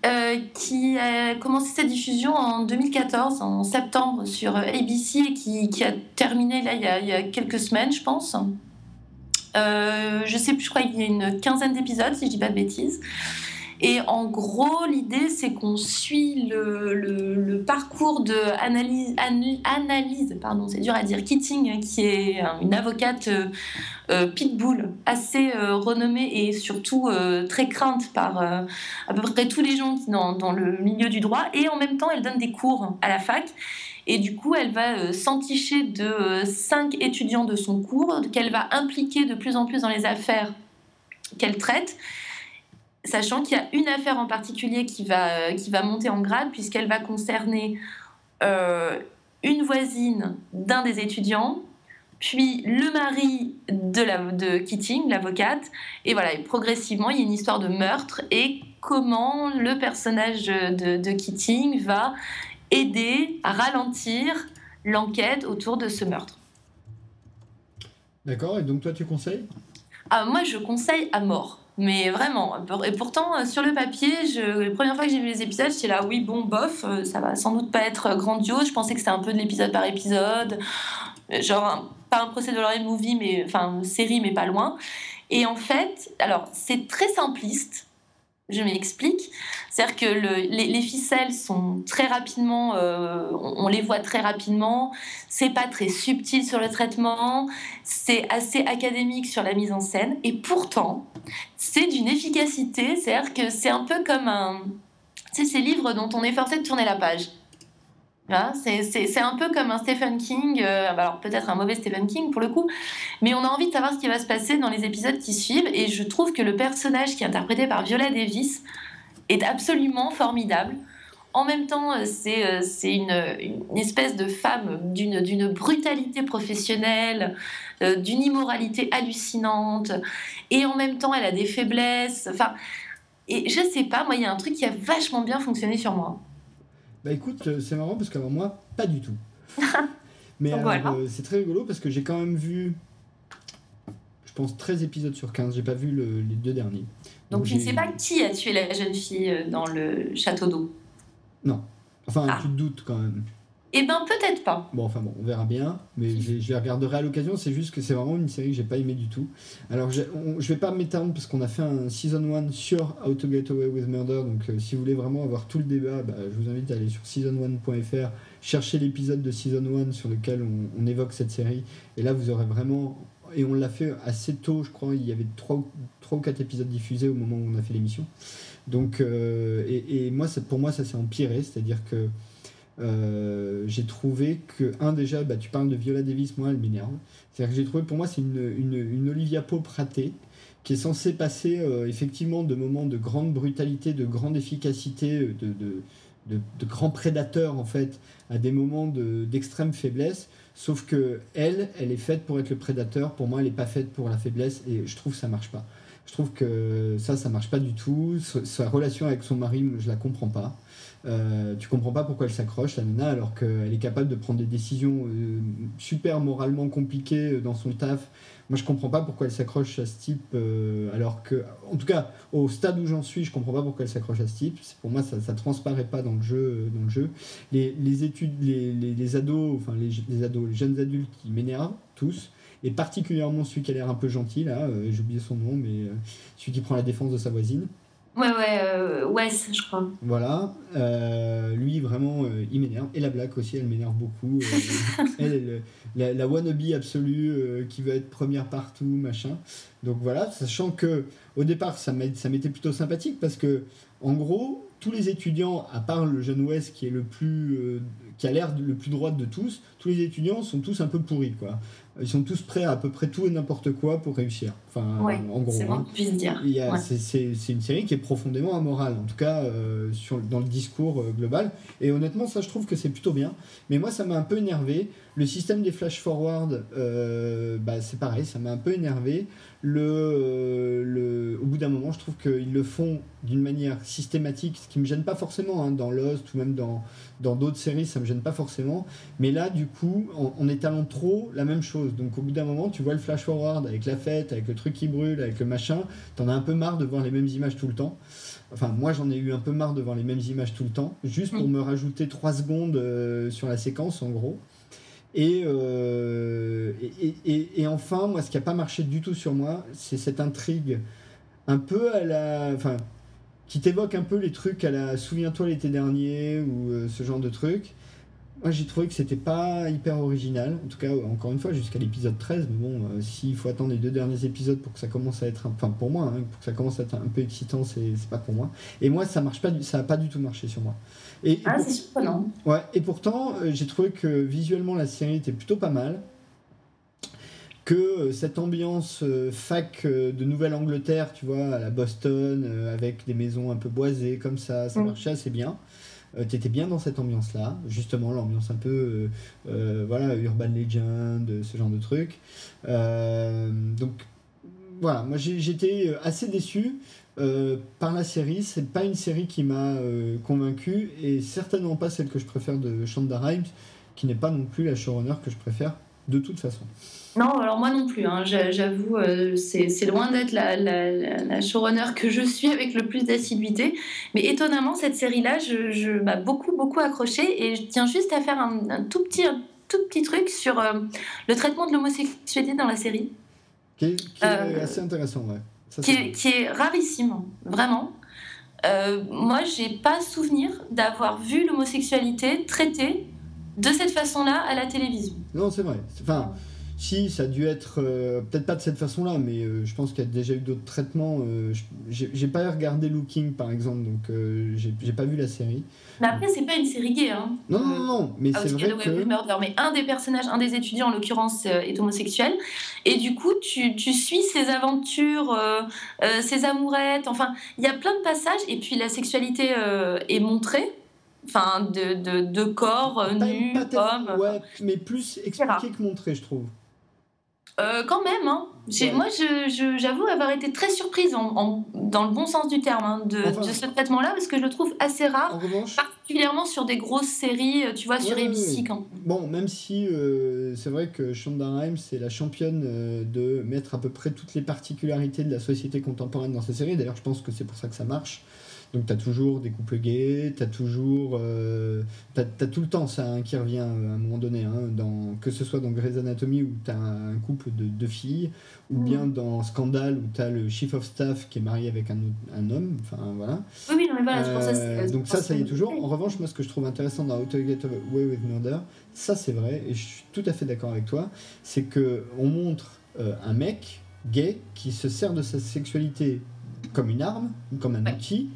euh, qui a commencé sa diffusion en 2014, en septembre sur euh, ABC et qui, a terminé là il y a, quelques semaines je pense. je sais plus, je crois qu'il y a une quinzaine d'épisodes si je dis pas de bêtises. Et en gros, l'idée, c'est qu'on suit le, parcours de analyse, analyse pardon, c'est dur à dire, Keating, qui est une avocate euh, euh, pitbull, assez euh, renommée et surtout très crainte par à peu près tous les gens dans, le milieu du droit. Et en même temps, elle donne des cours à la fac. Et du coup, elle va s'enticher de cinq étudiants de son cours, qu'elle va impliquer de plus en plus dans les affaires qu'elle traite sachant qu'il y a une affaire en particulier qui va, euh, qui va monter en grade puisqu'elle va concerner euh, une voisine d'un des étudiants, puis le mari de, la, de Keating, l'avocate, et voilà, progressivement, il y a une histoire de meurtre et comment le personnage de, de Keating va aider à ralentir l'enquête autour de ce meurtre. D'accord, et donc toi tu conseilles? Ah, Moi je conseille à mort. Mais vraiment, et pourtant, euh, sur le papier, je, la première fois que j'ai vu les épisodes, j'étais là, oui, bon, bof, euh, ça va sans doute pas être grandiose. Je pensais que c'était un peu de l'épisode par épisode, genre, pas un procès de movie, mais, enfin, série, mais pas loin. Et en fait, alors, c'est très simpliste, je m'explique. C'est-à-dire que les, ficelles sont très rapidement, euh, on, les voit très rapidement. C'est pas très subtil sur le traitement. C'est assez académique sur la mise en scène. Et pourtant, c'est d'une efficacité. C'est-à-dire que c'est un peu comme un, c'est ces livres dont on est forcé de tourner la page. C'est un peu comme un Stephen King, euh, alors peut-être un mauvais Stephen King pour le coup, mais on a envie de savoir ce qui va se passer dans les épisodes qui suivent, et je trouve que le personnage qui est interprété par Viola Davis est absolument formidable. En même temps, euh, c'est euh, une, une, espèce de femme d'une brutalité professionnelle, d'une immoralité hallucinante, et en même temps, elle a des faiblesses. Enfin, et je sais pas, moi, il y a un truc qui a vachement bien fonctionné sur moi. Bah écoute, euh, c'est marrant parce qu'avant moi, pas du tout. [laughs] Mais euh, c'est très rigolo parce que j'ai quand même vu, je pense, 13 épisodes sur 15. J'ai pas vu les deux derniers. Donc, je ne sais pas qui a tué la jeune fille euh, dans le château d'eau? Non. Enfin, ah. tu te doutes quand même. Eh ben peut-être pas. Bon, enfin bon, on verra bien, mais je, je les regarderai à l'occasion. C'est juste que c'est vraiment une série que j'ai pas aimé du tout. Alors je, je vais pas m'étendre parce qu'on a fait un season 1 sur How to Get Away with Murder. Donc euh, si vous voulez vraiment avoir tout le débat, bah, je vous invite à aller sur season1.fr, chercher l'épisode de season 1 sur lequel on, on, évoque cette série. Et là, vous aurez vraiment. Et on l'a fait assez tôt, je crois. Il y avait 3, 3 ou 4 épisodes diffusés au moment où on a fait l'émission. Donc, euh, et, et, moi, pour moi, ça s'est empiré. C'est-à-dire que euh, j'ai trouvé que, un, déjà, bah, tu parles de Viola Davis, moi, elle m'énerve. C'est-à-dire que j'ai trouvé, pour moi, c'est une, une, Olivia Pope ratée, qui est censée passer euh, effectivement de moments de grande brutalité, de grande efficacité, de, de, de, de grands prédateurs, en fait, à des moments d'extrême faiblesse. Sauf que elle, elle est faite pour être le prédateur. Pour moi, elle n'est pas faite pour la faiblesse, et je trouve que ça marche pas. Je trouve que ça, ça marche pas du tout. Sa relation avec son mari, je la comprends pas. Euh, tu comprends pas pourquoi elle s'accroche, la nana, alors qu'elle est capable de prendre des décisions euh, super moralement compliquées euh, dans son taf. Moi, je comprends pas pourquoi elle s'accroche à ce type, alors que, en tout cas, au stade où j'en suis, je comprends pas pourquoi elle s'accroche à ce type. Pour moi, ça, ça transparaît pas dans le jeu. Dans le jeu. Les, les études, les, les, ados, enfin les, les, ados, les jeunes adultes, qui m'énervent tous et particulièrement celui qui a l'air un peu gentil là, j'ai oublié son nom, mais celui qui prend la défense de sa voisine. Ouais, ouais, euh, Wes, je crois. Voilà. Euh, lui, vraiment, euh, il m'énerve. Et la blague aussi, elle m'énerve beaucoup. [laughs] elle, la, la, wannabe absolue qui veut être première partout, machin. Donc voilà, sachant que au départ, ça m'était plutôt sympathique parce que, en gros, tous les étudiants, à part le jeune Wes qui est le plus, qui a l'air le plus droit de tous, tous les étudiants sont tous un peu pourris, quoi ils sont tous prêts à à peu près tout et n'importe quoi pour réussir. Enfin, en gros. C'est hein. C'est une série qui est profondément amorale, en tout cas euh, sur, dans le discours euh, global. Et honnêtement, ça, je trouve que c'est plutôt bien. Mais moi, ça m'a un peu énervé. Le système des flash-forward, euh, bah, c'est pareil, ça m'a un peu énervé. Le, le, au bout d'un moment, je trouve qu'ils le font d'une manière systématique, ce qui me gêne pas forcément hein, dans Lost ou même dans dans d'autres séries, ça me gêne pas forcément. Mais là, du coup, en, étalant trop la même chose. Donc au bout d'un moment, tu vois le flash forward avec la fête, avec le truc qui brûle, avec le machin. T'en as un peu marre de voir les mêmes images tout le temps. Enfin, moi, j'en ai eu un peu marre de voir les mêmes images tout le temps, juste pour me rajouter 3 secondes euh, sur la séquence, en gros. Euh, et, et, et, enfin, moi, ce qui n'a pas marché du tout sur moi, c'est cette intrigue un peu à la. Enfin, qui t'évoque un peu les trucs à la Souviens-toi l'été dernier ou euh, ce genre de trucs. Moi j'ai trouvé que c'était pas hyper original, en tout cas encore une fois jusqu'à l'épisode 13, mais bon, euh, s'il faut attendre les deux derniers épisodes pour que ça commence à être, enfin pour moi, hein, pour que ça commence à être un peu excitant, c'est pas pour moi. Et moi ça marche pas, ça a pas du tout marché sur moi. Et, ah c'est surprenant. Ouais, et pourtant euh, j'ai trouvé que visuellement la série était plutôt pas mal que euh, cette ambiance fac de Nouvelle-Angleterre, tu vois, à la Boston, avec des maisons un peu boisées comme ça, ça mm. marchait assez bien. Tu étais bien dans cette ambiance-là, justement, l'ambiance un peu, voilà, urban legend, ce genre de truc. donc, voilà, moi j'étais assez déçu par la série. C'est pas une série qui m'a convaincu et certainement pas celle que je préfère de Shonda Rhimes, qui n'est pas non plus la showrunner que je préfère de toute façon. Non, alors moi non plus, hein. j'avoue, euh, c'est loin d'être la, la, showrunner que je suis avec le plus d'assiduité. Mais étonnamment, cette série-là, je, je m'a beaucoup, beaucoup accroché et je tiens juste à faire un, tout, petit, tout petit truc sur euh, le traitement de l'homosexualité dans la série. Qui est, euh, assez intéressant, ouais. qui, est, qui, est, rarissime, vraiment. moi, j'ai pas souvenir d'avoir vu l'homosexualité traitée de cette façon-là à la télévision. Non, c'est vrai. Enfin, Si, ça a dû être, euh, peut-être pas de cette façon-là, mais euh, je pense qu'il y a déjà eu d'autres traitements. Euh, j'ai pas regardé Looking, par exemple, donc j'ai pas vu la série. Mais après, c'est pas une série gay. Hein. Non, non, non, mais c'est vrai que... Murder, mais un des personnages, un des étudiants, en l'occurrence, est homosexuel. Et du coup, tu, tu suis ses aventures, ses amourettes, enfin, il y a plein de passages, et puis la sexualité est montrée enfin de, de, de corps nus, hommes. Ouais, mais plus expliqué que montré, je trouve. Euh, quand même, hein. Moi, j'avoue avoir été très surprise, en, dans le bon sens du terme, hein, de, ce traitement-là, parce que je le trouve assez rare, particulièrement sur des grosses séries, euh, tu vois, sur ABC. Quand... Bon, même si euh, c'est vrai que Shonda Rhimes, c'est la championne de mettre à peu près toutes les particularités de la société contemporaine dans sa série, d'ailleurs, je pense que c'est pour ça que ça marche. Donc tu as toujours des couples gays, tu as toujours. Euh, tu as, tout le temps ça hein, qui revient euh, à un moment donné, hein, dans, que ce soit dans Grey's Anatomy où tu as un, couple de deux filles, ou mm. bien dans Scandale où tu as le chief of staff qui est marié avec un, un homme. Enfin voilà. Oui, non, mais voilà, ça. Euh, donc ça, ça y est toujours. En revanche, moi ce que je trouve intéressant dans How to Get Away with Murder, ça c'est vrai, et je suis tout à fait d'accord avec toi, c'est que on montre un mec gay qui se sert de sa sexualité comme une arme, comme un outil,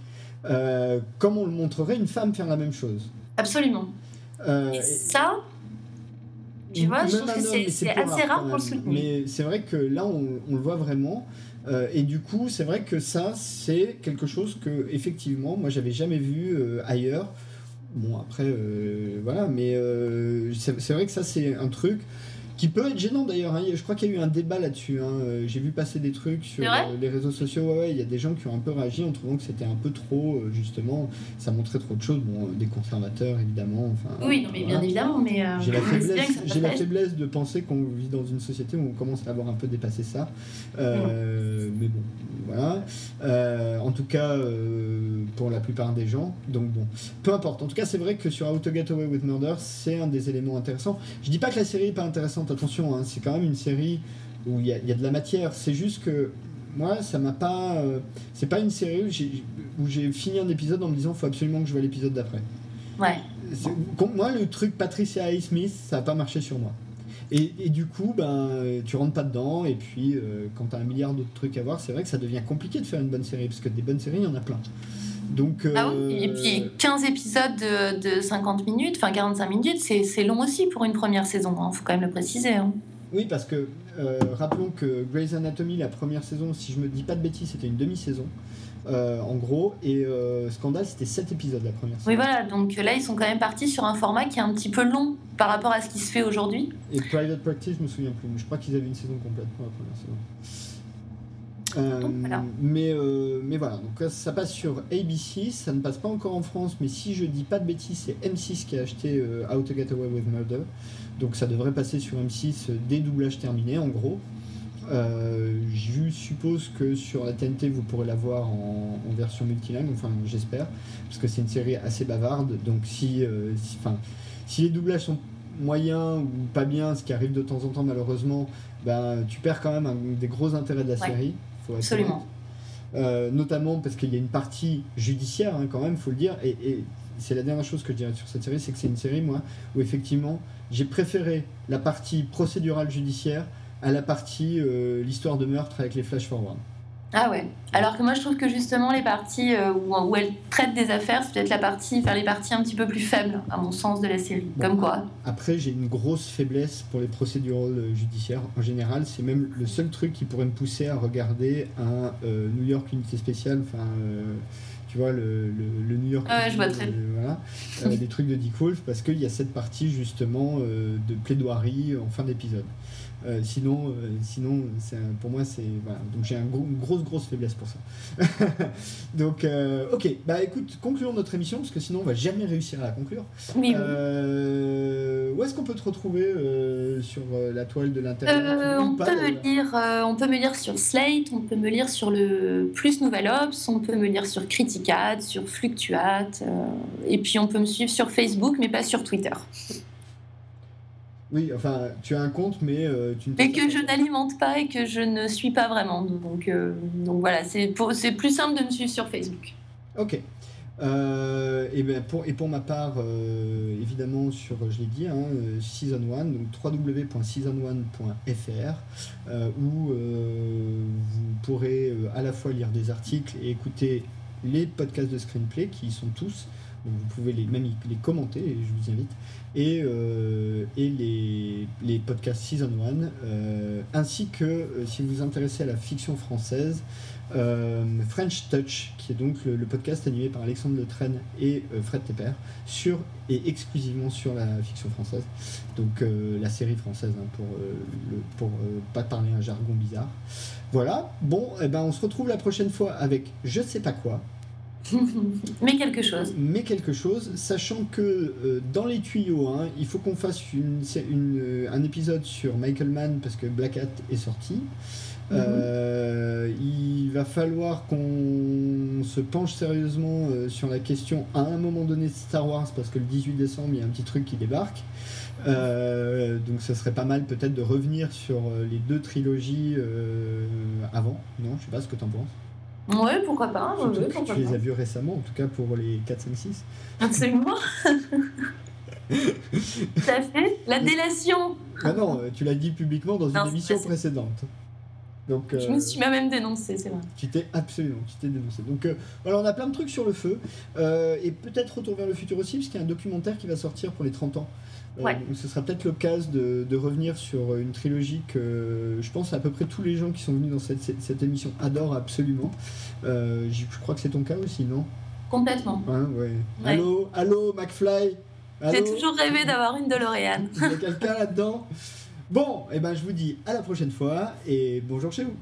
euh, comme on le montrerait une femme faire la même chose. Absolument. Euh, et ça, tu vois, je trouve que c'est assez rare pour le soutenir. Mais c'est vrai que là, on, on le voit vraiment. Euh, et du coup, c'est vrai que ça, c'est quelque chose que, effectivement, moi, j'avais jamais vu ailleurs. Bon, après, voilà, mais c'est vrai que ça, c'est un truc qui peut être gênant d'ailleurs. Hein. Je crois qu'il y a eu un débat là-dessus. Hein. Euh, j'ai vu passer des trucs sur euh, les réseaux sociaux. Ouais, il y a des gens qui ont un peu réagi en trouvant que c'était un peu trop, euh, justement, ça montrait trop de choses. Bon, des conservateurs évidemment. Enfin, oui, non, mais bien évidemment. Mais j'ai la, faiblesse, j'ai la faiblesse de penser qu'on vit dans une société où on commence à avoir un peu dépassé ça. mais bon, voilà. en tout cas, pour la plupart des gens. Donc bon, peu importe. En tout cas, c'est vrai que sur How to Get Away with Murder, c'est un des éléments intéressants. Je dis pas que la série est pas intéressante attention, hein, c'est quand même une série où il y, a de la matière. C'est juste que moi, ça m'a pas. Euh, c'est pas une série où j'ai fini un épisode en me disant faut absolument que je vois l'épisode d'après. Ouais. Moi, le truc Patricia A. Smith, ça a pas marché sur moi. Et, et, du coup, ben, tu rentres pas dedans, et puis euh, quand tu as un milliard d'autres trucs à voir, c'est vrai que ça devient compliqué de faire une bonne série, parce que des bonnes séries, il y en a plein. Donc, ah oui, et puis 15 euh, épisodes de, de 50 minutes, enfin 45 minutes, c'est long aussi pour une première saison, il hein, faut quand même le préciser. Hein. Oui, parce que euh, rappelons que Grey's Anatomy, la première saison, si je me dis pas de bêtises, c'était une demi-saison. Euh, en gros, et Scandale, c'était 7 épisodes la première saison. Oui, voilà, donc là, ils sont quand même partis sur un format qui est un petit peu long par rapport à ce qui se fait aujourd'hui. Et Private Practice, je me souviens plus, mais je crois qu'ils avaient une saison complète pour la première saison. Euh, mais, euh, mais voilà, donc ça passe sur ABC, ça ne passe pas encore en France, mais si je dis pas de bêtises, c'est M6 qui a acheté euh, How to Get Away with Murder. Donc ça devrait passer sur M6 dès doublage terminé, en gros. je suppose que sur la TNT, vous pourrez la voir en, version multilingue, enfin j'espère, parce que c'est une série assez bavarde. Donc si, enfin si les doublages sont moyens ou pas bien, ce qui arrive de temps en temps malheureusement, ben, tu perds quand même un, des gros intérêts de la série. Absolument. Euh, notamment parce qu'il y a une partie judiciaire hein, quand même, faut le dire, et, c'est la dernière chose que je dirais sur cette série, c'est que c'est une série, moi, où effectivement, j'ai préféré la partie procédurale judiciaire à la partie euh, l'histoire de meurtre avec les flash forward. Ah ouais. Alors que moi, je trouve que justement, les parties euh, où, où, elle traite des affaires, c'est peut-être la partie, faire les parties un petit peu plus faibles, à mon sens, de la série. Comme quoi. Après, j'ai une grosse faiblesse pour les procédures euh, judiciaires. En général, c'est même le seul truc qui pourrait me pousser à regarder un euh, New York Unité Spéciale, enfin, tu vois, le, le, New York. Ah ouais, je vois très voilà, des trucs de Dick Wolf, parce qu'il y a cette partie, justement, de plaidoirie en fin d'épisode. Euh, sinon, euh, sinon pour moi, c'est. Donc j'ai une grosse, grosse faiblesse pour ça. [laughs] donc, euh, ok, bah écoute, concluons notre émission, parce que sinon, on va jamais réussir à la conclure. Oui, où est-ce qu'on peut te retrouver sur la toile de l'internet on, peut me lire, on peut me lire sur Slate, on peut me lire sur le Plus Nouvel Ops, on peut me lire sur Criticat, sur Fluctuate, et puis on peut me suivre sur Facebook, mais pas sur Twitter. Oui, enfin, tu as un compte, mais euh, tu ne. Mais que je n'alimente pas et que je ne suis pas vraiment. Donc, euh, donc voilà, c'est plus simple de me suivre sur Facebook. Ok. Euh, et, ben pour, et pour ma part, évidemment, sur, je l'ai dit, hein, Season 1, donc www.season1.fr, où vous pourrez à la fois lire des articles et écouter les podcasts de screenplay qui y sont tous. Donc vous pouvez les, même les commenter, et je vous invite. Et, et les, les, podcasts Season 1, ainsi que si vous vous intéressez à la fiction française, euh, French Touch, qui est donc le, podcast animé par Alexandre Le Train et euh, Fred Tepper, sur et exclusivement sur la fiction française, donc euh, la série française, hein, pour, le, pour pas parler un jargon bizarre. Voilà, bon, eh ben, on se retrouve la prochaine fois avec je sais pas quoi. [laughs] Mais quelque chose. Mais quelque chose, sachant que dans les tuyaux, hein, il faut qu'on fasse une, une, un épisode sur Michael Mann parce que Black Hat est sorti. Euh, il va falloir qu'on se penche sérieusement euh, sur la question à un moment donné de Star Wars parce que le 18 décembre il y a un petit truc qui débarque. Euh, donc ce serait pas mal peut-être de revenir sur les deux trilogies avant. Non, je sais pas ce que tu en penses. Ouais, pourquoi pas. tu les as vus récemment, en tout cas pour les 4, 5, 6. Absolument. [laughs] Tout à fait. La délation. Ah non, tu l'as dit publiquement dans une émission précédente. Donc, je me euh, suis même dénoncé, c'est vrai. Tu t'es absolument, tu t'es dénoncé. Donc euh, voilà, on a plein de trucs sur le feu. Euh, et peut-être Retour vers le futur aussi, parce qu'il y a un documentaire qui va sortir pour les 30 ans. Ouais. Donc ce sera peut-être l'occasion de, de, revenir sur une trilogie que je pense à peu près tous les gens qui sont venus dans cette, cette, émission adorent absolument. je crois que c'est ton cas aussi, non? Complètement. Hein, ouais. Allô, allô, McFly? J'ai toujours rêvé d'avoir une DeLorean. Il y a quelqu'un là-dedans? Bon, et eh ben je vous dis à la prochaine fois et bonjour chez vous.